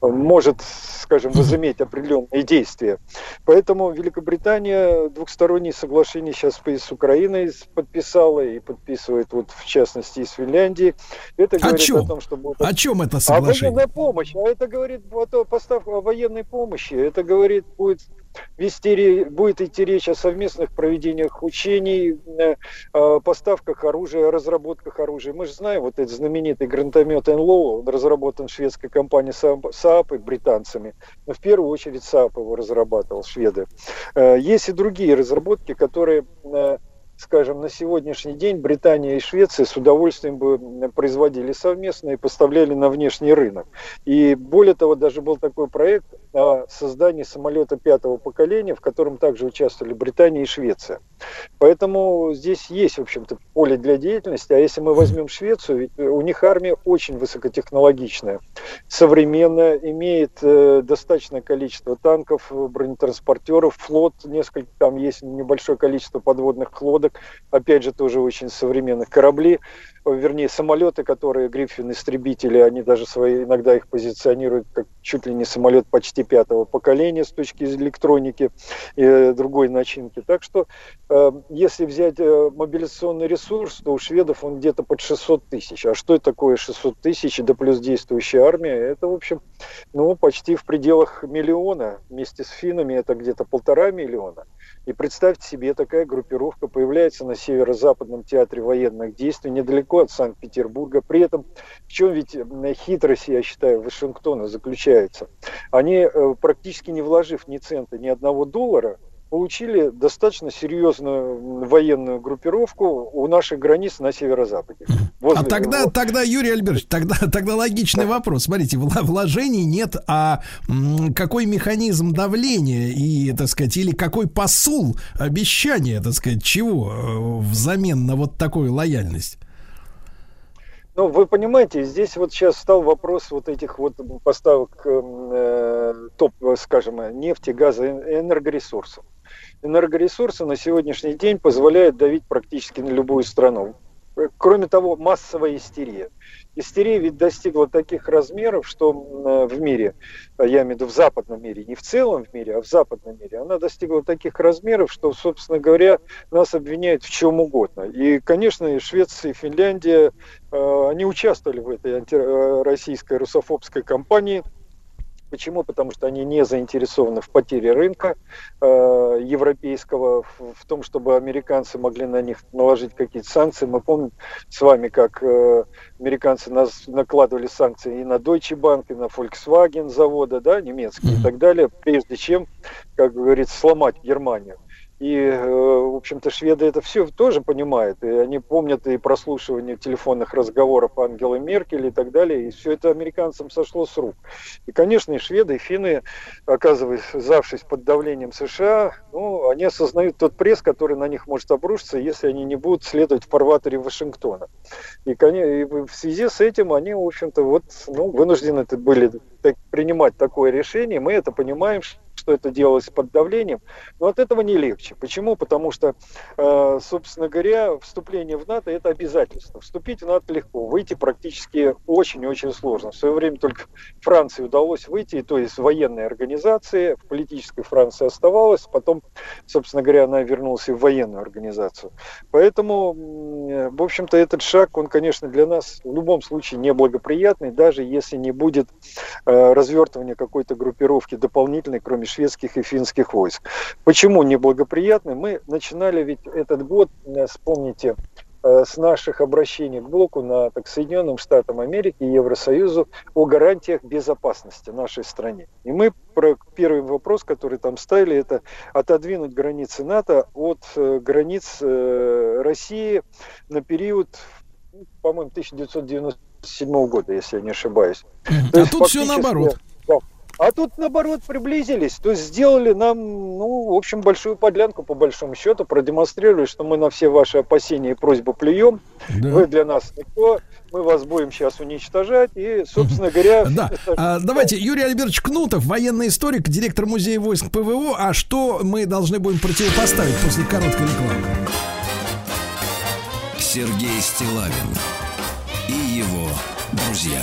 может, скажем, возыметь определенные действия. Поэтому Великобритания двухсторонние соглашения сейчас с Украиной подписала и подписывает, вот в частности, и с Финляндией. Это говорит о, чем? о том, что будет... О чем это соглашение? О военной помощи. А это говорит о поставке о военной помощи. Это говорит, будет вести, будет идти речь о совместных проведениях учений, э, поставках оружия, разработках оружия. Мы же знаем, вот этот знаменитый гранатомет НЛО, он разработан шведской компанией СААП и британцами. Но в первую очередь СААП его разрабатывал, шведы. Э, есть и другие разработки, которые э, скажем, на сегодняшний день Британия и Швеция с удовольствием бы производили совместно и поставляли на внешний рынок. И более того, даже был такой проект о создании самолета пятого поколения, в котором также участвовали Британия и Швеция. Поэтому здесь есть, в общем-то, поле для деятельности. А если мы возьмем Швецию, ведь у них армия очень высокотехнологичная, современная, имеет э, достаточное количество танков, бронетранспортеров, флот, несколько, там есть небольшое количество подводных лодок, опять же, тоже очень современных кораблей вернее, самолеты, которые Гриффин-истребители, они даже свои, иногда их позиционируют как чуть ли не самолет почти пятого поколения с точки электроники и э, другой начинки. Так что, э, если взять э, мобилизационный ресурс, то у шведов он где-то под 600 тысяч. А что такое 600 тысяч, да плюс действующая армия? Это, в общем, ну, почти в пределах миллиона. Вместе с финнами это где-то полтора миллиона. И представьте себе, такая группировка появляется на северо-западном театре военных действий, недалеко от Санкт-Петербурга. При этом, в чем ведь хитрость, я считаю, Вашингтона заключается? Они, практически не вложив ни цента, ни одного доллара, получили достаточно серьезную военную группировку у наших границ на северо-западе. а тогда, тогда, Юрий Альбертович, тогда, тогда логичный вопрос. Смотрите, вложений нет, а какой механизм давления и, так сказать, или какой посул обещания, так сказать, чего э, взамен на вот такую лояльность? Ну, вы понимаете, здесь вот сейчас стал вопрос вот этих вот поставок э, топ, скажем, нефти, газа, энергоресурсов энергоресурсы на сегодняшний день позволяют давить практически на любую страну. Кроме того, массовая истерия. Истерия ведь достигла таких размеров, что в мире, я имею в виду в западном мире, не в целом в мире, а в западном мире, она достигла таких размеров, что, собственно говоря, нас обвиняют в чем угодно. И, конечно, и Швеция, и Финляндия, э, они участвовали в этой антироссийской русофобской кампании – Почему? Потому что они не заинтересованы в потере рынка э, европейского, в, в том, чтобы американцы могли на них наложить какие-то санкции. Мы помним с вами, как э, американцы нас накладывали санкции и на Deutsche Bank, и на Volkswagen завода, да, немецкие mm-hmm. и так далее, прежде чем, как говорится, сломать Германию. И, э, в общем-то, шведы это все тоже понимают. И они помнят и прослушивание телефонных разговоров Ангелы Меркель и так далее. И все это американцам сошло с рук. И, конечно, и шведы, и финны, оказываясь под давлением США, ну, они осознают тот пресс, который на них может обрушиться, если они не будут следовать в фарватере Вашингтона. И, и в связи с этим они, в общем-то, вот, ну, вынуждены были принимать такое решение. Мы это понимаем, что это делалось под давлением, но от этого не легче. Почему? Потому что, э, собственно говоря, вступление в НАТО – это обязательство. Вступить в НАТО легко, выйти практически очень-очень сложно. В свое время только Франции удалось выйти, то есть военной организации, в политической Франции оставалась, потом, собственно говоря, она вернулась в военную организацию. Поэтому, в общем-то, этот шаг, он, конечно, для нас в любом случае неблагоприятный, даже если не будет э, развертывания какой-то группировки дополнительной, кроме шведских и финских войск. Почему неблагоприятны? Мы начинали ведь этот год, э, вспомните, э, с наших обращений к блоку на так, Соединенным Штатам Америки и Евросоюзу о гарантиях безопасности нашей стране. И мы про первый вопрос, который там ставили, это отодвинуть границы НАТО от э, границ э, России на период, по-моему, 1997 года, если я не ошибаюсь. А тут все наоборот. Да, а тут, наоборот, приблизились. То есть сделали нам, ну, в общем, большую подлянку, по большому счету, продемонстрировали, что мы на все ваши опасения и просьбы плюем. Да. Вы для нас никто. Мы вас будем сейчас уничтожать. И, собственно говоря... Да. А, давайте, Юрий Альбертович Кнутов, военный историк, директор музея войск ПВО. А что мы должны будем противопоставить после короткой рекламы? Сергей Стилавин и его друзья.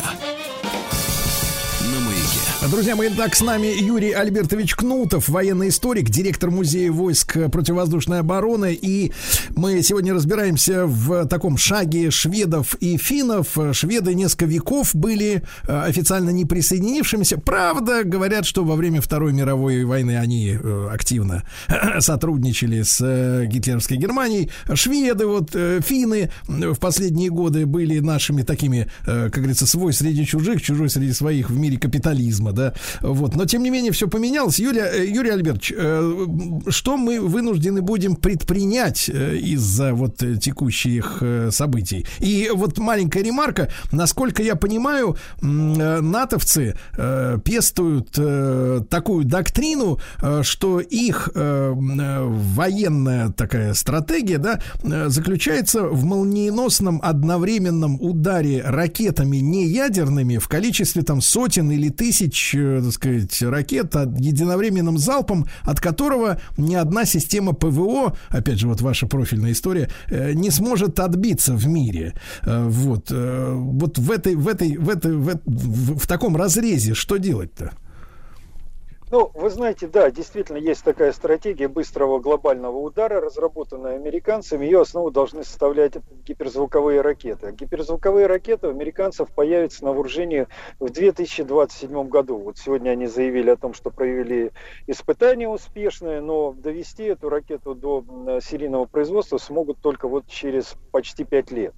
Друзья мои, так с нами Юрий Альбертович Кнутов, военный историк, директор музея войск противовоздушной обороны. И мы сегодня разбираемся в таком шаге шведов и финнов. Шведы несколько веков были э, официально не присоединившимися. Правда, говорят, что во время Второй мировой войны они э, активно сотрудничали с э, гитлеровской Германией. Шведы, вот финны в последние годы были нашими такими, как говорится, свой среди чужих, чужой среди своих в мире капитализма видимо, да. Вот. Но, тем не менее, все поменялось. Юлия, э, Юрий Альбертович, э, что мы вынуждены будем предпринять э, из-за вот текущих событий? И вот маленькая ремарка. Насколько я понимаю, натовцы пестуют такую доктрину, что их военная такая стратегия, да, заключается в молниеносном одновременном ударе ракетами не ядерными в количестве там сотен или тысяч, э, так сказать, ракет единовременным залпом, от которого ни одна система ПВО, опять же, вот ваша профильная история, э, не сможет отбиться в мире. Э, вот, вот в этой, в этой, в этой, в, в, в таком разрезе что делать-то? Ну, вы знаете, да, действительно есть такая стратегия быстрого глобального удара, разработанная американцами. Ее основу должны составлять гиперзвуковые ракеты. Гиперзвуковые ракеты у американцев появятся на вооружении в 2027 году. Вот сегодня они заявили о том, что провели испытания успешные, но довести эту ракету до серийного производства смогут только вот через почти 5 лет.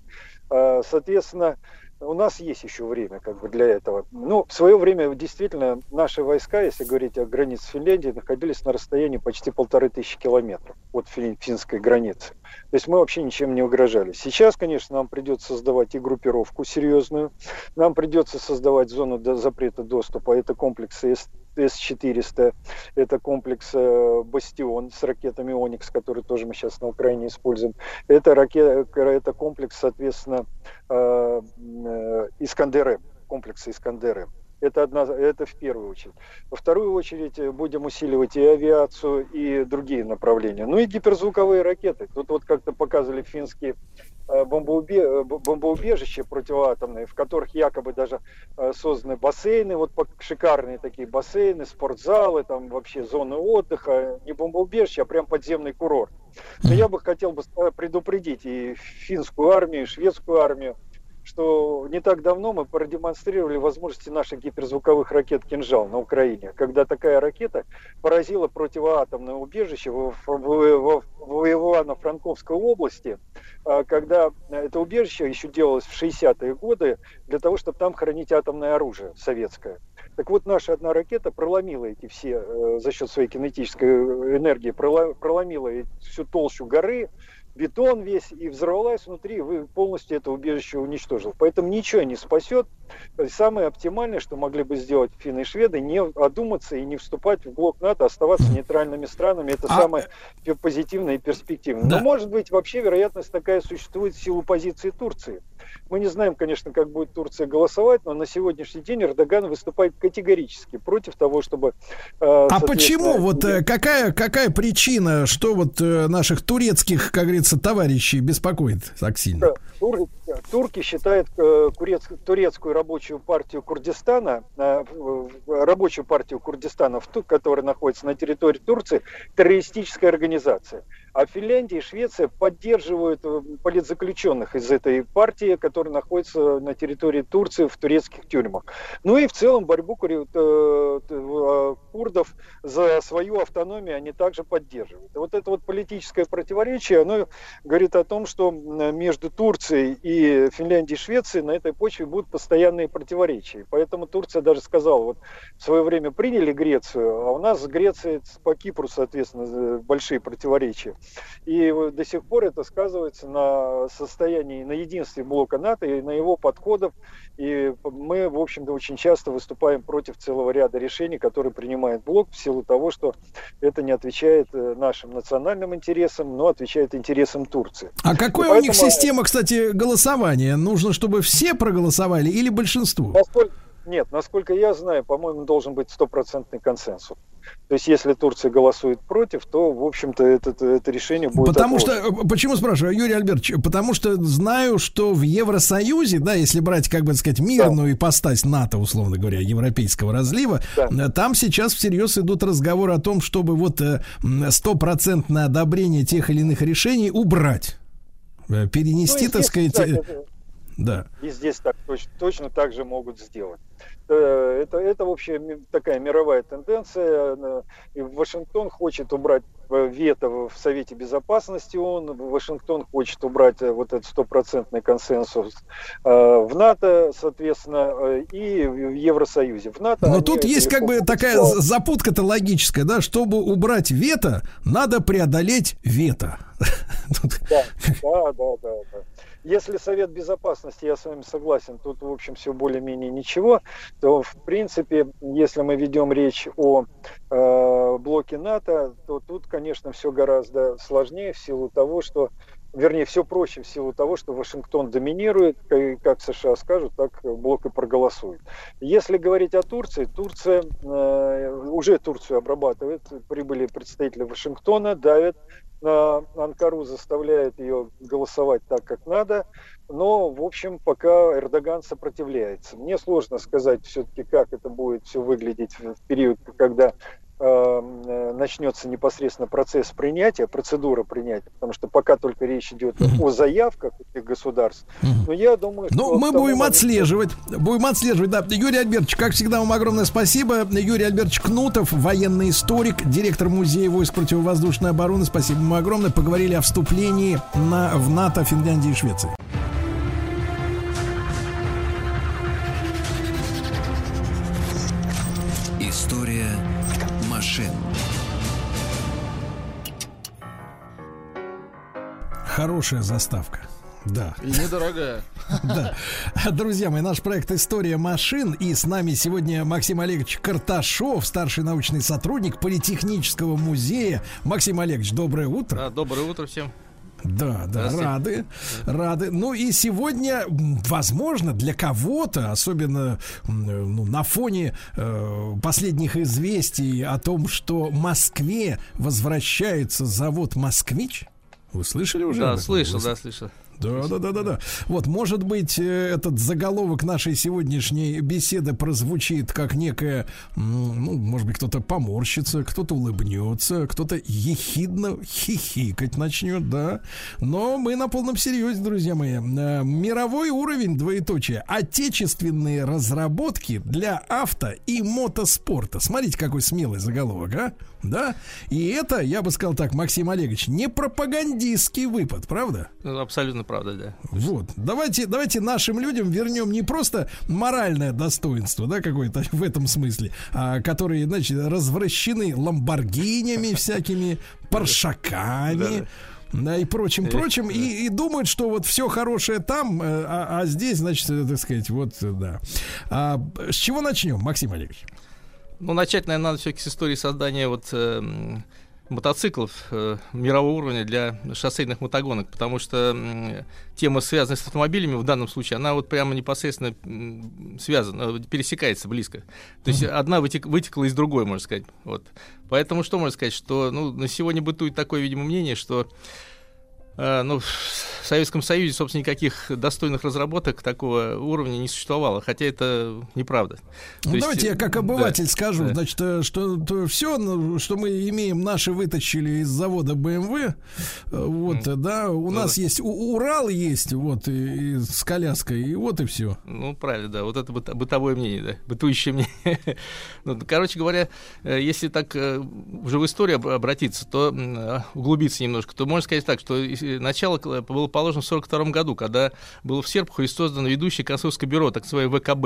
А, соответственно, у нас есть еще время как бы для этого. Ну, в свое время действительно наши войска, если говорить о границе Финляндии, находились на расстоянии почти полторы тысячи километров от финской границы. То есть мы вообще ничем не угрожали. Сейчас, конечно, нам придется создавать и группировку серьезную, нам придется создавать зону запрета доступа. Это комплексы с-400, это комплекс э, «Бастион» с ракетами «Оникс», которые тоже мы сейчас на Украине используем. Это, ракет, это комплекс, соответственно, э, э, «Искандер-М», комплекса «Искандер-М». Это, одна, это в первую очередь. Во вторую очередь будем усиливать и авиацию, и другие направления. Ну и гиперзвуковые ракеты. Тут вот как-то показывали финские Э, бомбоубе... Э, бомбоубежища противоатомные, в которых якобы даже э, созданы бассейны, вот шикарные такие бассейны, спортзалы, там вообще зоны отдыха, не бомбоубежище, а прям подземный курорт. Но я бы хотел бы предупредить и финскую армию, и шведскую армию, что не так давно мы продемонстрировали возможности наших гиперзвуковых ракет «Кинжал» на Украине, когда такая ракета поразила противоатомное убежище в, в, в, в Ивано-Франковской области, а, когда это убежище еще делалось в 60-е годы для того, чтобы там хранить атомное оружие советское. Так вот, наша одна ракета проломила эти все, э, за счет своей кинетической энергии, проломила всю толщу горы, бетон весь и взорвалась внутри, вы полностью это убежище уничтожил. Поэтому ничего не спасет. Самое оптимальное, что могли бы сделать финны и шведы, не одуматься и не вступать в блок НАТО, оставаться нейтральными странами. Это а... самое позитивное и перспективное. Да. Но может быть вообще вероятность такая существует в силу позиции Турции. Мы не знаем, конечно, как будет Турция голосовать, но на сегодняшний день Эрдоган выступает категорически против того, чтобы... Э, а почему? Вот э, какая, какая причина, что вот э, наших турецких, как говорится, товарищей беспокоит так сильно? Тур, турки считают курец, турецкую рабочую партию Курдистана, рабочую партию Курдистана, которая находится на территории Турции, террористической организацией. А Финляндия и Швеция поддерживают политзаключенных из этой партии, которые находятся на территории Турции в турецких тюрьмах. Ну и в целом борьбу а, курдов за свою автономию они также поддерживают. вот это вот политическое противоречие, оно говорит о том, что между Турцией и Финляндией и Швецией на этой почве будут постоянные противоречия. Поэтому Турция даже сказала, вот в свое время приняли Грецию, а у нас с Грецией по Кипру, соответственно, большие противоречия. И до сих пор это сказывается на состоянии, на единстве блока НАТО и на его подходов. И мы, в общем-то, очень часто выступаем против целого ряда решений, которые принимает блок в силу того, что это не отвечает э, нашим национальным интересам, но отвечает интересам Турции. А какая поэтому... у них система, кстати, голосования? Нужно, чтобы все проголосовали или большинство? Насколько... Нет, насколько я знаю, по-моему, должен быть стопроцентный консенсус. То есть, если Турция голосует против, то, в общем-то, это, это решение будет... Потому отложено. что, почему спрашиваю, Юрий Альбертович, потому что знаю, что в Евросоюзе, да, если брать, как бы сказать, мирную да. ипостась НАТО, условно говоря, европейского разлива, да. Э, там сейчас всерьез идут разговоры о том, чтобы вот э, стопроцентное одобрение тех или иных решений убрать э, перенести, ну, так сказать, Да. И здесь так точно, точно так же могут сделать. Э, это, это вообще такая мировая тенденция. Э, и Вашингтон хочет убрать э, вето в Совете Безопасности ООН, Вашингтон хочет убрать вот этот стопроцентный консенсус в НАТО, соответственно, и в Евросоюзе. В НАТО Но тут есть как бы такая запутка-то логическая, да, чтобы убрать вето, надо преодолеть вето. Да, да, да, да. Если Совет Безопасности, я с вами согласен, тут, в общем, все более-менее ничего, то, в принципе, если мы ведем речь о э, блоке НАТО, то тут, конечно, все гораздо сложнее в силу того, что вернее, все проще в силу того, что Вашингтон доминирует, как США скажут, так блок и проголосует. Если говорить о Турции, Турция э, уже Турцию обрабатывает, прибыли представители Вашингтона, давят на Анкару, заставляет ее голосовать так, как надо. Но, в общем, пока Эрдоган сопротивляется. Мне сложно сказать все-таки, как это будет все выглядеть в период, когда начнется непосредственно процесс принятия, процедура принятия, потому что пока только речь идет о заявках этих государств. Но я думаю, что... Ну, мы будем момент... отслеживать. Будем отслеживать, да. Юрий Альбертович, как всегда, вам огромное спасибо. Юрий Альбертович Кнутов, военный историк, директор Музея войск противовоздушной обороны. Спасибо ему огромное. Поговорили о вступлении на, в НАТО Финляндии и Швеции. машин. Хорошая заставка. Да. И недорогая. Да. Друзья мои, наш проект «История машин». И с нами сегодня Максим Олегович Карташов, старший научный сотрудник Политехнического музея. Максим Олегович, доброе утро. Да, доброе утро всем. Да, да, рады, рады. Ну и сегодня, возможно, для кого-то, особенно ну, на фоне э, последних известий о том, что в Москве возвращается завод «Москвич», вы слышали уже? Да, слышал, да, слышал. Да, да, да, да, да. Вот, может быть, э, этот заголовок нашей сегодняшней беседы прозвучит как некая, ну, может быть, кто-то поморщится, кто-то улыбнется, кто-то ехидно хихикать начнет, да. Но мы на полном серьезе, друзья мои. Э, мировой уровень, двоеточие, отечественные разработки для авто и мотоспорта. Смотрите, какой смелый заголовок, а? Да? И это, я бы сказал так, Максим Олегович, не пропагандистский выпад, правда? Ну, абсолютно правда, да. Вот. Давайте, давайте нашим людям вернем не просто моральное достоинство, да, какое-то в этом смысле, а, которые, значит, развращены ламборгинями всякими, паршаками. Да, и прочим, прочим, и, и думают, что вот все хорошее там, э, а, а здесь, значит, э, так сказать, вот, да. А, с чего начнем, Максим Олегович? Ну, начать, наверное, надо все-таки с истории создания вот э, мотоциклов э, мирового уровня для шоссейных мотогонок, потому что э, тема, связанная с автомобилями, в данном случае, она вот прямо непосредственно э, связана, пересекается близко. То есть mm-hmm. одна вытек, вытекла из другой, можно сказать. Вот. Поэтому что можно сказать, что ну, на сегодня бытует такое, видимо, мнение, что Э, ну, в Советском Союзе, собственно, никаких достойных разработок такого уровня не существовало, хотя это неправда. Ну, давайте есть, я как обыватель да, скажу, да. значит, э, что то все, ну, что мы имеем, наши вытащили из завода BMW, э, вот, mm. да, у ну, нас да. есть, у, Урал есть, вот, и, и с коляской, и вот и все. Ну, правильно, да, вот это бытовое мнение, да, бытующее мнение. ну, короче говоря, если так уже в историю обратиться, то углубиться немножко, то можно сказать так, что начало было положено в 1942 году, когда было в Серпухове создано ведущее консульское бюро, так называемое ВКБ.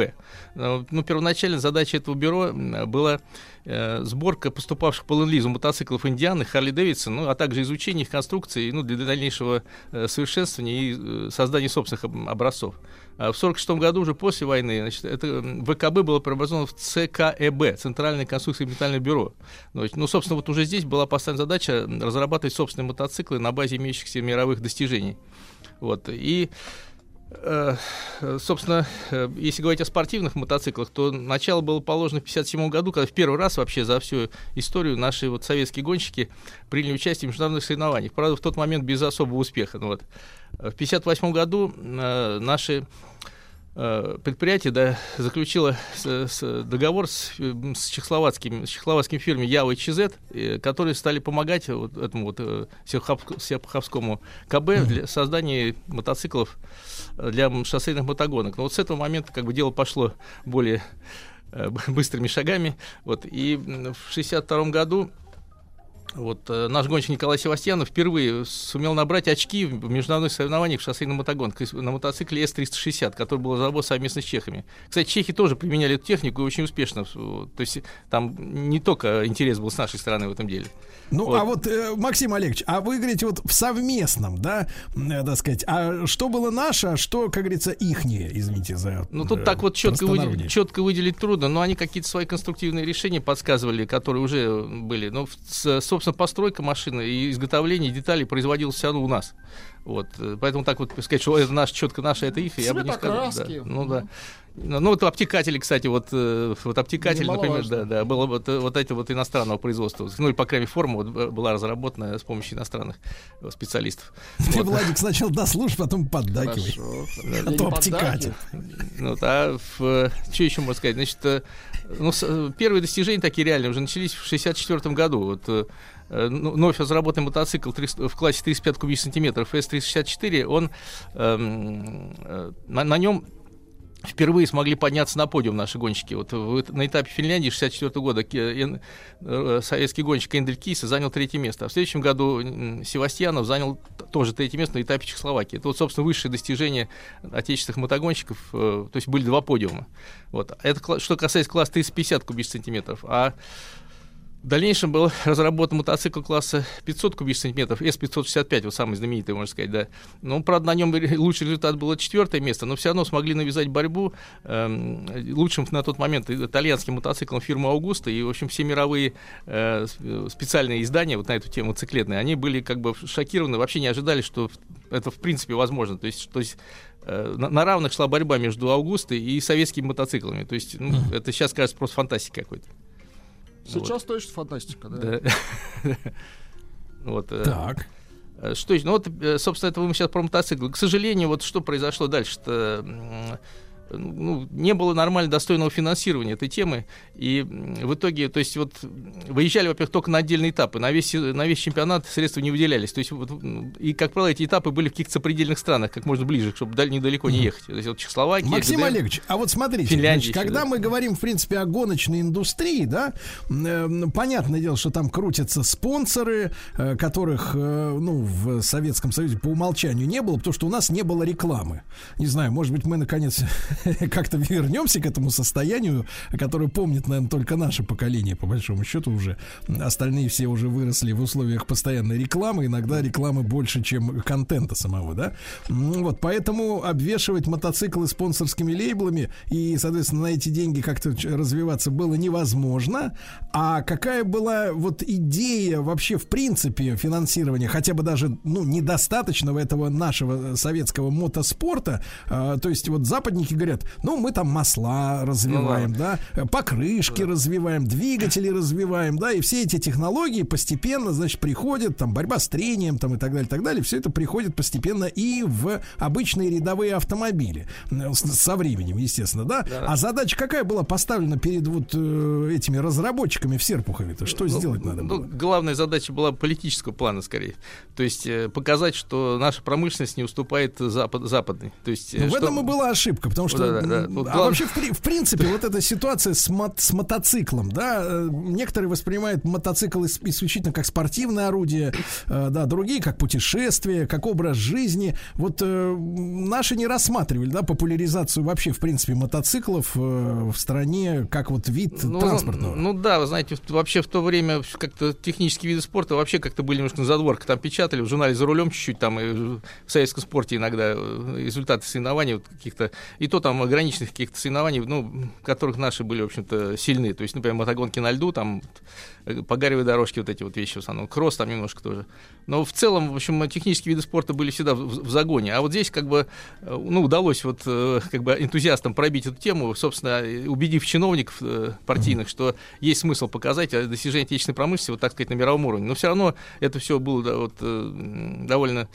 Э, ну, первоначально задача этого бюро была э, сборка поступавших по ленд мотоциклов Индианы, Харли Дэвидсон, ну, а также изучение их конструкции ну, для дальнейшего э, совершенствования и создания собственных образцов. А в 1946 году, уже после войны, значит, это ВКБ было преобразовано в ЦКЭБ, Центральное конструкторское метальное бюро. Ну, ну, собственно, вот уже здесь была поставлена задача разрабатывать собственные мотоциклы на базе имеющихся мировых достижений. Вот. И э, собственно, э, если говорить о спортивных мотоциклах, то начало было положено в 1957 году, когда в первый раз вообще за всю историю наши вот советские гонщики приняли участие в международных соревнованиях. Правда, в тот момент без особого успеха. Ну, вот. В 1958 году э, наши э, предприятие да, заключило с, с договор с, с, чехословацким, с чехословацким фирмой Ява и ЧЗ, э, которые стали помогать вот этому вот э, Серпуховскому КБ для создания мотоциклов для шоссейных мотогонок. Но вот с этого момента как бы дело пошло более быстрыми шагами. Вот. И в 1962 году вот э, наш гонщик Николай Севастьянов впервые сумел набрать очки в международных соревнованиях в шоссейном мотогонке на мотоцикле С-360, который был разработан совместно с чехами. Кстати, чехи тоже применяли эту технику и очень успешно. То есть там не только интерес был с нашей стороны в этом деле. Ну, вот. а вот, э, Максим Олегович, а вы говорите вот в совместном, да, э, так сказать, а что было наше, а что, как говорится, ихнее, извините за Ну, тут э, так вот четко выделить, четко выделить трудно, но они какие-то свои конструктивные решения подсказывали, которые уже были. Ну, собственно, постройка машины и изготовление деталей производилось все равно у нас. Вот, э, поэтому так вот сказать, что это наш, четко наше, это их, я бы не сказал. Да. Ну да. Ну, ну, вот обтекатели, кстати, вот, э, вот обтекатель, например, да, да, было вот, э, вот эти вот иностранного производства. Ну, или, по крайней мере, форма вот была разработана с помощью иностранных специалистов. Ты, вот. Владик, сначала дослушай, потом поддакивай. А то обтекатель. Ну, а в, что еще можно сказать? Значит, ну, первые достижения такие реальные уже начались в 64 году. Вот Э, ну, вновь разработанный мотоцикл в классе 35 кубических сантиметров S364, он эм, э, на, на нем впервые смогли подняться на подиум наши гонщики. Вот на этапе Финляндии 64 года э, советский гонщик Эндель Киса занял третье место. А в следующем году Севастьянов занял тоже третье место на этапе Чехословакии. Это вот, собственно, высшее достижение отечественных мотогонщиков. То есть были два подиума. Вот. Это что касается класса 350 кубических сантиметров. А в дальнейшем был разработан мотоцикл класса 500 кубических сантиметров, S565, вот самый знаменитый, можно сказать, да. Ну, правда, на нем лучший результат было четвертое место, но все равно смогли навязать борьбу э, лучшим на тот момент итальянским мотоциклом фирмы Аугуста, и, в общем, все мировые э, специальные издания вот на эту тему циклетные, они были как бы шокированы, вообще не ожидали, что это в принципе возможно. То есть, то есть э, на, на равных шла борьба между Аугустой и советскими мотоциклами. То есть, ну, это сейчас кажется просто фантастикой какой-то. Сейчас вот. точно фантастика, да. Вот. Э, так. Что еще? Ну вот, э, собственно, это мы сейчас про мотоцикл. К сожалению, вот что произошло дальше-то ну, не было нормально достойного финансирования этой темы. И в итоге, то есть вот выезжали, во-первых, только на отдельные этапы. На весь, на весь чемпионат средства не выделялись. То есть вот, и, как правило, эти этапы были в каких-то сопредельных странах, как можно ближе, чтобы даль, недалеко не ехать. То есть вот Чехословакия, Максим ГДР, Олегович, а вот смотрите, Финляндия значит, когда да. мы говорим, в принципе, о гоночной индустрии, да, э, понятное дело, что там крутятся спонсоры, э, которых, э, ну, в Советском Союзе по умолчанию не было, потому что у нас не было рекламы. Не знаю, может быть, мы, наконец, как-то вернемся к этому состоянию, которое помнит, наверное, только наше поколение, по большому счету уже. Остальные все уже выросли в условиях постоянной рекламы, иногда рекламы больше, чем контента самого, да. Вот, поэтому обвешивать мотоциклы спонсорскими лейблами и, соответственно, на эти деньги как-то развиваться было невозможно. А какая была вот идея вообще в принципе финансирования, хотя бы даже, ну, недостаточного этого нашего советского мотоспорта, а, то есть вот западники говорят, ну, мы там масла развиваем, ну, да, покрышки да. развиваем, двигатели развиваем, да, и все эти технологии постепенно, значит, приходят, там, борьба с трением, там, и так далее, и так далее, все это приходит постепенно и в обычные рядовые автомобили со временем, естественно, да. да. А задача какая была поставлена перед вот э, этими разработчиками в Серпухове-то? Что ну, сделать надо ну, было? Главная задача была политического плана, скорее. То есть э, показать, что наша промышленность не уступает запад, западной. То есть, э, ну, что... в этом и была ошибка, потому что да, да, да. Вот а глав... вообще, в, в принципе, вот эта ситуация с, мо- с мотоциклом, да, э, некоторые воспринимают мотоцикл исключительно как спортивное орудие, э, да, другие как путешествие, как образ жизни. Вот э, наши не рассматривали, да, популяризацию вообще, в принципе, мотоциклов в стране как вот вид ну, транспортного. Ну да, вы знаете, вообще в то время как-то технические виды спорта вообще как-то были немножко на задворках. Там печатали в журнале «За рулем» чуть-чуть, там и в советском спорте иногда результаты соревнований вот каких-то, и то там ограниченных каких-то соревнований, ну, которых наши были, в общем-то, сильны. То есть, например, мотогонки на льду, там, по гаревой дорожке вот эти вот вещи в основном. Кросс там немножко тоже. Но в целом, в общем, технические виды спорта были всегда в, в загоне. А вот здесь как бы, э, ну, удалось вот э, как бы энтузиастам пробить эту тему, собственно, убедив чиновников партийных, что есть смысл показать достижение отечественной промышленности, вот так сказать, на мировом уровне. Но все равно это все было да, вот, довольно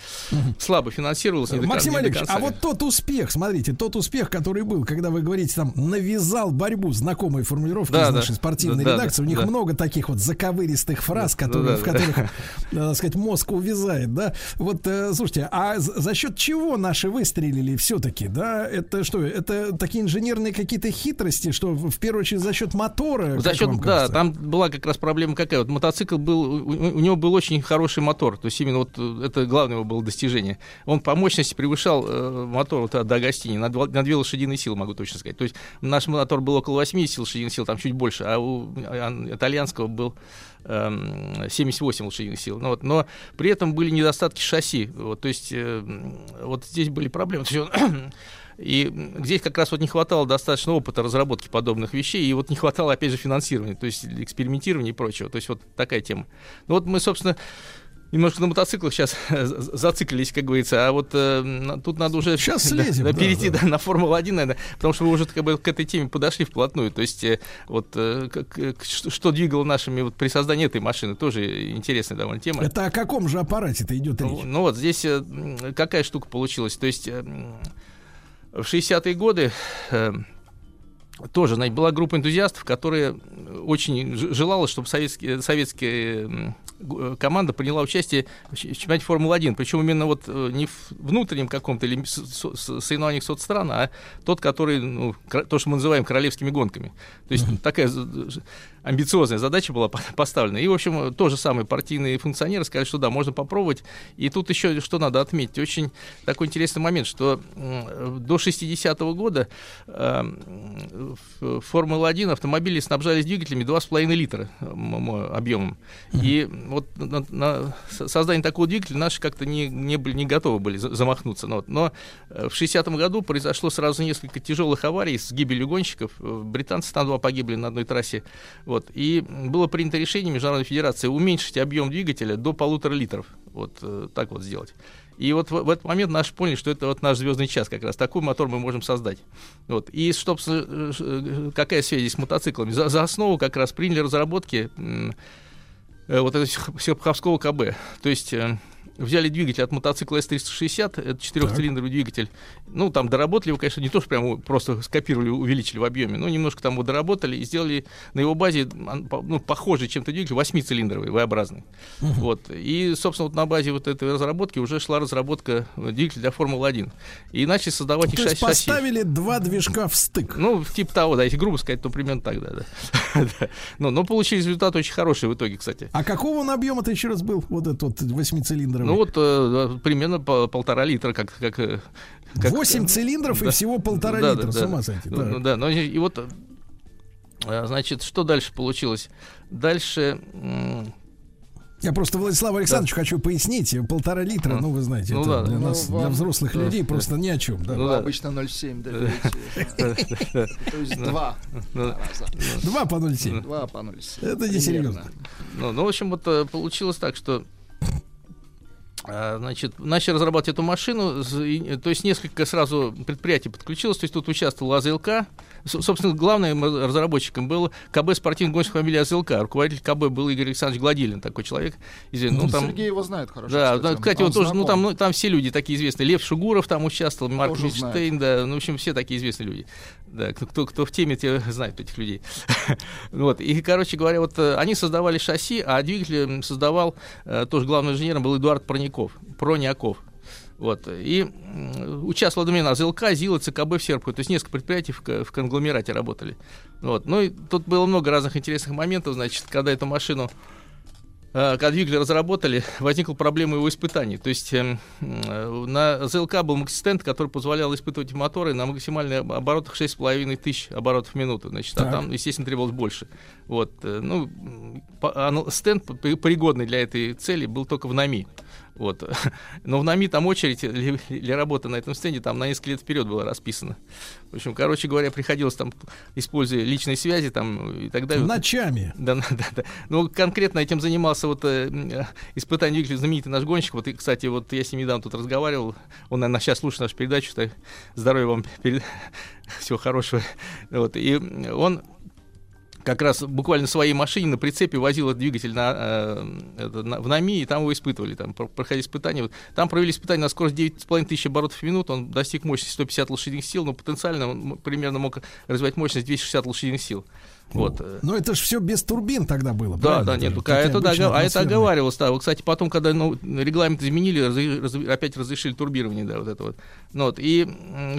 слабо финансировалось. Максим Олегович, а вот тот успех, смотрите, тот успех, который был, когда вы говорите там навязал борьбу, знакомые формулировки Да, из да. нашей спортивной Да, да, редакции, у них да. много таких вот заковыристых фраз, Да, которые, да, в да. которых, э, так сказать, мозг увязает, да. Вот, э, слушайте, а за счет чего наши выстрелили все-таки, да? Это что, это такие инженерные какие-то хитрости, что в первую очередь за счет мотора? За счет, да, кажется? там была как раз проблема какая. Вот мотоцикл был, у, него был очень хороший мотор, то есть именно вот э, это главное его было достижение. Он по мощности превышал э, мотор вот, до Агастини на, два- на две лошадиные силы, могу точно сказать. То есть наш мотор был около 80 лошадиных сил, там чуть больше, а у а, итальянского был эм, 78 лошадиных сил. Ну, вот, но при этом были недостатки шасси. Вот, то есть э, вот здесь были проблемы. Есть он- И здесь как раз вот не хватало достаточно опыта разработки подобных вещей, и вот не хватало, опять же, финансирования, то есть экспериментирования и прочего. То есть вот такая тема. Ну вот мы, собственно, немножко на мотоциклах сейчас зациклились, как говорится, а вот э, тут надо уже да, слезем, да, да, перейти да. да, на Формулу-1, наверное, потому что вы уже как бы к этой теме подошли вплотную. То есть э, вот э, как- э, что, двигало нашими вот при создании этой машины, тоже интересная довольно тема. Это о каком же аппарате-то идет речь? Ну, ну вот здесь э, какая штука получилась. То есть э, в 60-е годы э, тоже, знаете, была группа энтузиастов, которая очень желала, чтобы советские, э, команда приняла участие в чемпионате Формулы-1. Причем именно вот э, не в внутреннем каком-то или с- с- с- соревнованиях соцстран, а тот, который, ну, то, что мы называем королевскими гонками. То есть такая амбициозная задача была по- поставлена. И, в общем, то же самое партийные функционеры сказали, что да, можно попробовать. И тут еще что надо отметить. Очень такой интересный момент, что до 60-го года э, м, в Формула-1 автомобили снабжались двигателями 2,5 литра объемом. И вот на, на со- создание такого двигателя наши как-то не, не, были, не готовы были за- замахнуться. Ну вот. Но э, в 60-м году произошло сразу несколько тяжелых аварий с гибелью гонщиков. Э, Британцы там два погибли на одной трассе. Вот. И было принято решение Международной Федерации уменьшить объем двигателя до полутора литров. Вот э, так вот сделать. И вот в, в этот момент наши поняли, что это вот наш звездный час как раз. Такой мотор мы можем создать. Вот. И чтоб, э, э, какая связь здесь с мотоциклами? За, за основу как раз приняли разработки э, вот этого Серп- Серпуховского КБ. То есть э, взяли двигатель от мотоцикла S360, это четырехцилиндровый двигатель. Ну, там доработали его, конечно, не то, что прямо просто скопировали, увеличили в объеме, но немножко там его доработали и сделали на его базе ну, похожий чем-то двигатель, восьмицилиндровый, V-образный. Вот. И, собственно, вот на базе вот этой разработки уже шла разработка э, двигателя для Формулы-1. И начали создавать их То есть шасси- шасси. поставили два движка в стык. Ну, типа того, да, если грубо сказать, то примерно так, да. да. Да. Ну, но получили результат очень хороший в итоге, кстати. А какого он объема-то еще раз был? Вот этот вот восьмицилиндровый. Ну вот э, примерно по- полтора литра, как... как э, как- Восемь цилиндров и Да. всего полтора Да, литра, да, с да. ума сойти. Ну, ну да, но и и вот, э, значит, что дальше получилось? Дальше... Я просто Владиславу Александровичу хочу пояснить. Полтора литра, ну, вы знаете, Ну это да, для да. нас, Ну, для вам- взрослых да, людей да. просто ни о чем. Да. Ну да. обычно 0,7 даете. То есть два Ну. Два по 0,7. Два по 0,7. Это несерьезно. Ну, ну, в общем, вот э, получилось так, что Значит, начали разрабатывать эту машину, и, то есть несколько сразу предприятий подключилось, то есть тут участвовал АЗЛК. Собственно, главным разработчиком был КБ спортивных гонщиков фамилии АЗЛК. Руководитель КБ был Игорь Александрович Гладилин, такой человек. известный. Ну, там, Сергей его знает хорошо. да, да, кстати, он вот тоже, ну там, ну там все люди такие известные. Лев Шугуров там участвовал, Марк. Мильштейн, да, ну, в общем, все такие известные люди. Да, кто, кто, кто в теме, те знают этих людей. вот, и, короче говоря, вот э, они создавали шасси, а двигатель создавал, э, тоже главным инженером был Эдуард Проников, Прониаков. Вот. И м, участвовал одновременно ЗЛК, ЗИЛ ЦКБ в Серпухове. То есть несколько предприятий в, в конгломерате работали. Вот. Ну и тут было много разных интересных моментов. Значит, когда эту машину когда двигатель разработали, возникла проблема его испытаний. То есть эм, э, на ЗЛК был максистенд, который позволял испытывать моторы на максимальных оборотах 6,5 тысяч оборотов в минуту. Значит, а Так. там, естественно, требовалось больше. Вот, э, ну, по- а, ну, стенд, при- пригодный для этой цели, был только в НАМИ. Вот. Но в НАМИ там очередь для, для работы на этом стенде там на несколько лет вперед была расписана. В общем, короче говоря, приходилось там, используя личные связи там и так далее. Ночами. Да, да, да, да. Ну, конкретно этим занимался вот э, м, испытание двигателя знаменитый наш гонщик. Вот, и, кстати, вот я с ним недавно тут разговаривал. Он, наверное, сейчас слушает нашу передачу. Так, здоровья вам, перед... всего хорошего. Вот, и он как раз буквально в своей машине на прицепе возил этот двигатель на, э, это, на, в НАМИ, и там его испытывали, там про- проходили испытания. Вот, там провели испытания на скорость 9,5 тысяч оборотов в минуту, он достиг мощности 150 лошадиных сил, но потенциально он примерно мог развивать мощность 260 лошадиных сил. Вот. Но это же все без турбин тогда было. Да, да, нет, и это, обычно дога- а это оговаривалось, да. Кстати, потом, когда ну, регламент изменили, разы- раз- опять разрешили турбирование, да, вот это вот. Ну, вот и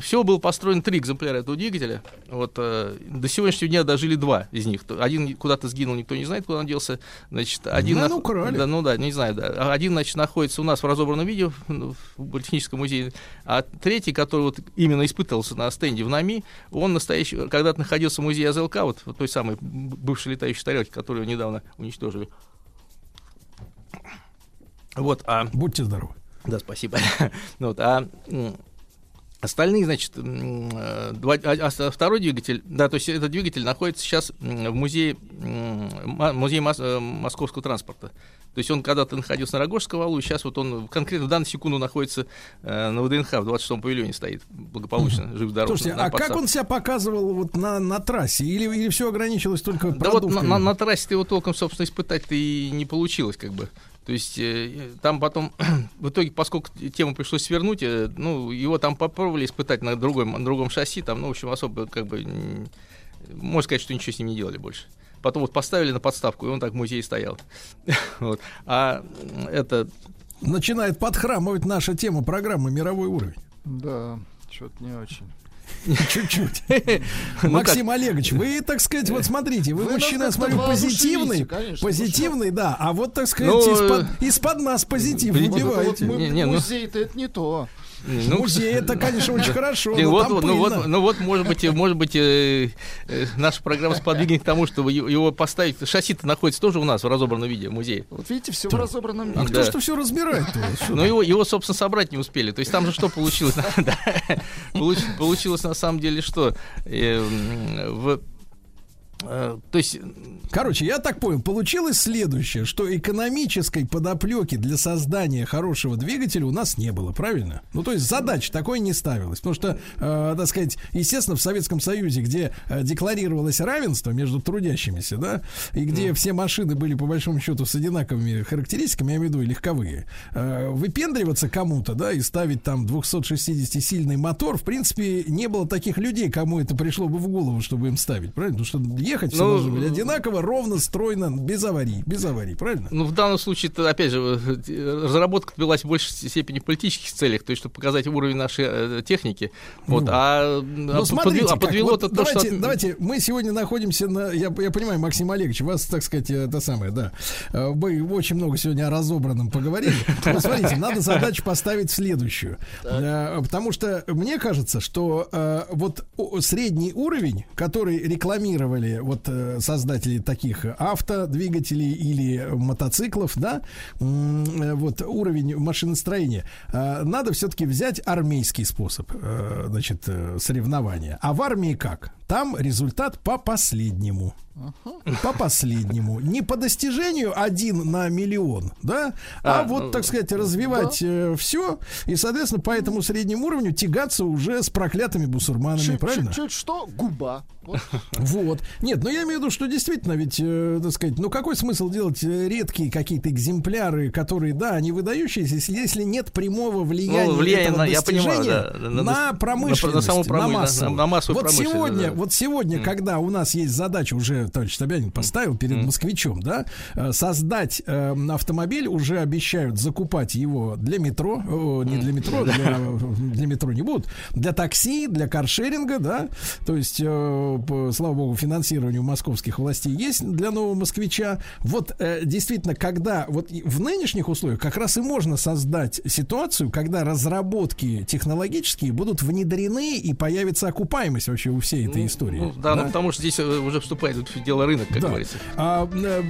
все было построено три экземпляра этого двигателя. Вот э, до сегодняшнего дня дожили два из них. То- Один куда-то сгинул, никто не знает, куда он делся. Значит, один Наверно, нах- украли. Да, ну да, не знаю, да. А Один, значит, находится у нас в разобранном виде в, ну, Политехническом музее, а третий, который вот именно испытывался на стенде в НАМИ, он настоящий, когда-то находился в музее АЗЛК, вот, вот той самой бывшей летающей тарелки, которую недавно уничтожили. Вот, а... Будьте здоровы. Да, спасибо. Ну вот, а остальные, значит, э, два- а- а второй двигатель, да, то есть этот двигатель находится сейчас в музее, музее э, московского транспорта. То есть он когда-то находился на Рогожском валу, и сейчас вот он конкретно в данную секунду находится э, на ВДНХ, в 26-м павильоне стоит, благополучно, жив-здоров. Слушайте, на а как он себя показывал вот на, на трассе? Или, или все ограничилось только Да вот на, на- на трассе его толком, собственно, испытать-то и не получилось, как бы. То есть э, там потом, в итоге, поскольку тему пришлось свернуть, э, ну, его там попробовали испытать на другом, на другом шасси, там, ну, в общем, особо, как бы, можно сказать, что ничего с ним не делали больше. Потом вот поставили на подставку, и он так в музее стоял. Вот. А это... Начинает подхрамывать наша тема программы «Мировой уровень». Да, что-то не очень. Чуть-чуть. Максим Олегович, вы, так сказать, вот смотрите, вы, мужчина, я смотрю, позитивный, позитивный, да, а вот, так сказать, Ну, из-под, из-под нас позитив Видите, Вот это вот выбиваете. мы- Не, не, ну- Музей-то это не то. Ну, Музей, это, конечно, очень хорошо, И но вот, ну, вот, ну вот, может быть, может быть, э, э, наша программа сподвигнет к тому, чтобы его поставить. Шасси-то находится тоже у нас в разобранном виде в музее. Вот видите, все в разобранном А виде. кто да. что все разбирает-то? Что Но его, его, собственно, собрать не успели. То есть там же что получилось? Получилось на самом деле что? Э, в- э, То есть Короче, я так понял, получилось следующее, что экономической подоплеки для создания хорошего двигателя у нас не было, правильно? Ну, то есть задача такой не ставилась. Потому что, э, так сказать, естественно, в Советском Союзе, где э, декларировалось равенство между трудящимися, да, и где все машины были, по большому счету, с одинаковыми характеристиками, я имею в виду и легковые, э, выпендриваться кому-то, да, и ставить там 260-сильный мотор, в принципе, не было таких людей, кому это пришло бы в голову, чтобы им ставить, правильно? Потому что ехать все Ну, должно быть одинаково, ровно, стройно, без аварий, без аварий, правильно? Ну, в данном случае, это, опять же, э, разработка велась в большей степени в политических целях, то есть, чтобы показать уровень нашей э, техники. Вот, Ну. а, Ну, а смотрите, подве- а как. подвело-то Вот то, что... давайте, от- давайте, мы сегодня находимся на, я, я понимаю, Максим Олегович, вас, так сказать, это самое, да, э, мы очень много сегодня о разобранном поговорили. Вот смотрите, надо задачу поставить следующую, Э, потому что мне кажется, что э, вот средний уровень, который рекламировали вот э, создатели таких автодвигателей или мотоциклов, да, э, вот уровень машиностроения, э, надо все-таки взять армейский способ, значит, соревнования. А в армии как? Там результат по последнему. По последнему. Не по достижению один на миллион, да? А, А, вот, ну, так сказать, развивать все. И, соответственно, по этому среднему уровню тягаться уже с проклятыми бусурманами, Чуть- правильно? Чуть-чуть что? Губа. Вот. Вот. Нет, ну я имею в виду, что действительно, ведь, э, так сказать, ну какой смысл делать э, редкие какие-то экземпляры, которые, да, они выдающиеся, если, если нет прямого влияния, Ну, влияние этого на- я понимаю, да, на- на, на- промышленность, на саму промы- на- массовую. на массовую вот промышленность, сегодня, да. вот сегодня, когда у нас есть задача, уже товарищ Собянин поставил перед москвичом, да, э, создать э, автомобиль, уже обещают закупать его для метро, о, не для метро, для, для метро не будут, для такси, для каршеринга, да, то есть, э, по- слава богу, финансирование у московских властей есть для нового москвича. Вот э, действительно, когда вот в нынешних условиях как раз и можно создать ситуацию, когда разработки технологические будут внедрены и появится окупаемость вообще у всей этой истории. Ну, да, ну, потому что здесь э, уже вступает дело рынок, как Да. говорится. А, э,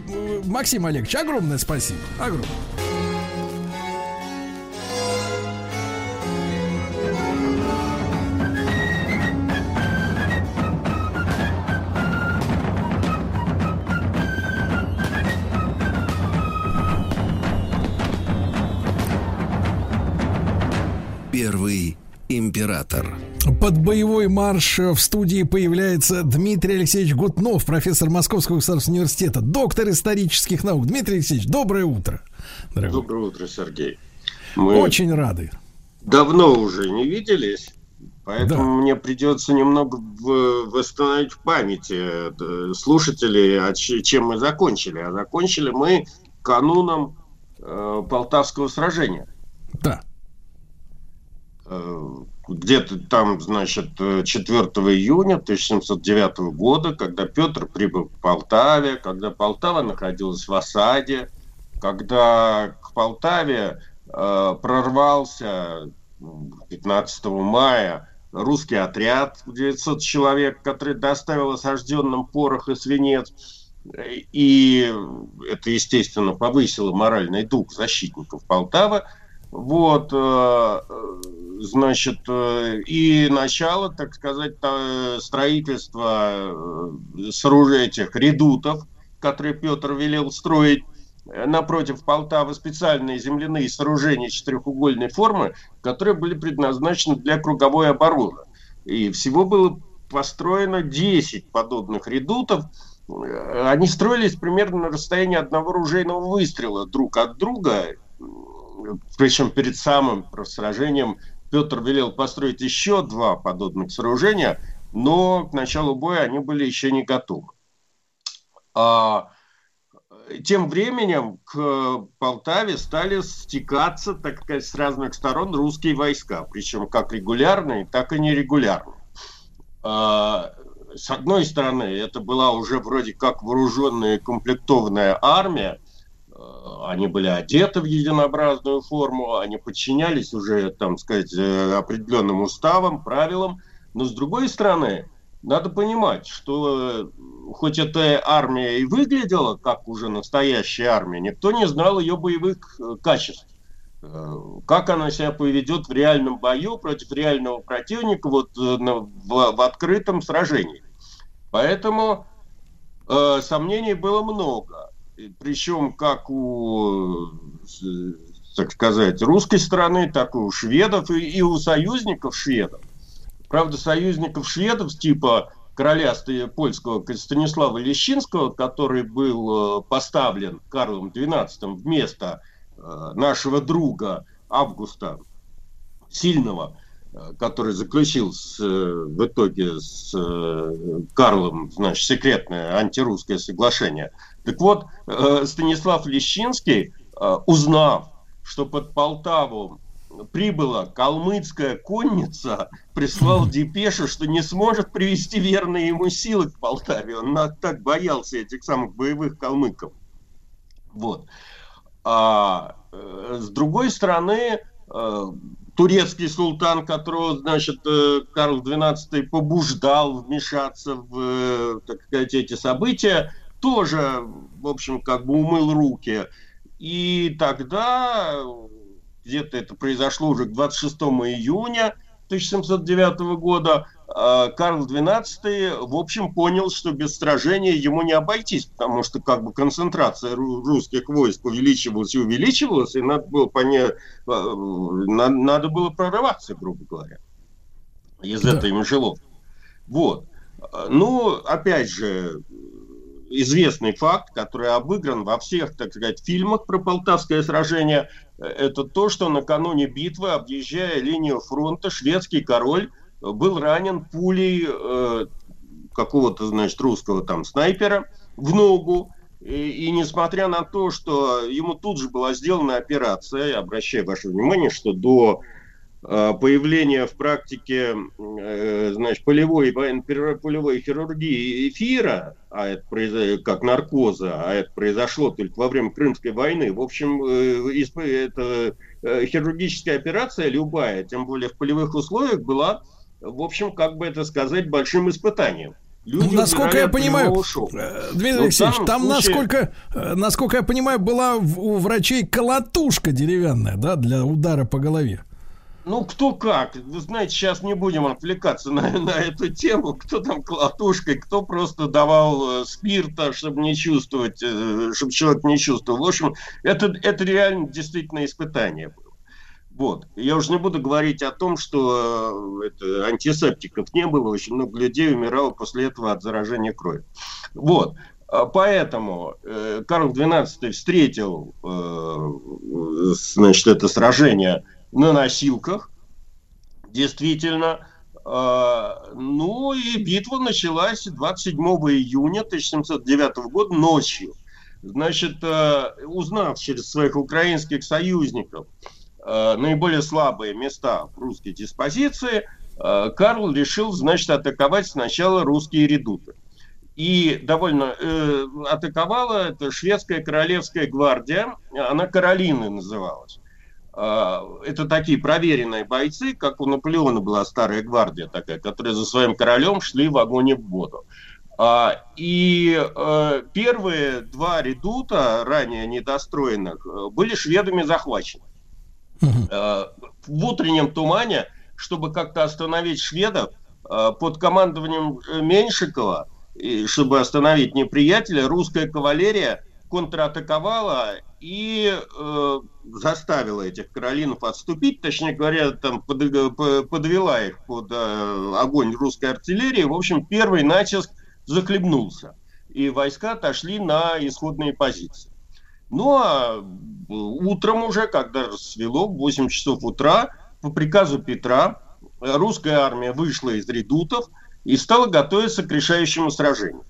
Максим Олегович, огромное спасибо. Огромное. Первый император. Под боевой марш в студии появляется Дмитрий Алексеевич Гутнов, профессор Московского государственного университета, доктор исторических наук. Дмитрий Алексеевич, доброе утро. Дорогой. Доброе утро, Сергей. Мы Очень рады. Давно уже не виделись. Поэтому да. мне придется немного восстановить в памяти э, слушателей, а чем мы закончили. А закончили мы кануном э, Полтавского сражения. Да. Э, где-то там, значит, 4 июня 1709 года, когда Петр прибыл к Полтаве, когда Полтава находилась в осаде, когда к Полтаве э, прорвался 15 мая русский отряд 900 человек, который доставил осажденным порох и свинец. И это, естественно, повысило моральный дух защитников Полтавы. Вот, э, значит, э, и начало, так сказать, строительства э, сооружения этих редутов, которые Петр велел строить напротив Полтавы специальные земляные сооружения четырехугольной формы, которые были предназначены для круговой обороны. И всего было построено 10 подобных редутов. Они строились примерно на расстоянии одного ружейного выстрела друг от друга. Причем перед самым сражением Петр велел построить еще два подобных сооружения, но к началу боя они были еще не готовы. А тем временем к Полтаве стали стекаться, так сказать, с разных сторон русские войска, причем как регулярные, так и нерегулярные. А, с одной стороны, это была уже вроде как вооруженная комплектованная армия, они были одеты в единообразную форму, они подчинялись уже, там сказать, э, определенным уставам, правилам, но с другой стороны, надо понимать, что э, хоть эта армия и выглядела как уже настоящая армия, никто не знал ее боевых э, качеств. Как она себя поведет в реальном бою против реального противника вот, в, в открытом сражении. Поэтому э, сомнений было много. Причем как у, так сказать, русской стороны, так и у шведов и, и у союзников шведов. Правда, союзников шведов типа короля польского Станислава Лещинского, который был э, поставлен Карлом XII вместо э, нашего друга Августа Сильного, э, который заключил с, в итоге с Карлом, значит, секретное антирусское соглашение. Так вот, Станислав Лещинский, узнав, что под Полтаву прибыла калмыцкая конница, прислал депешу, что не сможет привести верные ему силы к Полтаве. Он так боялся этих самых боевых калмыков. Вот. А э, с другой стороны, э, турецкий султан, которого, значит, э, Карл XII побуждал вмешаться в, так сказать, эти события, тоже, в общем, как бы умыл руки. И тогда где-то это произошло уже к 26 июня 1709 года, а, Карл XII, в общем, понял, что без сражения ему не обойтись, потому что как бы концентрация русских войск увеличивалась и увеличивалась, и надо было, поня... А, надо было прорываться, грубо говоря, из да. этой мышеловки. Вот. Ну, опять же, известный факт, который обыгран во всех, так сказать, фильмах про Полтавское сражение, это то, что накануне битвы, объезжая линию фронта, шведский король был ранен пулей э, какого-то, значит, русского там снайпера в ногу. И, и несмотря на то, что ему тут же была сделана операция, я обращаю ваше внимание, что до Э, появление в практике э, значит, полевой, полевой хирургии эфира, а это произошло, как наркоза, а это произошло только во время Крымской войны. В общем, э, это хирургическая операция любая, тем более в полевых условиях, была, в общем, как бы это сказать, большим испытанием. Люди ну, насколько я понимаю, Дмитрий Но Алексеевич, там, случае... насколько, насколько я понимаю, была у врачей колотушка деревянная, да, для удара по голове. Ну, кто как. Вы знаете, сейчас не будем отвлекаться на, на эту тему. Кто там колотушкой, кто просто давал э, спирта, чтобы не чувствовать, э, чтобы человек не чувствовал. В общем, это, это реально действительно испытание было. Вот. Я уже не буду говорить о том, что э, это, антисептиков не было, очень много людей умирало после этого от заражения крови. Вот. А Поэтому э, Карл XII встретил э, значит, это сражение на носилках, действительно. Э, ну и битва началась 27 июня 1709 года ночью. Значит, э, узнав через своих украинских союзников, Э, наиболее слабые места в русской диспозиции, Карл решил, значит, атаковать сначала русские редуты. И довольно э, атаковала это шведская королевская гвардия, она Каролины называлась. Э, это такие проверенные бойцы, как у Наполеона была старая гвардия такая, которая за своим королем шли в огонь и в воду. А, и э, первые два редута, ранее недостроенных, э, были шведами захвачены. Э, в утреннем тумане, чтобы как-то остановить шведов, под командованием Меньшикова, чтобы остановить неприятеля, русская кавалерия контратаковала и э, заставила этих каролинов отступить, точнее говоря, там под, подвела их под э, огонь русской артиллерии. В общем, первый натиск захлебнулся, и войска отошли на исходные позиции. Ну а утром уже, когда рассвело, в 8 часов утра, по приказу Петра, русская армия вышла из редутов и стала готовиться к решающему сражению.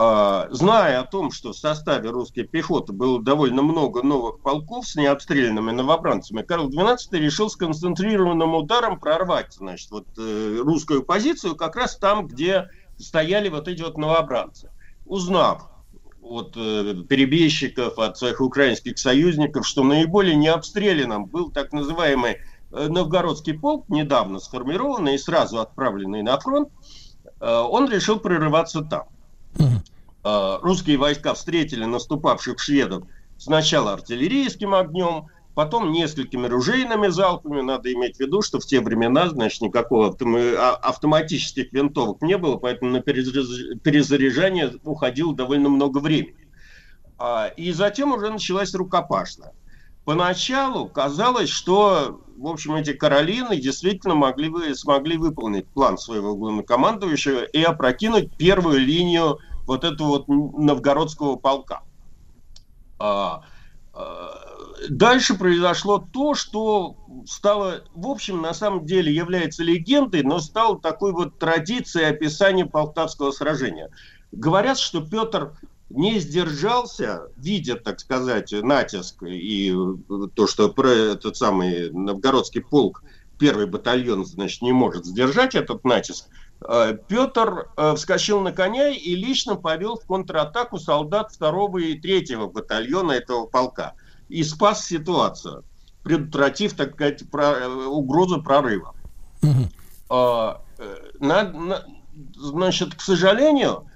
А, зная о том, что в составе русской пехоты было довольно много новых полков с необстрелянными новобранцами, Карл XII решил сконцентрированным ударом прорвать значит, вот, э, русскую позицию как раз там, где стояли вот эти вот новобранцы. Узнав от э, перебежчиков, от своих украинских союзников, что наиболее необстрелянным был так называемый э, Новгородский полк, недавно сформированный и сразу отправленный на фронт, он решил прорываться там. Э, русские войска встретили наступавших шведов сначала артиллерийским огнем, потом несколькими ружейными залпами. Надо иметь в виду, что в те времена, значит, никакого а, автоматических винтовок не было, поэтому на перезаряжание уходило довольно много времени. А, и затем уже началась рукопашная. Поначалу казалось, что, в общем, эти Каролины действительно могли бы, смогли выполнить план своего главнокомандующего и опрокинуть первую линию вот этого вот новгородского полка. А, дальше произошло то, что стало, в общем, на самом деле является легендой, но стало такой вот традицией описания Полтавского сражения. Говорят, что Петр не сдержался, видя, так сказать, натиск и то, что про этот самый новгородский полк, первый батальон, значит, не может сдержать этот натиск, э, Петр э, вскочил на коня и лично повел в контратаку солдат второго и третьего батальона этого полка – и спас ситуацию, предотвратив, так сказать, про, угрозу прорыва. Угу. А, э, на, на, значит, к сожалению,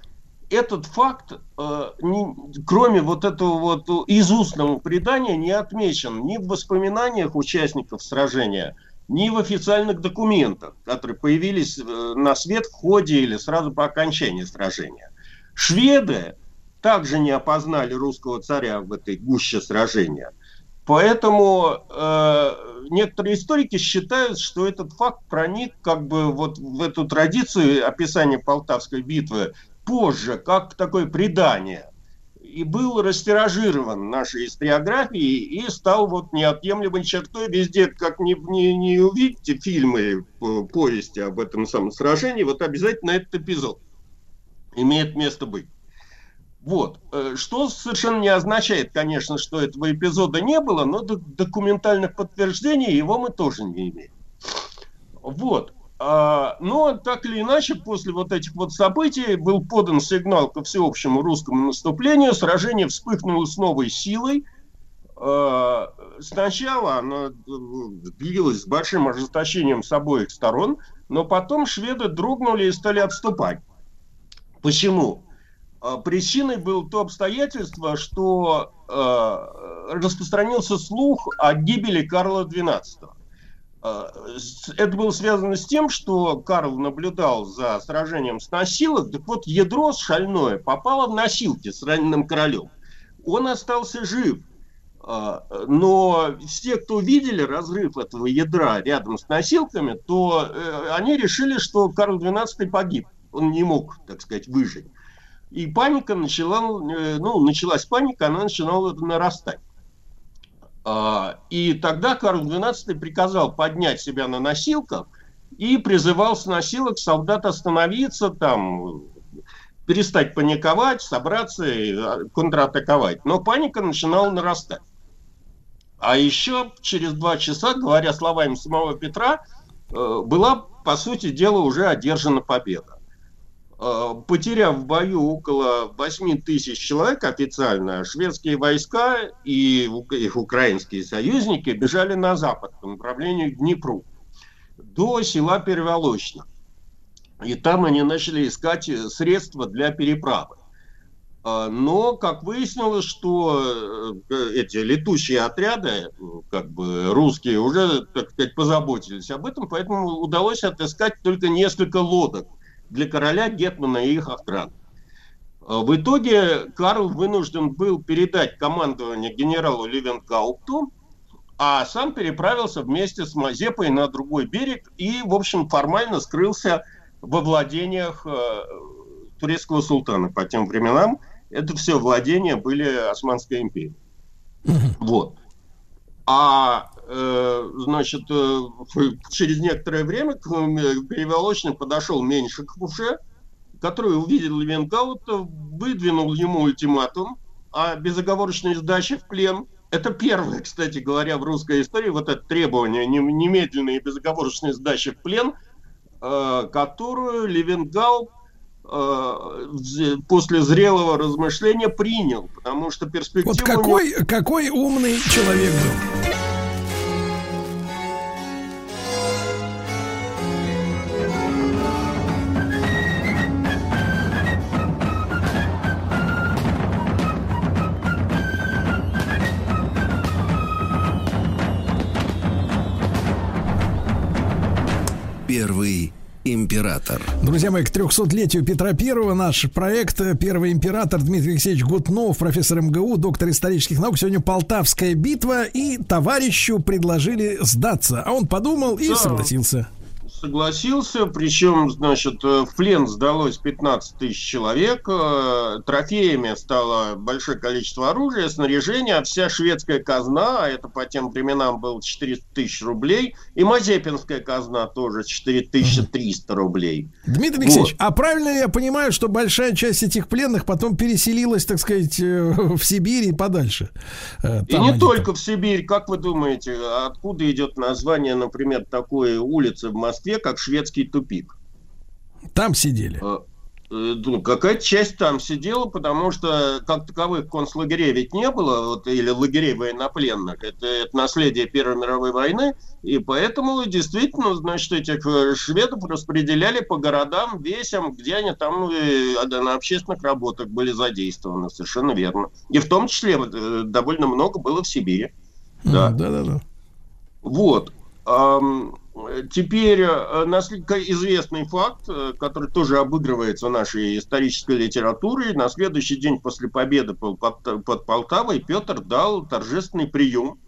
этот факт, э, не, кроме вот этого вот изустного предания, не отмечен ни в воспоминаниях участников сражения, ни в официальных документах, которые появились э, на свет в ходе или сразу по окончании сражения. Шведы также не опознали русского царя в этой гуще сражения. Поэтому э, некоторые историки считают, что этот факт проник как бы вот в эту традицию описания Полтавской битвы позже, как такое предание. И был растиражирован нашей историографией и стал вот неотъемлемой чертой везде, как не, не, не увидите фильмы, повести об этом самом сражении, вот обязательно этот эпизод имеет место быть. Вот. Э, что совершенно не означает, конечно, что этого эпизода не было, но документальных подтверждений его мы тоже не имеем. Вот. А, но так или иначе, после вот этих вот событий был подан сигнал ко всеобщему русскому наступлению. Сражение вспыхнуло с новой силой. А, сначала оно длилось с большим ожесточением с обоих сторон, но потом шведы дрогнули и стали отступать. Почему? А, причиной было то обстоятельство, что распространился слух о гибели Карла XII. Э, это было связано с тем, что Карл наблюдал за сражением с носилок, так вот ядро шальное попало в носилки с раненым королем. Он остался жив. А, но все, кто видели разрыв этого ядра рядом с носилками, то э, они решили, что Карл XII погиб. Он не мог, так сказать, выжить. И паника начала, э, ну, началась паника, она начинала нарастать. А, и тогда Карл XII приказал поднять себя на носилках и призывал с носилок солдат остановиться, там, перестать паниковать, собраться и а, контратаковать. Но паника начинала нарастать. А еще через два часа, говоря словами самого Петра, э, была, по сути дела, уже одержана победа. Э, потеряв в бою около 8 тысяч человек официально, шведские войска и их украинские союзники бежали на запад по направлению к Днепру до села Переволочно. И там они начали искать средства для переправы. Э, но, как выяснилось, что э, эти летущие отряды, как бы русские, уже, так сказать, позаботились об этом, поэтому удалось отыскать только несколько лодок – для короля Гетмана и их охраны. А в итоге Карл вынужден был передать командование генералу Ливенкаупту, а сам переправился вместе с Мазепой на другой берег и, в общем, формально скрылся во владениях э, турецкого султана. По тем временам это все владения были Османской империи. Вот. А Э, значит, э, через некоторое время к переволочным подошел Меньшиков уже, который увидел Левенкаута, выдвинул ему ультиматум о безоговорочной сдаче в плен. Это первое, кстати говоря, в русской истории, вот это требование немедленной и безоговорочной сдачи в плен, э, которую Левенгаут после зрелого размышления принял, потому что перспектива... Вот какой, какой умный человек был. Первый император. Друзья мои, к 300-летию Петра Первого наш проект «Первый император» Дмитрий Алексеевич Гутнов, профессор МГУ, доктор исторических наук. Сегодня Полтавская битва, и товарищу предложили сдаться. А он подумал и да. согласился согласился, причем, значит, э, в плен сдалось 15 тысяч человек, э, трофеями стало большое количество оружия, снаряжения, а вся шведская казна, а это по тем временам было 400 тысяч рублей, и Мазепинская казна тоже 4300 рублей. Дмитрий Алексеевич, вот. а правильно я понимаю, что большая часть этих пленных потом переселилась, так сказать, э, в Сибирь и подальше? Там и не только там... в Сибирь, как вы думаете, откуда идет название, например, такой улицы в Москве, Москве как шведский тупик. Там сидели? А, э, ну, какая-то часть там сидела, потому что как таковых концлагерей ведь не было, вот, или лагерей военнопленных. Это, это наследие Первой мировой войны, и поэтому действительно, значит, этих э, шведов распределяли по городам, весям, где они там э, на общественных работах были задействованы, совершенно верно. И в том числе довольно много было в Сибири. Да, да, да. да. Вот. Теперь э, насколько известный факт, э, который тоже обыгрывается нашей исторической литературе. На следующий день после победы под Полтавой Петр дал торжественный прием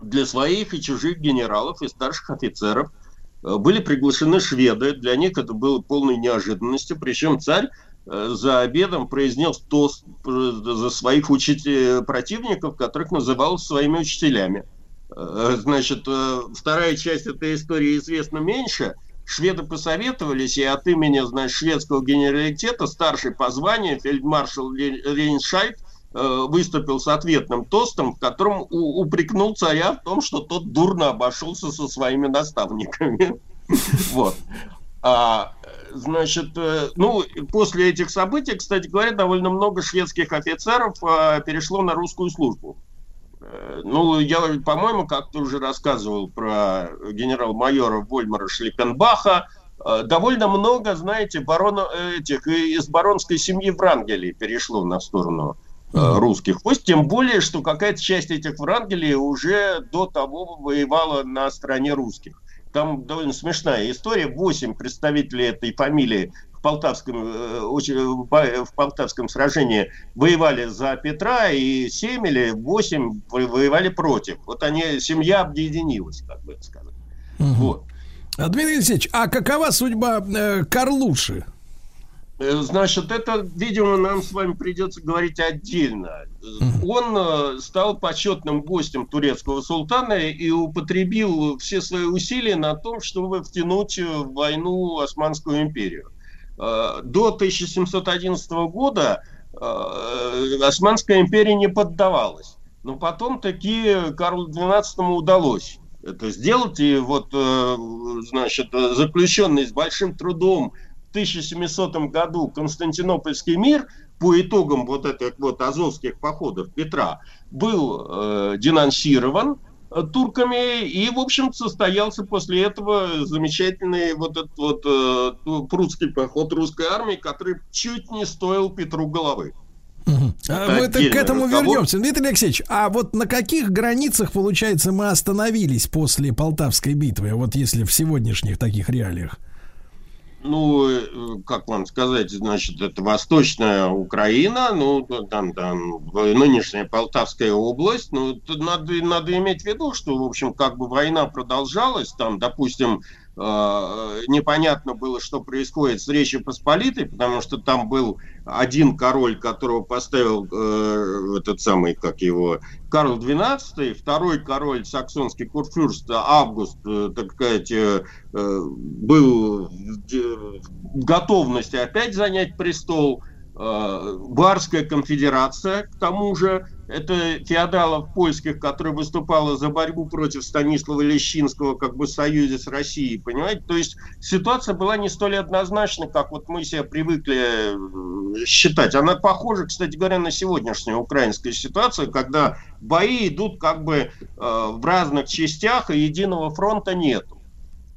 для своих и чужих генералов и старших офицеров. Э, были приглашены шведы, для них это было полной неожиданностью. Причем царь за обедом произнес тост за своих учителей, противников, которых называл своими учителями. Э, значит, э, вторая часть этой истории известна меньше. Шведы посоветовались, и от имени, значит, шведского генералитета старший по званию фельдмаршал Рейншайт э, выступил с ответным тостом, в котором упрекнул царя в том, что тот дурно обошелся со своими наставниками. Вот. А, значит, ну, после этих событий, кстати говоря, довольно много шведских офицеров перешло на русскую службу. Э, ну, я, по-моему, как-то уже рассказывал про генерал-майора Вольмара Шлиппенбаха. Э, довольно много, знаете, барона, этих из баронской семьи Врангелей перешло на сторону русских войск. Тем более, что какая-то часть этих Врангелей уже до того воевала на стороне русских. Там довольно смешная история. Восемь представителей этой фамилии в Полтавском, э, очень- в Полтавском сражении воевали за Петра, и 7 или 8 воевали против. Вот они, семья объединилась, как бы это сказать. Вот. А, Дмитрий Алексеевич, а какова судьба э, Карлуши? Э, Значит, это, видимо, нам с вами придется говорить отдельно. Он э, стал почетным гостем турецкого султана и употребил все свои усилия на том, чтобы втянуть в войну Османскую империю. Э, До 1711 года э, Османская империя не поддавалась. Но потом таки Карлу XII удалось это сделать. И вот, э, значит, заключенный с большим трудом в 1700 году Константинопольский мир по итогам вот этих вот азовских походов Петра был э, денонсирован турками и, в общем, состоялся после этого замечательный вот этот вот э, ту- прусский поход русской армии, который чуть не стоил Петру головы. А Это мы это к этому разговор. вернемся. Дмитрий Алексеевич, а вот на каких границах, получается, мы остановились после Полтавской битвы, вот если в сегодняшних таких реалиях? Ну, э, как вам сказать, значит, это Восточная Украина, ну, там, там, нынешняя Полтавская область. Ну, надо, надо иметь в виду, что, в общем, как бы война продолжалась, там, допустим, непонятно было, что происходит с Речью Посполитой, потому что там был один король, которого поставил э, этот самый, как его, Карл XII, второй король саксонский курфюрст Август, э, так сказать, э, э, был де- в готовности опять занять престол. Э, Барская конфедерация, к тому же, это феодалов польских, которые выступала за борьбу против Станислава Лещинского, как бы в союзе с Россией, понимаете? То есть ситуация была не столь однозначна, как вот мы себя привыкли э, считать. Она похожа, кстати говоря, на сегодняшнюю украинскую ситуацию, когда бои идут как бы э, в разных частях, и единого фронта нету.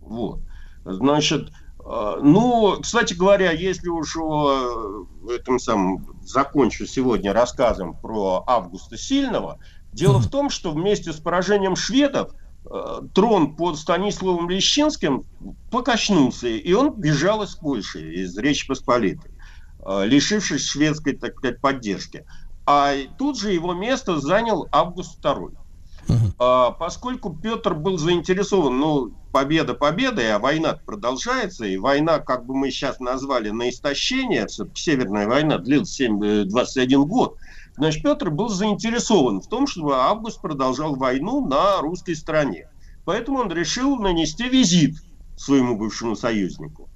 Вот. Значит, ну, кстати говоря, если уж о э, этом самом закончу сегодня рассказом про Августа Сильного, дело в том, что вместе с поражением шведов э, трон под Станиславом Лещинским покачнулся, и он бежал из Польши, из Речи Посполитой, э, лишившись шведской, так сказать, поддержки. А тут же его место занял Август II. А, поскольку Петр был заинтересован, ну, победа победой, а война продолжается, и война, как бы мы сейчас назвали, на истощение, Северная война длилась 7, э, 21 год, значит, Петр был заинтересован в том, чтобы Август продолжал войну на русской стороне. Поэтому он решил нанести визит своему бывшему союзнику.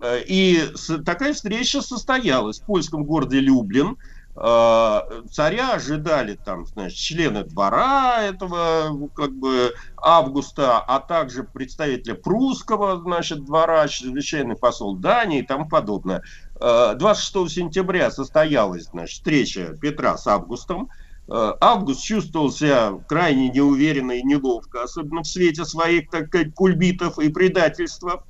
Э, И такая встреча состоялась в польском городе Люблин. Э, Царя ожидали там, значит, члены двора этого, как бы, Августа, а также представители прусского, значит, двора, чрезвычайный посол Дании и тому подобное. Э, 26 сентября состоялась, значит, встреча Петра с Августом. Э, Август чувствовал себя крайне неуверенно и неловко, особенно в свете своих, так сказать, кульбитов и предательства.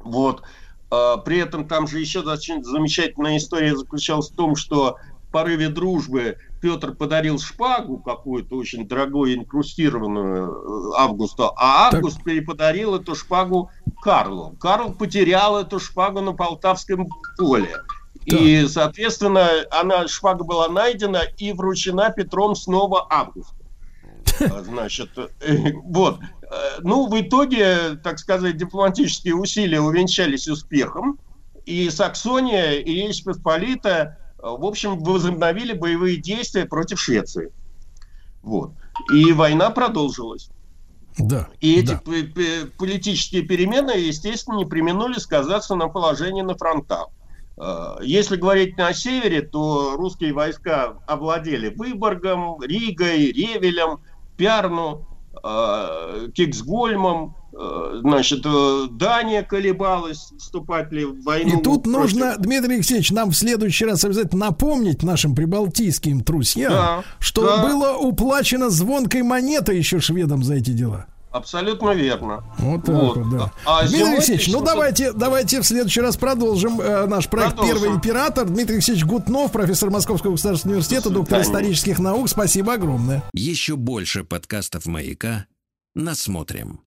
Вот. При этом там же еще замечательная история заключалась в том, что порыве дружбы Петр подарил шпагу какую-то очень дорогую, инкрустированную э, Августу, а Август переподарил эту шпагу Карлу. Карл потерял эту шпагу на Полтавском поле. И, соответственно, она, шпага была найдена и вручена Петром снова Августу. А, Значит, э, вот. Э, Ну, в итоге, так сказать, дипломатические усилия увенчались успехом, и Саксония и Речь Посполитая, э, в общем, возобновили боевые действия против Швеции. Вот. И война продолжилась. Да. И эти да. политические перемены, естественно, не применули сказаться на положении на фронтах. Э, Если говорить на севере, то русские войска овладели Выборгом, Ригой, Ревелем, Пярну, э, Киксгольмом. Значит, э, Дания колебалась, вступать ли в войну. И тут против- нужно, Дмитрий Алексеевич, нам в следующий раз обязательно напомнить нашим прибалтийским трусьям, Да, что да. было уплачено звонкой монетой еще шведам за эти дела. Абсолютно верно. Вот так Вот. вот, да. А Дмитрий зимой Алексеевич, ну 1700 давайте, давайте в следующий раз продолжим э, наш проект Продолжим. Первый император. Дмитрий Алексеевич Гутнов, профессор Московского государственного университета, доктор исторических наук. Спасибо огромное. Еще больше подкастов «Маяка» насмотрим.